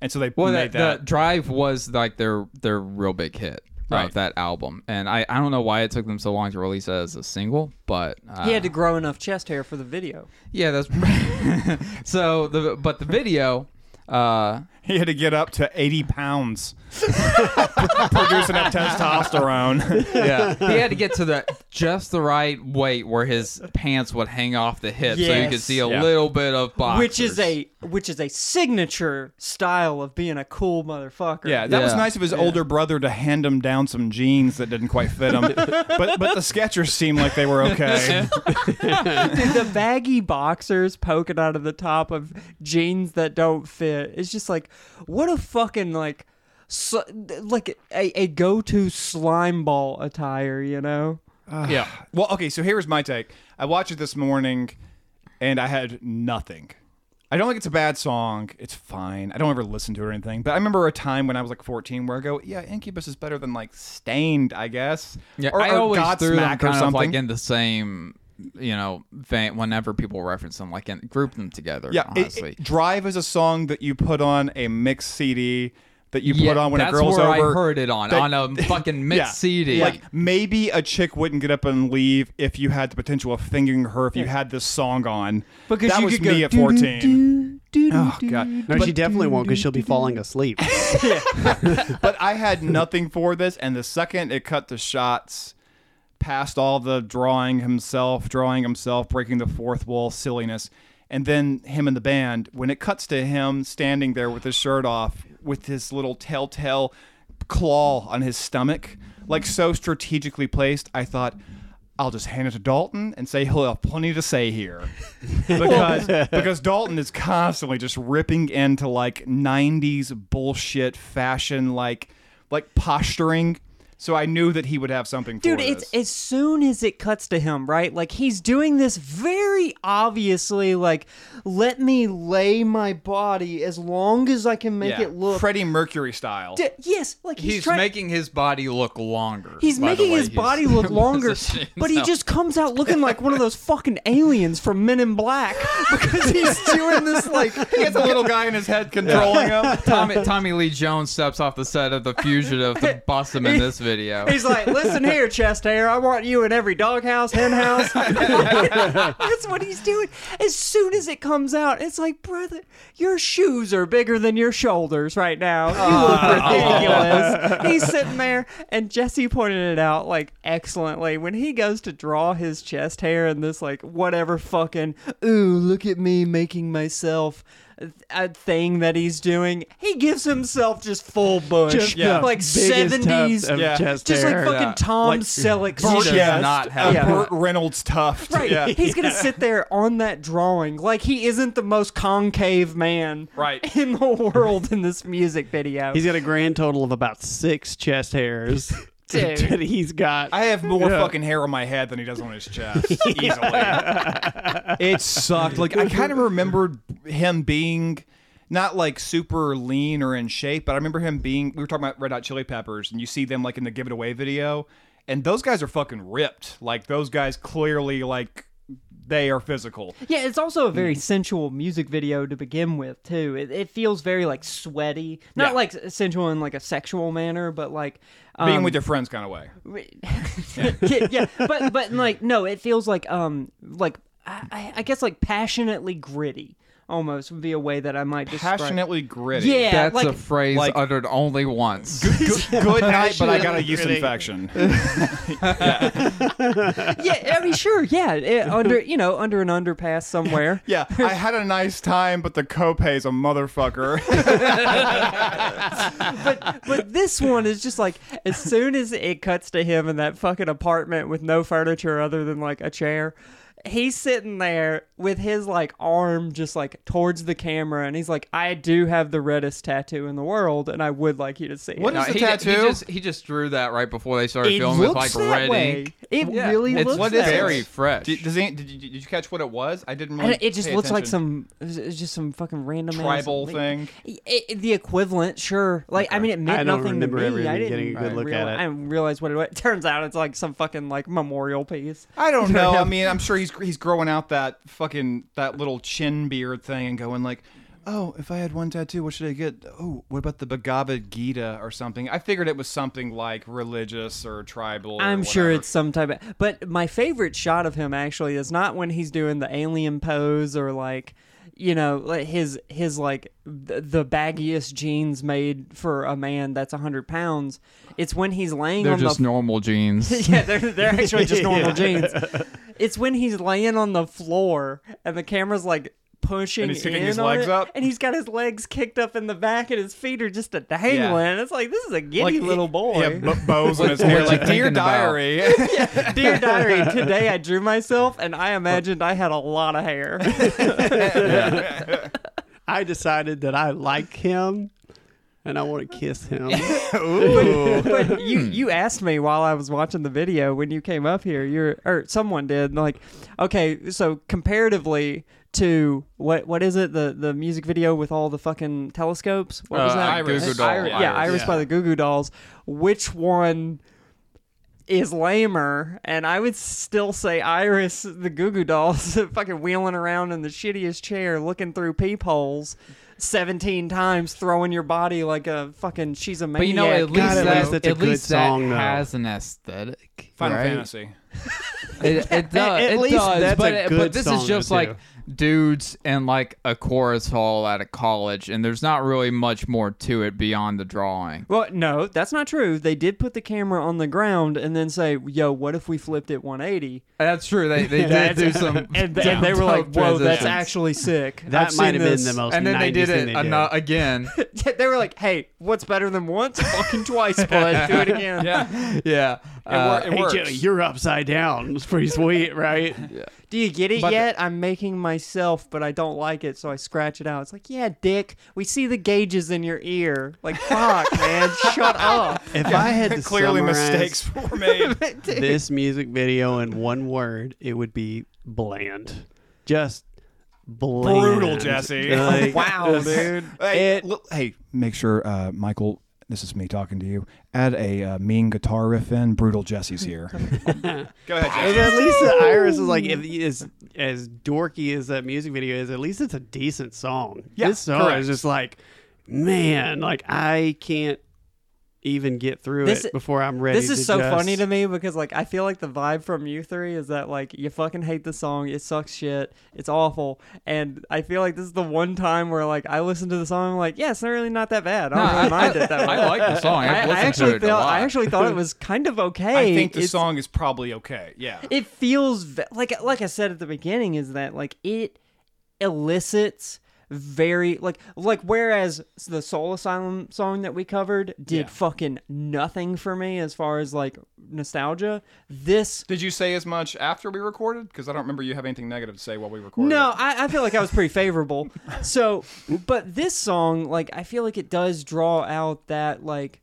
and so they Well, made that, that. the Drive was like their their real big hit Right. of that album, and I, I don't know why it took them so long to release it as a single, but uh, he had to grow enough chest hair for the video. yeah, that's so the but the video. Uh, he had to get up to eighty pounds, producing enough testosterone. yeah, he had to get to the just the right weight where his pants would hang off the hip, so you could Yes. see a Yeah. little bit of boxers. Which is a which is a signature style of being a cool motherfucker. Yeah, that was Yeah. nice of his older brother to hand him down some jeans that didn't quite fit him. but but the Skechers seemed like they were okay. Dude, the baggy boxers poking out of the top of jeans that don't fit. It's just like what a fucking like sl- like a, a go-to slime ball attire, you know? yeah. Well, okay. So here's my take. I watched it this morning, and I had nothing. I don't think it's a bad song. It's fine. I don't ever listen to it or anything. But I remember a time when I was like 14 where I go, yeah, Incubus is better than like Staind, I guess. Yeah, or, I or always threw them Godsmack or kind of something. like in the same, you know, vein. Whenever people reference them, like in, group them together. yeah, honestly. it- Drive is a song that you put on a mixed CD that you Yeah, put on when that's a girl's where over. I heard it on that- on a fucking mixed Yeah. CD. Like maybe a chick wouldn't get up and leave if you had the potential of fingering her if you had this song on. Because that you was could go me at doo-doo, 14. doo, doo, Oh god. No, but, she definitely won't because she'll be falling asleep. but I had nothing for this and the second it cut the shots past all the drawing himself, drawing himself, breaking the fourth wall silliness, and then him and the band, when it cuts to him standing there with his shirt off with his little telltale claw on his stomach, like so strategically placed, I thought I'll just hand it to Dalton and say he'll have plenty to say here. because because Dalton is constantly just ripping into like 90s bullshit fashion like like posturing. So I knew that he would have something for Dude, this. it's as soon as it cuts to him, right? Like he's doing this very obviously like let me lay my body as long as I can make yeah, it look Freddie Mercury style. D- yes, like he's, he's trying making his body look longer. He's making way his he's body look longer, but he just comes out looking like one of those fucking aliens from Men in Black because he's doing this like he has a little guy in his head controlling him. Tommy Tommy Lee Jones steps off the set of The Fugitive to bust him in this video. He's like, listen here, chest hair. I want you in every doghouse, hen house. That's what he's doing. As soon as it comes out, it's like, brother, your shoes are bigger than your shoulders right now. You look ah. ridiculous. he's sitting there, and Jesse pointed it out like excellently when he goes to draw his chest hair and this like whatever fucking ooh, look at me making myself. A thing that he's doing, he gives himself just full bush, Just Yeah. like seventies, Yeah. just hair. like fucking Yeah. Tom Like Selleck Burt, does yeah, not have Yeah. Burt Reynolds tuft. Right. Yeah. He's gonna sit there on that drawing like he isn't the most concave man Right. in the world in this music video. He's got a grand total of about six chest hairs Dude. that he's got. I have more Yeah. fucking hair on my head than he does on his chest. Easily. it sucked. Like I kind of remembered him being not like super lean or in shape, but I remember him being we were talking about Red Hot Chili Peppers and you see them like in the Give It Away video and those guys are fucking ripped. Like those guys clearly like they are physical. yeah, it's also a Mm. very sensual music video to begin with too. It, it feels very like sweaty, not Yeah. like sensual in like a sexual manner, but like um, Being with your friends kind of way. yeah, yeah, but but like no, it feels like um like I, I- I guess like passionately gritty almost would be a way that I might describe. Passionately gritty. Yeah, That's like a phrase like- uttered only once. Good, good night, but I got a yeast gritty. infection. yeah, I mean sure, yeah, it, under you know under an underpass somewhere. Yeah, I had a nice time, but the copay's a motherfucker. but but this one is just like as soon as it cuts to him in that fucking apartment with no furniture other than like a chair he's sitting there with his like arm just like towards the camera and he's like i do have the reddest tattoo in the world and i would like you to see What it is the he, tattoo? He just, he just drew that right before they started it filming with looks like that red way. ink. it Yeah. really it's looks what is that very way. fresh. Did, does he, did, you, did you catch what it was? I didn't I really. don't- it just pay looks like attention. some it's just some fucking random ass- tribal like- thing. It, it- the equivalent, sure. Like I mean, it meant I don't nothing to me. ever I even didn't getting a good look at realize, it. I didn't realize what it was. Turns out it's like some fucking like memorial piece. I don't know. I mean, I'm sure he's he's growing out that fucking that little chin beard thing and going like, "Oh, if I had one tattoo, what should I get? Oh, what about the Bhagavad Gita or something?" I figured it was something like religious or tribal. or I'm sure it's some type of. But my favorite shot of him actually is not when he's doing the alien pose or like, you know, his his like the, the baggiest jeans made for a man that's hundred pounds. It's when he's laying They're on just the. normal jeans. yeah, they're they're actually just normal Yeah. jeans. It's when he's laying on the floor and the camera's like pushing And he's kicking in his legs it, up? and he's got his legs kicked up in the back, and his feet are just a dangling. It's like this is a giddy Like, little boy. Yeah, b- bows in his hair, like dear thinking about?" diary. Dear Diary, today I drew myself and I imagined I had a lot of hair. I decided that I like him and I want to kiss him. but you you asked me while I was watching the video when you came up here, you're or someone did like, okay, so comparatively to what what is it the the music video with all the fucking telescopes? What was Uh, that? Iris. Goo Goo Doll. Iris- yeah, Iris. Iris by the Goo Goo Dolls. Which one? Is lamer, and I would still say Iris, the Goo Goo Dolls, fucking wheeling around in the shittiest chair, looking through peepholes, seventeen times, throwing your body like a fucking she's a maniac. But you know, at least God, at that, least that's a at good least song, that though. has an aesthetic. Final right? Fantasy. It, it does. At it least does. that's but, a good but this song, is just like too. Dudes in like a chorus hall at a college, and there's not really much more to it beyond the drawing. Well, no, that's not true. They did put the camera on the ground and then say, "Yo, what if we flipped it 180?" That's true. They they did do some, And, and they were like, dope "Whoa, that's actually sick." That I've might seen have been the most And then they did thing it they did. again. they were like, "Hey, what's better than once? Fucking twice, bud. Do it again." Yeah, yeah. Uh, it Hey, works. Joey, you're upside down. It's pretty sweet, right? Do you get it But- yet? I'm making myself, but I don't like it, so I scratch it out. It's like, yeah, dick. We see the gauges in your ear. Like, fuck, man, shut up. If I had to Clearly, summarize mistakes were made. this music video in one word, it would be bland. Just bland. Brutal, Jesse. Like, wow, dude. Hey, It- look- hey, make sure, uh, Michael. This is me talking to you. Add a uh, mean guitar riff in. Brutal Jesse's here. Go ahead, And Jesse. at least the Iris is like if, as as dorky as that music video is. At least it's a decent song. Yeah, this song correct. is just like, man, like I can't even get through This- it before I'm ready. This is to so just- funny to me because like I feel like the vibe from you three is that like you fucking hate the song, it sucks shit, it's awful, and I feel like this is the one time where like I listen to the song, I'm like yeah, it's not really not that bad. I don't No, really I- mind it that I much. like the song. I've I, I listened to actually it a thought lot. I actually thought it was kind of okay. I think the It's- song is probably okay. Yeah. it feels ve- like like I said at the beginning is that like it elicits very like like whereas the Soul Asylum song that we covered did yeah. fucking nothing for me as far as like nostalgia. This Did you say as much after we recorded? Because I don't remember you have anything negative to say while we recorded. No, I, I feel like I was pretty favorable. so but this song, like I feel like it does draw out that like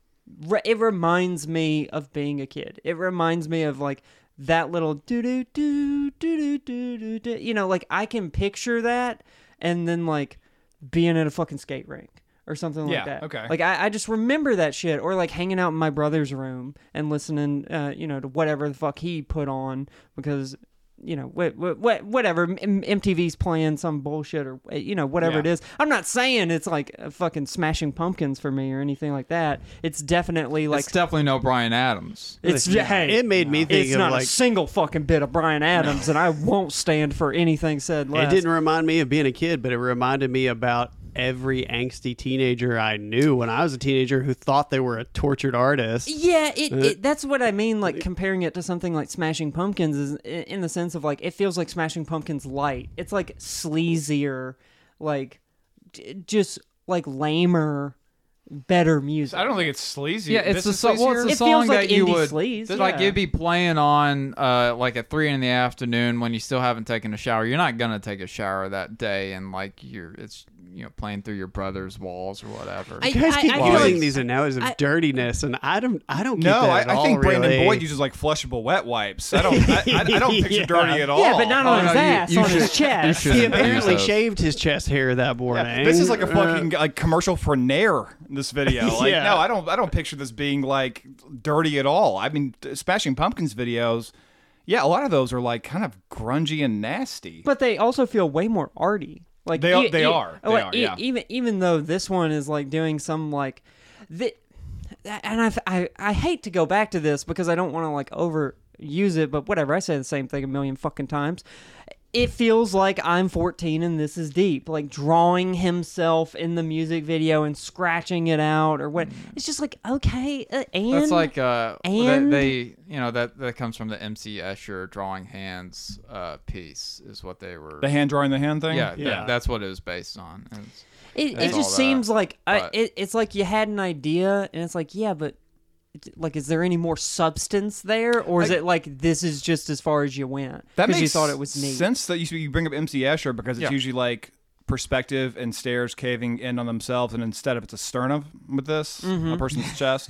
re- it reminds me of being a kid. It reminds me of like that little do do do do do do do you know like I can picture that and then, like, being at a fucking skate rink. Or something Yeah, like that. okay. Like I, I just remember that shit, or like hanging out in my brother's room and listening, uh, you know, to whatever the fuck he put on because you know, wh- wh- wh- whatever M- MTV's playing some bullshit or uh, you know whatever Yeah. it is. I'm not saying it's like fucking Smashing Pumpkins for me or anything like that. It's definitely like it's definitely no Bryan Adams. it's hey, It made me think it's of not like a single fucking bit of Bryan Adams, and I won't stand for anything said it didn't remind me of being a kid, but it reminded me about every angsty teenager I knew when I was a teenager who thought they were a tortured artist. Yeah, it, Uh, it that's what I mean. Like comparing it to something like Smashing Pumpkins is in the sense of like it feels like Smashing Pumpkins light. It's like sleazier, like just like lamer, better music. I don't think it's sleazy. Yeah, it's a, the so, well, it's sleazier? the It song like that you would sleaze, like yeah. you'd be playing on uh like at three in the afternoon when you still haven't taken a shower. You're not gonna take a shower that day, and like you're it's you know playing through your brother's walls or whatever. I- You guys keep I feel using like- these analogies of I- dirtiness, and I don't, I don't get No, that I, at I all, think Brandon really. Boyd uses like flushable wet wipes. I don't. I, I, I don't picture Yeah. dirty at all. yeah, but not Oh, on no, his you- ass, you on his should- you chest. He apparently shaved his chest hair that morning. Yeah, this is like a Uh, fucking like commercial for Nair. This video, like, Yeah. no, I don't. I don't picture this being like dirty at all. I mean, Smashing Pumpkins videos. Yeah, a lot of those are like kind of grungy and nasty. but they also feel way more arty. Like They are- they are. They like, are, e- yeah. Even even though this one is like doing some like, the, and I I I hate to go back to this because I don't want to like overuse it, but whatever. I say the same thing a million fucking times. It feels like I'm 14 and this is deep, like drawing himself in the music video and scratching it out or what. It's just like okay, uh, and That's like uh, they, and they, you know, that that comes from the MC Escher drawing hands uh, piece is what they were. The hand drawing the hand thing? Yeah, Yeah. yeah, that's what it was based on. It's- It, that's it just all seems that. like I, it, it's like you had an idea, and it's like, yeah, but it- like, is there any more substance there, or is Like- it like this is just as far as you went That because makes you thought it was neat? sense that you, you bring up MC Escher because it's Yeah. usually like perspective and stairs caving in on themselves, and instead of it's a sternum with this, Mm-hmm. a person's chest,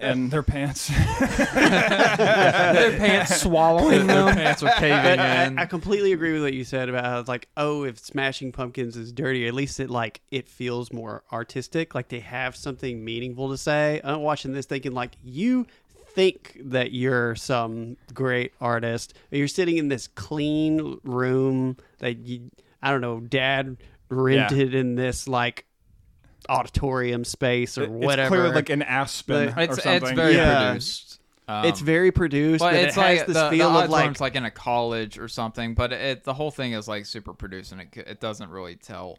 and their pants. Their pants swallowing them, their pants are caving But I, in. I completely agree with what you said about how it's like, oh, if Smashing Pumpkins is dirty, at least it like it feels more artistic. Like they have something meaningful to say. I'm watching this thinking like you think that you're some great artist. You're sitting in this clean room that you, I don't know, dad rented in this like auditorium space or It's whatever. clearly like an Aspen But- or it's something. it's very Yeah. produced. Um, it's very produced, but but, it's it has like this the, feel the of like like in a college or something. But it the whole thing is like super produced and it it doesn't really tell.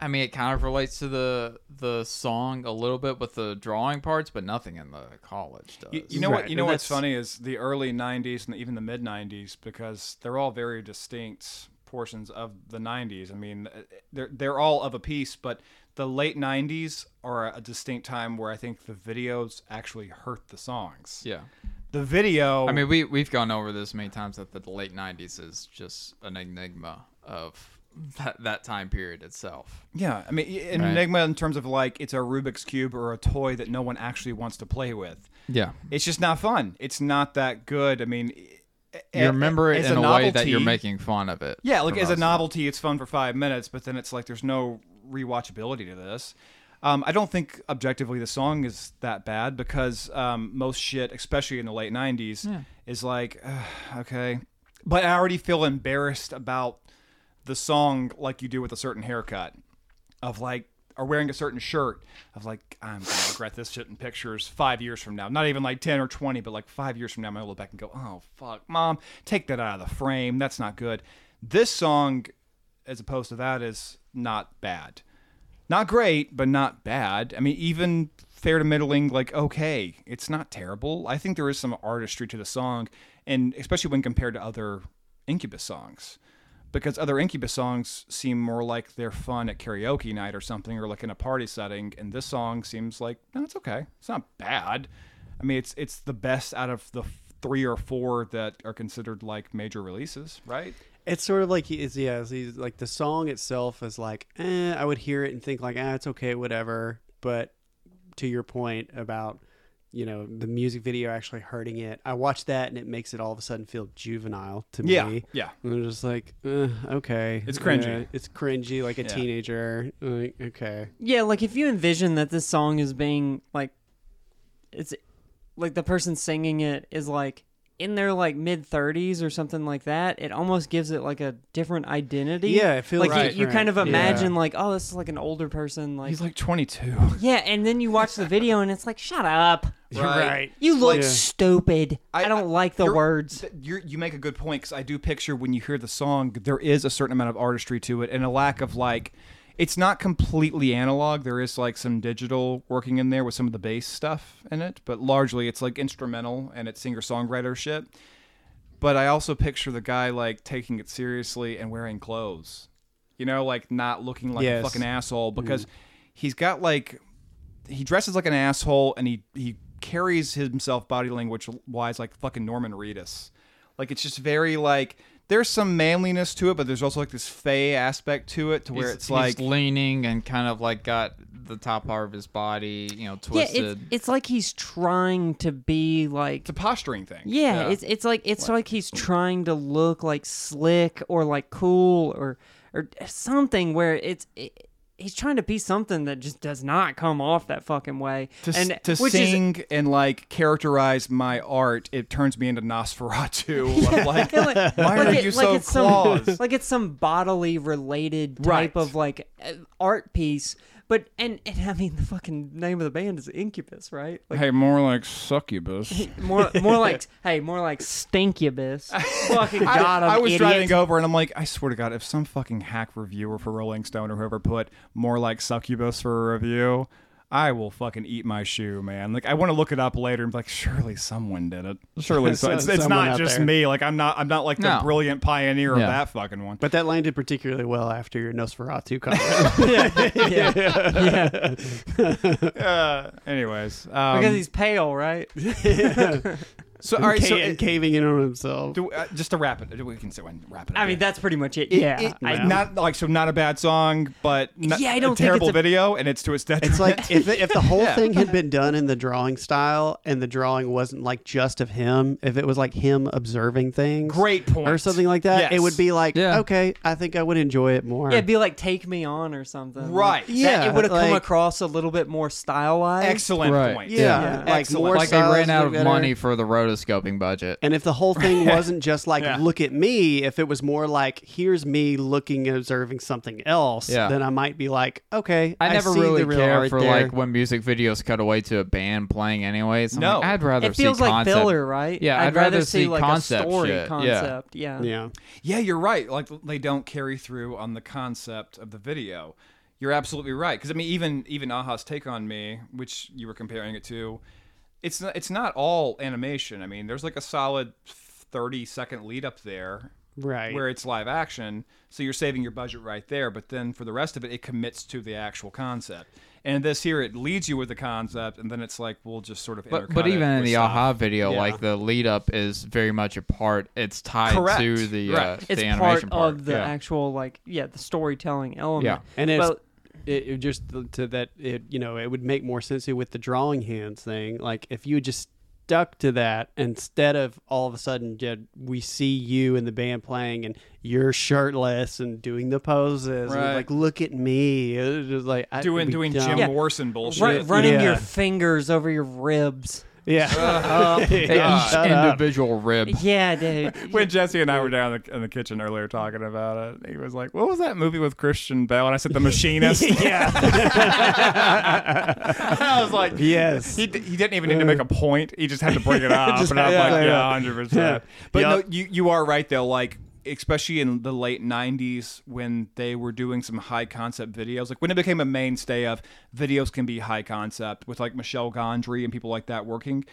I mean, it kind of relates to the the song a little bit with the drawing parts, but nothing in the college does. You, you know Right, what? You know and what's funny is the early '90s and even the mid '90s because they're all very distinct portions of the '90s. I mean, uh, they're they're all of a piece, but the late '90s are a distinct time where I think the videos actually hurt the songs. yeah. The video. I mean, we we've gone over this many times that the late '90s is just an enigma of that that time period itself. Yeah, I mean, an Right. enigma in terms of like it's a Rubik's cube or a toy that no one actually wants to play with. Yeah. It's just not fun. It's not that good. I mean, You remember it as in a, way that you're making fun of it. Yeah, like as a most of it. novelty, it's fun for five minutes, but then it's like there's no rewatchability to this. Um, I don't think objectively the song is that bad because um, most shit, especially in the late '90s, is like uh, okay, but I already feel embarrassed about the song like you do with a certain haircut, of like or wearing a certain shirt of like I'm gonna regret this shit in pictures five years from now. Not even like ten or twenty, but like five years from now, I'm gonna look back and go, oh fuck, mom, take that out of the frame. That's not good. This song, as opposed to that, is not bad. Not great, but not bad. I mean, even fair to middling, like okay, it's not terrible. I think there is some artistry to the song, and especially when compared to other Incubus songs because other Incubus songs seem more like they're fun at karaoke night or something, or like in a party setting. And this song seems like no, it's okay. It's not bad. I mean, it's it's the best out of the three or four that are considered like major releases, right? It's sort of like he is, yeah. He's like the song itself is like, eh, I would hear it and think like, ah, it's okay, whatever. But to your point about, you know, the music video actually hurting it, I watched that and it makes it all of a sudden feel juvenile to Yeah, me. yeah. And I'm just like, eh, okay, It's cringy. Uh, it's cringy, like a Yeah. teenager. Like, okay, Yeah, like if you envision that this song is being like, it's like the person singing it is like in their like mid 30s or something like that. It almost gives it like a different identity. Yeah, it feels like Right. you, you kind of imagine Yeah. like, oh, this is like an older person. Like He's like 22. yeah, and then you watch the video and it's like, shut up. Right. You look Yeah. stupid. I, don't like the You're- words. You're, you make a good point because I do picture when you hear the song, there is a certain amount of artistry to it and a lack of like, it's not completely analog. There is like some digital working in there with some of the bass stuff in it, but largely it's like instrumental and it's singer songwriter shit. But I also picture the guy like taking it seriously and wearing clothes, you know, like not looking like Yes. a fucking asshole mm-hmm. because he's got like he dresses like an asshole and he he carries himself body language wise like fucking Norman Reedus. Like it's just very like there's some manliness to it, but there's also like this fey aspect to it to where He's- it's he's like leaning and kind of like got the top part of his body, you know, Yeah, twisted. it's, it's like he's trying to be like it's a posturing thing. Yeah, Yeah. it's it's like it's like he's trying to look like slick or like cool or or something where it's it, he's trying to be something that just does not come off that fucking way. To, and to which is- sing and like characterize my art, it turns me into Nosferatu. I'm like, like, why like are it- you like so it's some- claws? like it's some bodily related type Right. of like art piece. But and, and I mean the fucking name of the band is Incubus, right? Like, hey, more like succubus. more more like hey, more like Stinkubus. fucking I, god, I I'm was idiot. driving over and I'm like, I swear to God, if some fucking hack reviewer for Rolling Stone or whoever put more like succubus for a review, I will fucking eat my shoe, man. Like, I want to look it up later and be like, surely someone did it. Surely so. So- It's, it's not just there. me. Like, I'm not. I'm not like the No. brilliant pioneer Yeah. of that fucking one. But that landed particularly well after your Nosferatu comment. yeah, yeah. uh, anyways, um, because he's pale, right? So all right. So and caving in on himself. do, uh, just to wrap it, we can sit and wrap it. up I mean, that's pretty much it. It- yeah, it- I, not like so. Not a bad song, but not, Yeah, I don't think terrible it's a- video, and it's to its detriment. It's like if if the whole Yeah. thing had been done in the drawing style, and the drawing wasn't like just of him, if it was like him observing things, Great point. or something like that, it would be like, Yeah. okay, I think I would enjoy it more. yeah, it'd be like "Take Me On" or something. Right. Like, that- Yeah, it would have come across a little bit more stylized. excellent Right. point. yeah, Yeah. like Excellent. more like they ran out of better. money for the rotoscoping budget. And if the whole thing wasn't just like, Yeah. look at me, if it was more like, here's me looking and observing something else, Yeah. then I might be like, okay, I never see really the care art for there. like when music videos cut away to a band playing anyways. I'm No. like, I'd rather It feels see like concept. filler, right? Yeah, I'd, I'd rather see, see like concept a story shit. Yeah. concept. Yeah. yeah. Yeah, you're right. Like they don't carry through on the concept of the video. You're absolutely right. Because I mean, even even a-ha's take on me, which you were comparing it to, it's not, it's not all animation. I mean, there's like a solid thirty second lead up there, Right. where it's live action. So you're saving your budget right there. But then for the rest of it, it commits to the actual concept. And this here, it leads you with the concept, and then it's like we'll just sort of. But but even in the stuff. a-ha video, Yeah. like the lead up is very much a part. It's tied Correct. to the uh, It's the part, part, of the yeah. actual like yeah the storytelling element. Yeah. And it's But- it, it just to that it you know it would make more sense with the drawing hands thing. Like if you just stuck to that instead of all of a sudden yeah, we see you and the band playing and you're shirtless and doing the poses and Right. like look at me it was just like I, doing doing don't- Jim Yeah. Morrison bullshit. Run, running Yeah. your fingers over your ribs. Yeah They Yeah, each shut up. individual rib. Yeah, dude. when Jesse and I were down in the, in the kitchen earlier talking about it, he was like, "What was that movie with Christian Bale?" And I said, "The Machinist." yeah I was like, yes He, he didn't even need to make a point. He just had to bring it up. Just and I'm had to like, say it. yeah, hundred percent. But Yup. no, you you are right though. Like especially in the late '90s when they were doing some high concept videos, like when it became a mainstay of videos can be high concept with like Michel Gondry and people like that working.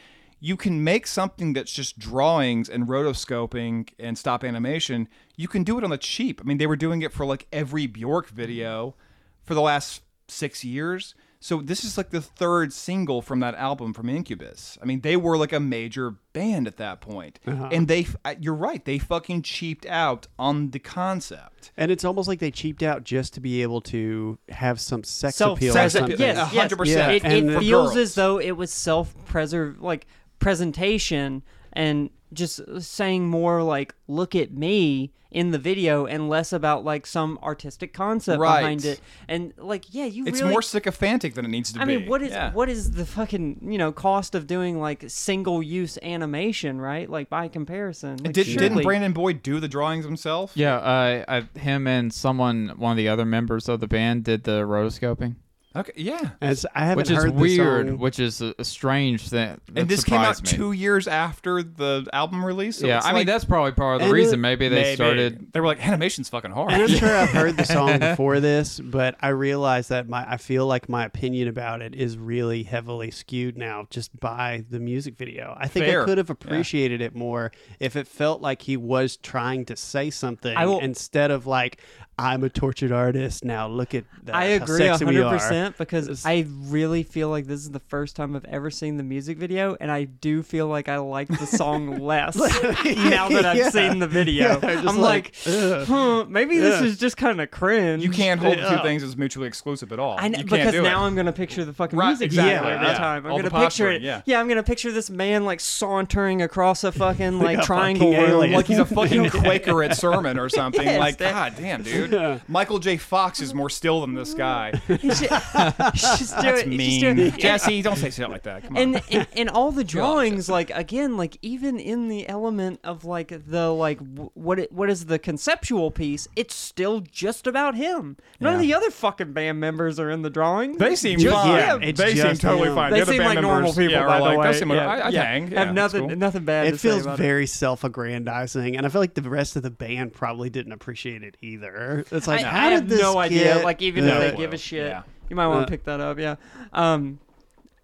You can make something that's just drawings and rotoscoping and stop animation. You can do it on the cheap. I mean, they were doing it for like every Bjork video for the last six years. So this is like the third single from that album from Incubus. I mean, they were like a major band at that point, uh-huh. and they, you're right. They fucking cheaped out on the concept. and it's almost like they cheaped out just to be able to have some sex Self appeal or sex something. appeal. Yes, A yes. hundred percent. It, And it for feels girls. as though it was self-preserve, like presentation, and just saying more like "look at me" in the video, and less about like some artistic concept Right. behind it. And like, yeah, you It's really. more sycophantic than it needs to I be. I mean, what is Yeah. what is the fucking you know cost of doing like single use animation, right? Like by comparison, like, Did, didn't Brandon Boyd do the drawings himself? Yeah, uh, I, him and someone, one of the other members of the band, did the rotoscoping, Okay. Yeah. As I haven't which is heard the weird, song. which is a, a strange thing. And this came out me. two years after the album release. So yeah, I like- mean that's probably part of the reason. it- Maybe they maybe. started. They were like, animation's fucking hard. And I'm sure I've heard the song before this, but I realize that my I feel like my opinion about it is really heavily skewed now just by the music video. I think Fair. I could have appreciated it more if it felt like he was trying to say something will- instead of like I'm a tortured artist now. Look at that. I how agree sexy we hundred are." percent. percent because I really feel like this is the first time I've ever seen the music video, and I do feel like I like the song less now that I've Yeah. seen the video. Yeah, I'm like, like, huh, maybe this is just kind of cringe. You can't hold the two things as mutually exclusive at all. I know, you can't because do now it. I'm gonna picture the fucking Right, music exactly, video every yeah. time. I'm gonna picture it. yeah. I'm gonna picture this man like sauntering across a fucking like a triangle fucking room. alien. like he's a fucking Quaker at sermon or something. Yes, like, that- God damn, dude. Michael J. Fox is more still than this guy. He's just, he's just doing, That's he's just doing- mean. Jesse, don't say shit like that. Come on. and, and and all the drawings like again like even in the element of like the like w- what it, what is the conceptual piece it's still just about him none of the other fucking band members are in the drawing they seem Just- fine. yeah, it's they seem just totally him. fine. they the other seem band like members, normal people yeah, by are the like, way They seem, yeah, I, I yeah. hang. have Yeah, that's nothing cool. nothing bad it to say feels about very self-aggrandizing, and I feel like the rest of the band probably didn't appreciate it either. It's like, I, how I did have this no idea get- like even No if they give a shit Yeah. you might want Uh, to pick that up yeah um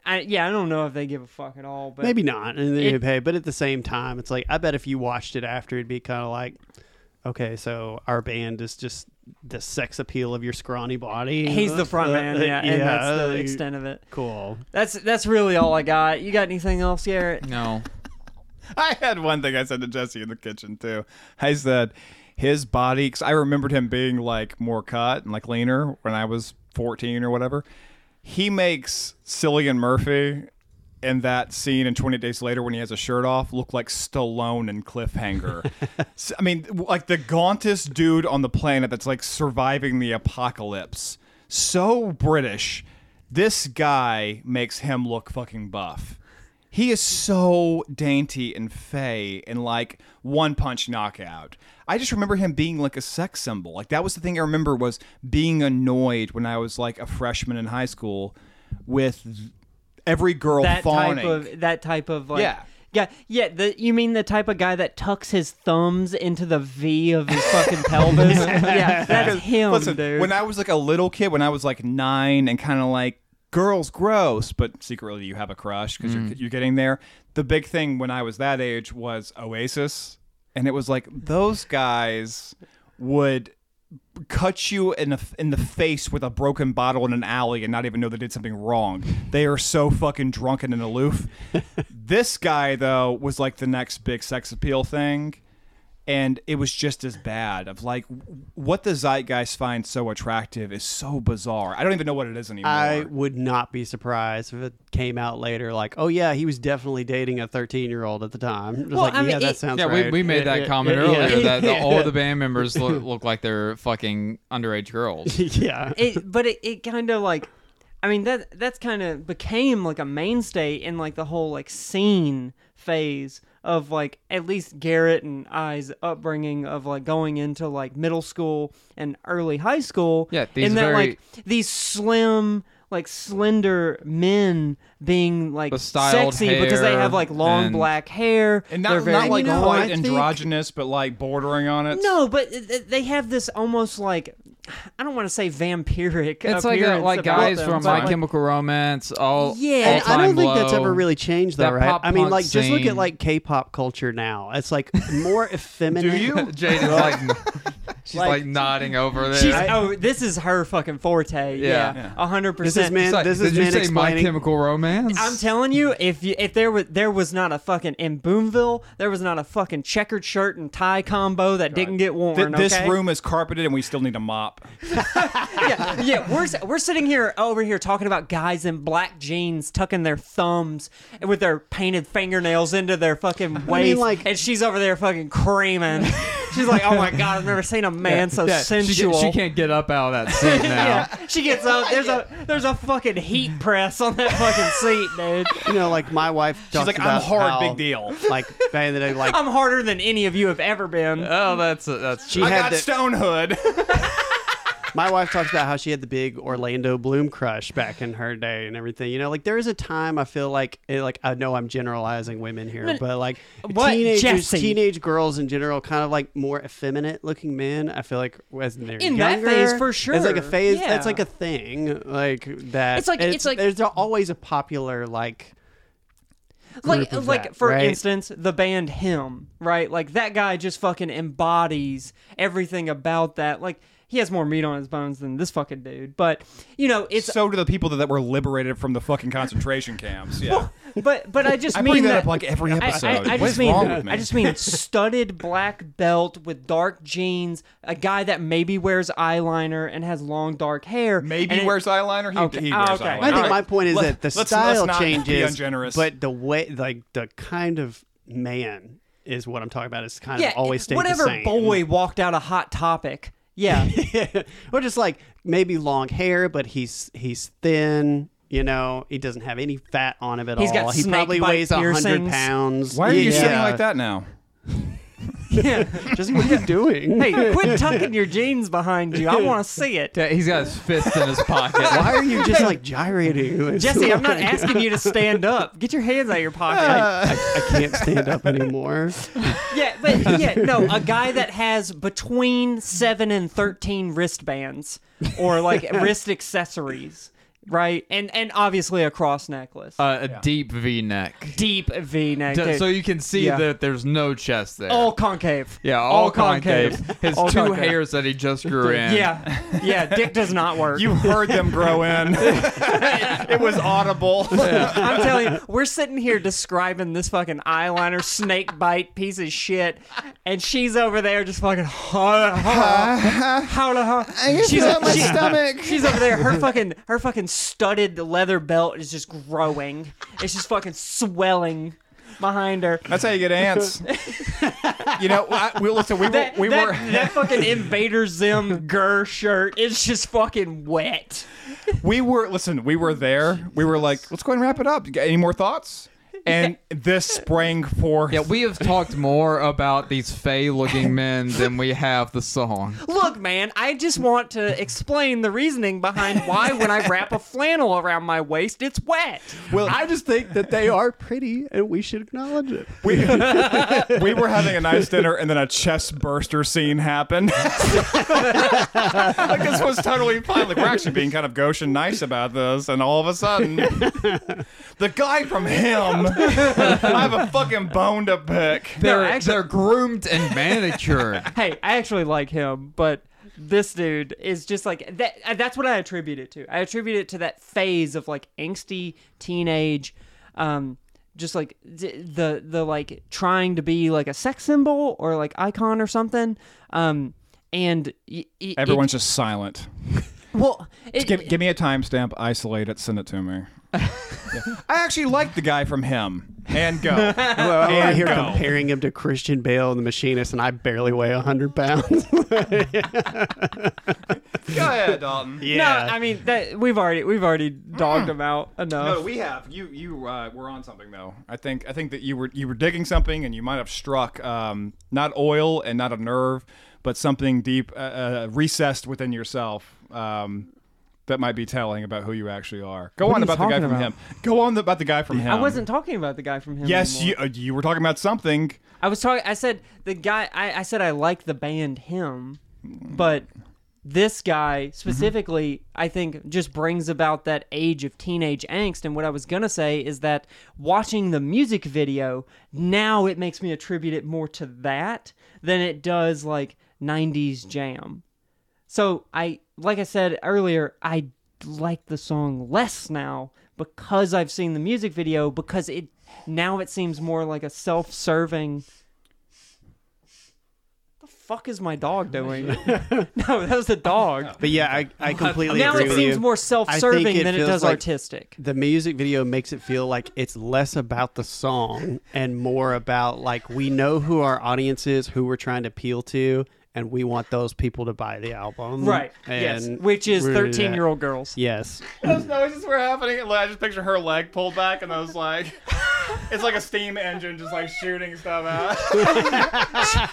I, yeah I don't know if they give a fuck at all but Maybe not, and It- they pay. But at the same time, it's like I bet if you watched it after, it'd be kind of like, okay, so our band is just the sex appeal of your scrawny body. he's the front Uh, man uh, yeah, and that's the like, extent of it Cool. that's that's really all I got you got anything else Garrett No. I had one thing I said to Jesse in the kitchen too. I said his body, because I remembered him being like more cut and like leaner when I was 14 or whatever. He makes Cillian Murphy in that scene in 20 Days Later when he has a shirt off look like Stallone and Cliffhanger. I mean, like the gauntest dude on the planet that's like surviving the apocalypse. So British. This guy makes him look fucking buff. He is so dainty and fey and like one punch knockout. I just remember him being like a sex symbol. Like that was the thing I remember was being annoyed when I was like a freshman in high school with every girl that fawning. type of that type of like Yeah. yeah yeah the you mean the type of guy that tucks his thumbs into the V of his fucking pelvis yeah that's him Listen, dude when I was like a little kid, when I was like nine and kind of like girls gross, but secretly you have a crush because you're, mm. you're getting there. The big thing when I was that age was Oasis, and it was like those guys would cut you in the in the face with a broken bottle in an alley and not even know they did something wrong. They are so fucking drunken and aloof. this guy though was like the next big sex appeal thing. And it was just as bad. Of like, what the zeitgeist finds so attractive is so bizarre. I don't even know what it is anymore. I would not be surprised if it came out later, like, oh yeah, he was definitely dating a 13 year old at the time. Just Well, like, I mean, yeah, that it- sounds Yeah, right. we, we made that comment earlier yeah. that the, all of the band members look, look like they're fucking underage girls. yeah. it but it, it kind of like I mean that that's kind of became like a mainstay in like the whole like scene phase of like at least Garrett and I's upbringing of like going into like middle school and early high school. Yeah, these in that very- like these slim like slender men being like sexy because they have like long and- black hair and They're not, very not like you know, quite I think- androgynous, but like bordering on it. no, but th- th- they have this almost like I don't want to say vampiric. It's like a, like guys them, from My like, Chemical Romance. All Yeah, And I don't think that's ever really changed, though, That right? I mean, punk like, just look at like K-pop culture now. It's like more effeminate. Do you? Jaden's like, she's Like- like, nodding over there. She's, oh, this is her fucking forte. Yeah. Yeah, a hundred This is percent. man. Like, this is did you man say My. Chemical Romance? I'm telling you, if you if there was there was not a fucking in Boomville, there was not a fucking checkered shirt and tie combo that didn't get worn. Th- this okay? room is carpeted, and we still need a mop. yeah, yeah, we're we're sitting here over here talking about guys in black jeans tucking their thumbs with their painted fingernails into their fucking waist, like- and she's over there fucking creaming. She's like, "Oh my god, I've never seen a man so Yeah, she, sensual." get- she can't get up out of that seat now. yeah, she gets up. There's a there's a fucking heat press on that fucking seat, dude. You know, like my wife She's like, about I'm hard, how, big deal. Like back in the day, like I'm harder than any of you have ever been. Oh, that's that's. she I had got the, Stone Hood. my wife talks about how she had the big Orlando Bloom crush back in her day and everything. You know, like there is a time I feel like it, like I know I'm generalizing women here, but like What, teenagers, Jesse? teenage girls in general, kind of like more effeminate looking men. I feel like as they're In that phase, for sure, it's like a phase. Yeah. That's like a thing, like that. It's like- it's like- there's always a popular like. like like that, for right? instance the band him right like that guy just fucking embodies everything about that like he has more meat on his bones than this fucking dude. But you know, it's so do the people that, that were liberated from the fucking concentration camps. Yeah. but but I just I mean bring that up, like, every episode. I, I, What just is mean wrong with me? I just mean studded black belt with dark jeans, a guy that maybe wears eyeliner and has long dark hair. Maybe and it- wears eyeliner. He, Okay, he oh, wears okay. eyeliner. I think my point is Let- that the let's- style let's changes, ungenerous. but the way, like the kind of man is what I'm talking about. Is kind yeah, of always stayed whatever the same. boy walked out a hot topic. Yeah, or just like maybe long hair, but he's he's thin. You know, he doesn't have any fat on him at He's all. got he snake probably bite weighs hundred piercings. pounds. Why are you Yeah. sitting like that now? Yeah. Jesse, what are you doing? Hey, quit tucking your jeans behind you. I want to see it. Yeah, he's got his fist in his pocket. Why are you just like gyrating? It's Jesse, I'm not like- asking you to stand up. Get your hands out of your pocket. I, I can't stand up anymore. Yeah, but yeah, no, a guy that has between seven and thirteen wristbands or like wrist accessories, right? And and obviously a cross necklace, Uh, a deep V-neck, deep V neck, D- so you can see Yeah. that there's no chest there. all concave. yeah, all, concave. His All two concave. hairs that he just grew in. Yeah, yeah, dick does not work. You heard them grow in. it was audible. I'm telling you, we're sitting here describing this fucking eyeliner snake bite piece of shit, and she's over there just fucking. She's my she- stomach. She's over there. Her fucking her fucking studded leather belt is just growing. It's just fucking swelling behind her. That's how you get ants. you know, I, we listen. We were That, we that, were that fucking Invader Zim GIR shirt is just fucking wet. we were listen. We were there. We were like, let's go ahead and wrap it up. You got any more thoughts? And this sprang forth. Yeah, we have talked more about these fey-looking men than we have the song. Look, man, I just want to explain the reasoning behind why when I wrap a flannel around my waist, it's wet. Well, I just think that they are pretty, and we should acknowledge it. we, we were having a nice dinner, and then a chest burster scene happened. like this was totally fine. Like we're actually being kind of gauche and nice about this, and all of a sudden, the guy from him, I have a fucking bone to pick. They're actually- they're groomed and manicured. Hey, I actually like him, but this dude is just like that. uh, That's what I attribute it to. I attribute it to that phase of like angsty teenage, um, just like d- the the like trying to be like a sex symbol or like icon or something. Um, and y- y- Everyone's it, just silent. well, it, Give, give me a timestamp, isolate it, send it to me. Yeah. I actually like the guy from him. And go. Well, I'm here go. comparing him to Christian Bale and the Machinist, and I barely weigh hundred pounds. Go ahead, Dalton. no, I mean that we've already we've already dogged him out enough. No, we have. You you uh, were on something though. I think I think that you were you were digging something and you might have struck um, not oil and not a nerve, but something deep uh, uh, recessed within yourself. Um, that might be telling about who you actually are. Go What on are about the guy from about? him. Go on about the guy from him. I wasn't talking about the guy from him. Yes, anymore. you uh, you were talking about something. I was talking. I said the guy. I, I said I like the band him, but this guy specifically, I think, just brings about that age of teenage angst. And what I was gonna say is that watching the music video now, it makes me attribute it more to that than it does like '90s jam. So I, like I said earlier, I like the song less now because I've seen the music video because it now it seems more like a self-serving. The fuck is my dog doing? no, that was the dog. but yeah, I, I completely now agree it with seems you. more self-serving think than it does like artistic. The music video makes it feel like it's less about the song and more about like we know who our audience is, who we're trying to appeal to, and we want those people to buy the album. Right. yes. Which is we're gonna do that. thirteen-year-old girls. Yes. Those noises were happening. and I just picture her leg pulled back, and I was like, it's like a steam engine just like shooting stuff out.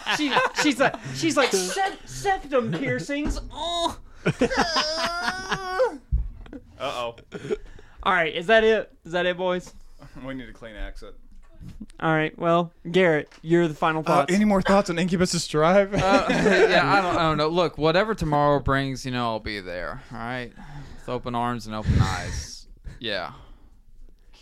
she, she's like, she's like "Sep- septum piercings. Oh. Uh oh. All right, is that it? Is that it, boys? We need a clean exit. All right. Well, Garrett, you're the final Uh, any more thoughts on Incubus's Drive? Uh, yeah, I don't, I don't know. Look, whatever tomorrow brings, you know, I'll be there. All right, with open arms and open eyes. Yeah.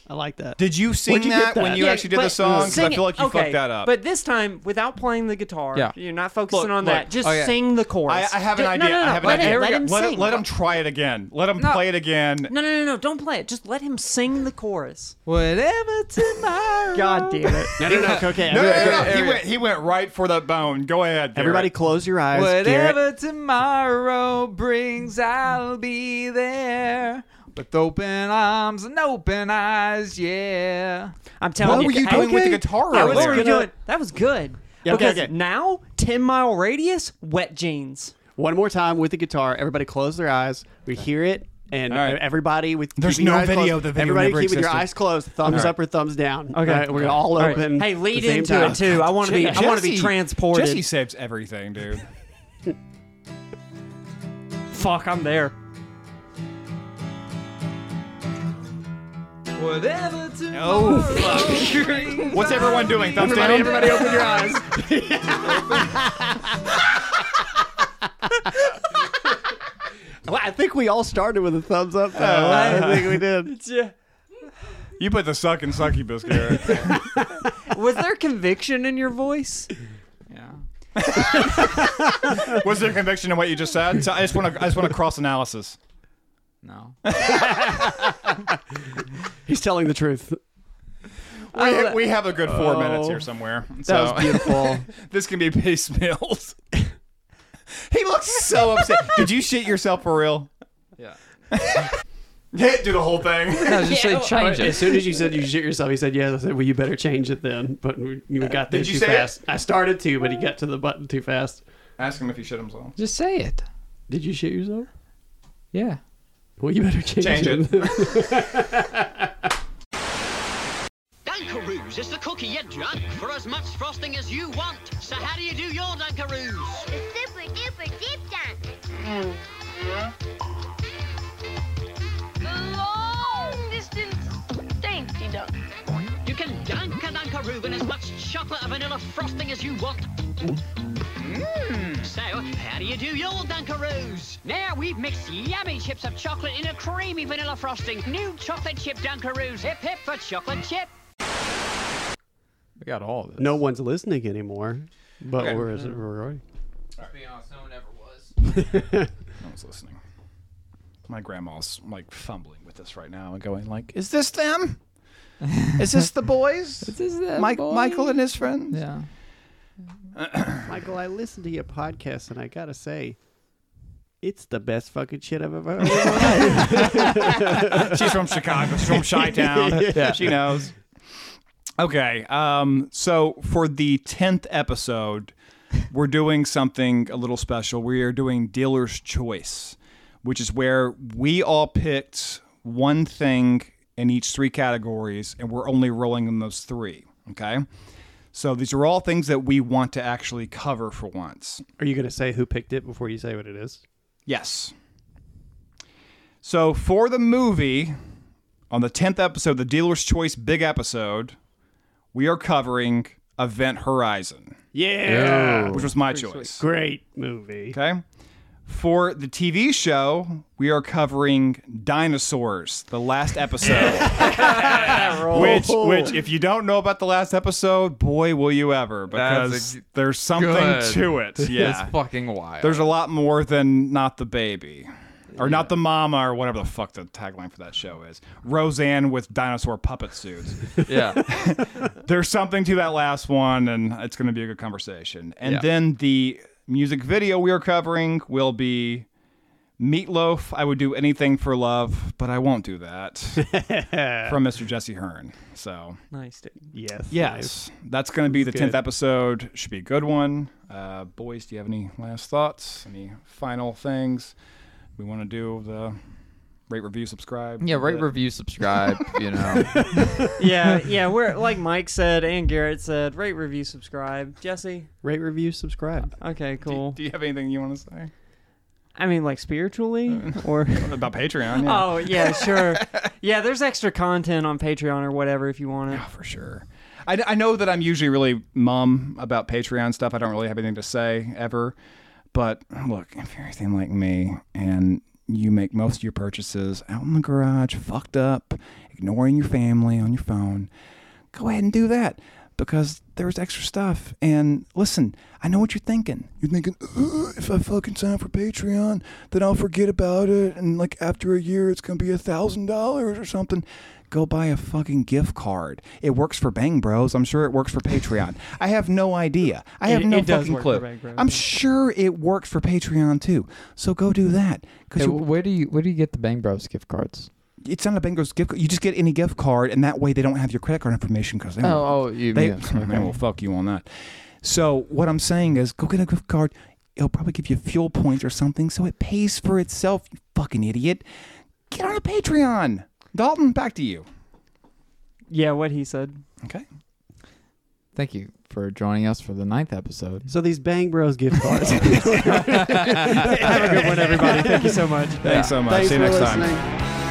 I like that. Did you sing you get that, when you Yeah, actually did the song? Because I feel like you okay, fucked that up. But this time, without playing the guitar, Yeah. you're not focusing Look, on look, that. Just oh, okay. sing the chorus. I, I have an idea. No, no, no. I have an let, idea. Him, let him let, sing. let him try it again. Let him No. play it again. No, no, no, no. Don't play it. Just let him sing the chorus. Whatever tomorrow. God damn it. No, no, no. Okay, No, no, no, no, He went. He went right for the bone. Go ahead. Garrett. everybody close your eyes. Garrett. Whatever tomorrow brings, I'll be there. With open arms and open eyes, yeah. I'm telling What you. What were you hey, doing with the guitar Hey, what were you gonna- doing? That was good. Yeah, okay, because okay. now, 10 mile radius, wet jeans. One more time with the guitar. Everybody close their eyes. We hear it. And All right. everybody with There's keeping your no eyes video. closed- The video everybody never keep with your eyes closed, thumbs All right. up or thumbs down. Okay. All right, we're gonna all All right. open. Hey, lead the into time. it too. I want to be. I want to be Jesse- transported. Jesse saves everything, dude. Fuck, I'm there. Whatever oh, tomorrow Oh, fuck. brings, What's everyone doing? Thumbs down. Everybody, everybody, open your eyes. well, I think we all started with a thumbs up. Though. Uh, I think we did. You put the suck in succubus, Garrett. Was there conviction in your voice? Yeah. Was there conviction in what you just said? So I just want to. I just want to cross analysis. No. He's telling the truth. We, oh, we have a good four Oh. minutes here oh. somewhere. That was beautiful. this can be piecemeals. he looks so upset. Did you shit yourself for real? Yeah. Yeah, do the whole thing. No, just say change it. As soon as you said you shit yourself, he said, "Yeah." I said, "Well, you better change it then." But we, we uh, got there Did you too say it? I started to, but he got to the button too fast. Ask him if he shit himself. Just say it. Did you shit yourself? Yeah. Well, you better change, Change it. Dunkaroos is the cookie you drunk for as much frosting as you want. So how do you do your Dunkaroos? The super duper deep dunk. The long distance dainty dunk. You can dunk a Dunkaroo in as much chocolate or vanilla frosting as you want. Mmm. So, how do you do your Dunkaroos? Now we've mixed yummy chips of chocolate in a creamy vanilla frosting. New chocolate chip Dunkaroos. Hip hip for chocolate chip. We got all of this. no one's listening anymore, but Okay. we're, we're mm-hmm. recording. To be honest, no one ever was. No one's listening. My grandma's like fumbling with this right now and going like, "Is this them? Is this the boys? This is that Mike, boy. Michael and his friends?" Yeah. Michael, I listened to your podcast, and I gotta say, it's the best fucking shit I've ever heard. in my life. She's from Chicago. She's from Chi-Town. Yeah. She knows. Okay. Um, so for the 10th episode, we're doing something a little special. We are doing Dealer's Choice, which is where we all picked one thing in each three categories, and we're only rolling in those three. Okay. So these are all things that we want to actually cover for once. Are you gonna say who picked it before you say what it is? Yes. So for the movie, on the 10th episode, the Dealer's Choice big episode, we are covering Event Horizon, Yeah, which was my choice. great movie. Okay. For the TV show, we are covering Dinosaurs, the last episode. which, oh. which, if you don't know about the last episode, boy, will you ever, because That's a- there's something Good. to it. Yeah. It's fucking wild. There's a lot more than not the baby. Or not the mama, or whatever the fuck the tagline for that show is. Roseanne with dinosaur puppet suits. yeah. There's something to that last one, and it's going to be a good conversation. And Yeah. then the music video we are covering will be Meatloaf. I would do anything for love, but I won't do that. from Mr. Jesse Hearn. So Nice, dude. Yes. yes, that's going to be the Good. tenth episode. Should be a good one. Uh, boys, do you have any last thoughts? Any final things? We want to do the rate, review, subscribe. Yeah, rate, The- review, subscribe, you know. yeah, yeah. We're like Mike said and Garrett said. Rate, review, subscribe. Jesse. Rate, review, subscribe. Okay, cool. do you have anything you want to say I mean, like spiritually, or about Patreon? Yeah. oh yeah, sure. Yeah, there's extra content on Patreon or whatever if you want it. Yeah, for sure. I, I know that I'm usually really mum about Patreon stuff. I don't really have anything to say ever. But look, if you're anything like me and you make most of your purchases out in the garage, fucked up, ignoring your family on your phone, go ahead and do that because there's extra stuff. And listen, I know what you're thinking. You're thinking, if I fucking sign up for Patreon, then I'll forget about it, and like after a year, it's gonna be a thousand dollars or something. Go buy a fucking gift card. It works for Bang Bros. I'm sure it works for Patreon. I have no idea. I have It- no it does fucking work for clue. Bang Bros, I'm sure it works for Patreon too. So go do that because Hey, where do you where do you get the Bang Bros gift cards? It's not a Bang Bros gift. card. You just get any gift card, and that way they don't have your credit card information because they Oh, will- oh, you they, mean- they mm-hmm. will fuck you on that. So what I'm saying is, go get a gift card. It'll probably give you fuel points or something, so it pays for itself. You fucking idiot. Get on a Patreon. Dalton, back to you. Yeah, what he said. Okay. Thank you for joining us for the ninth episode. So these Bang Bros gift cards. Have a good one, everybody. Thank you so much. Thanks so much. Thanks See you for next time. listening.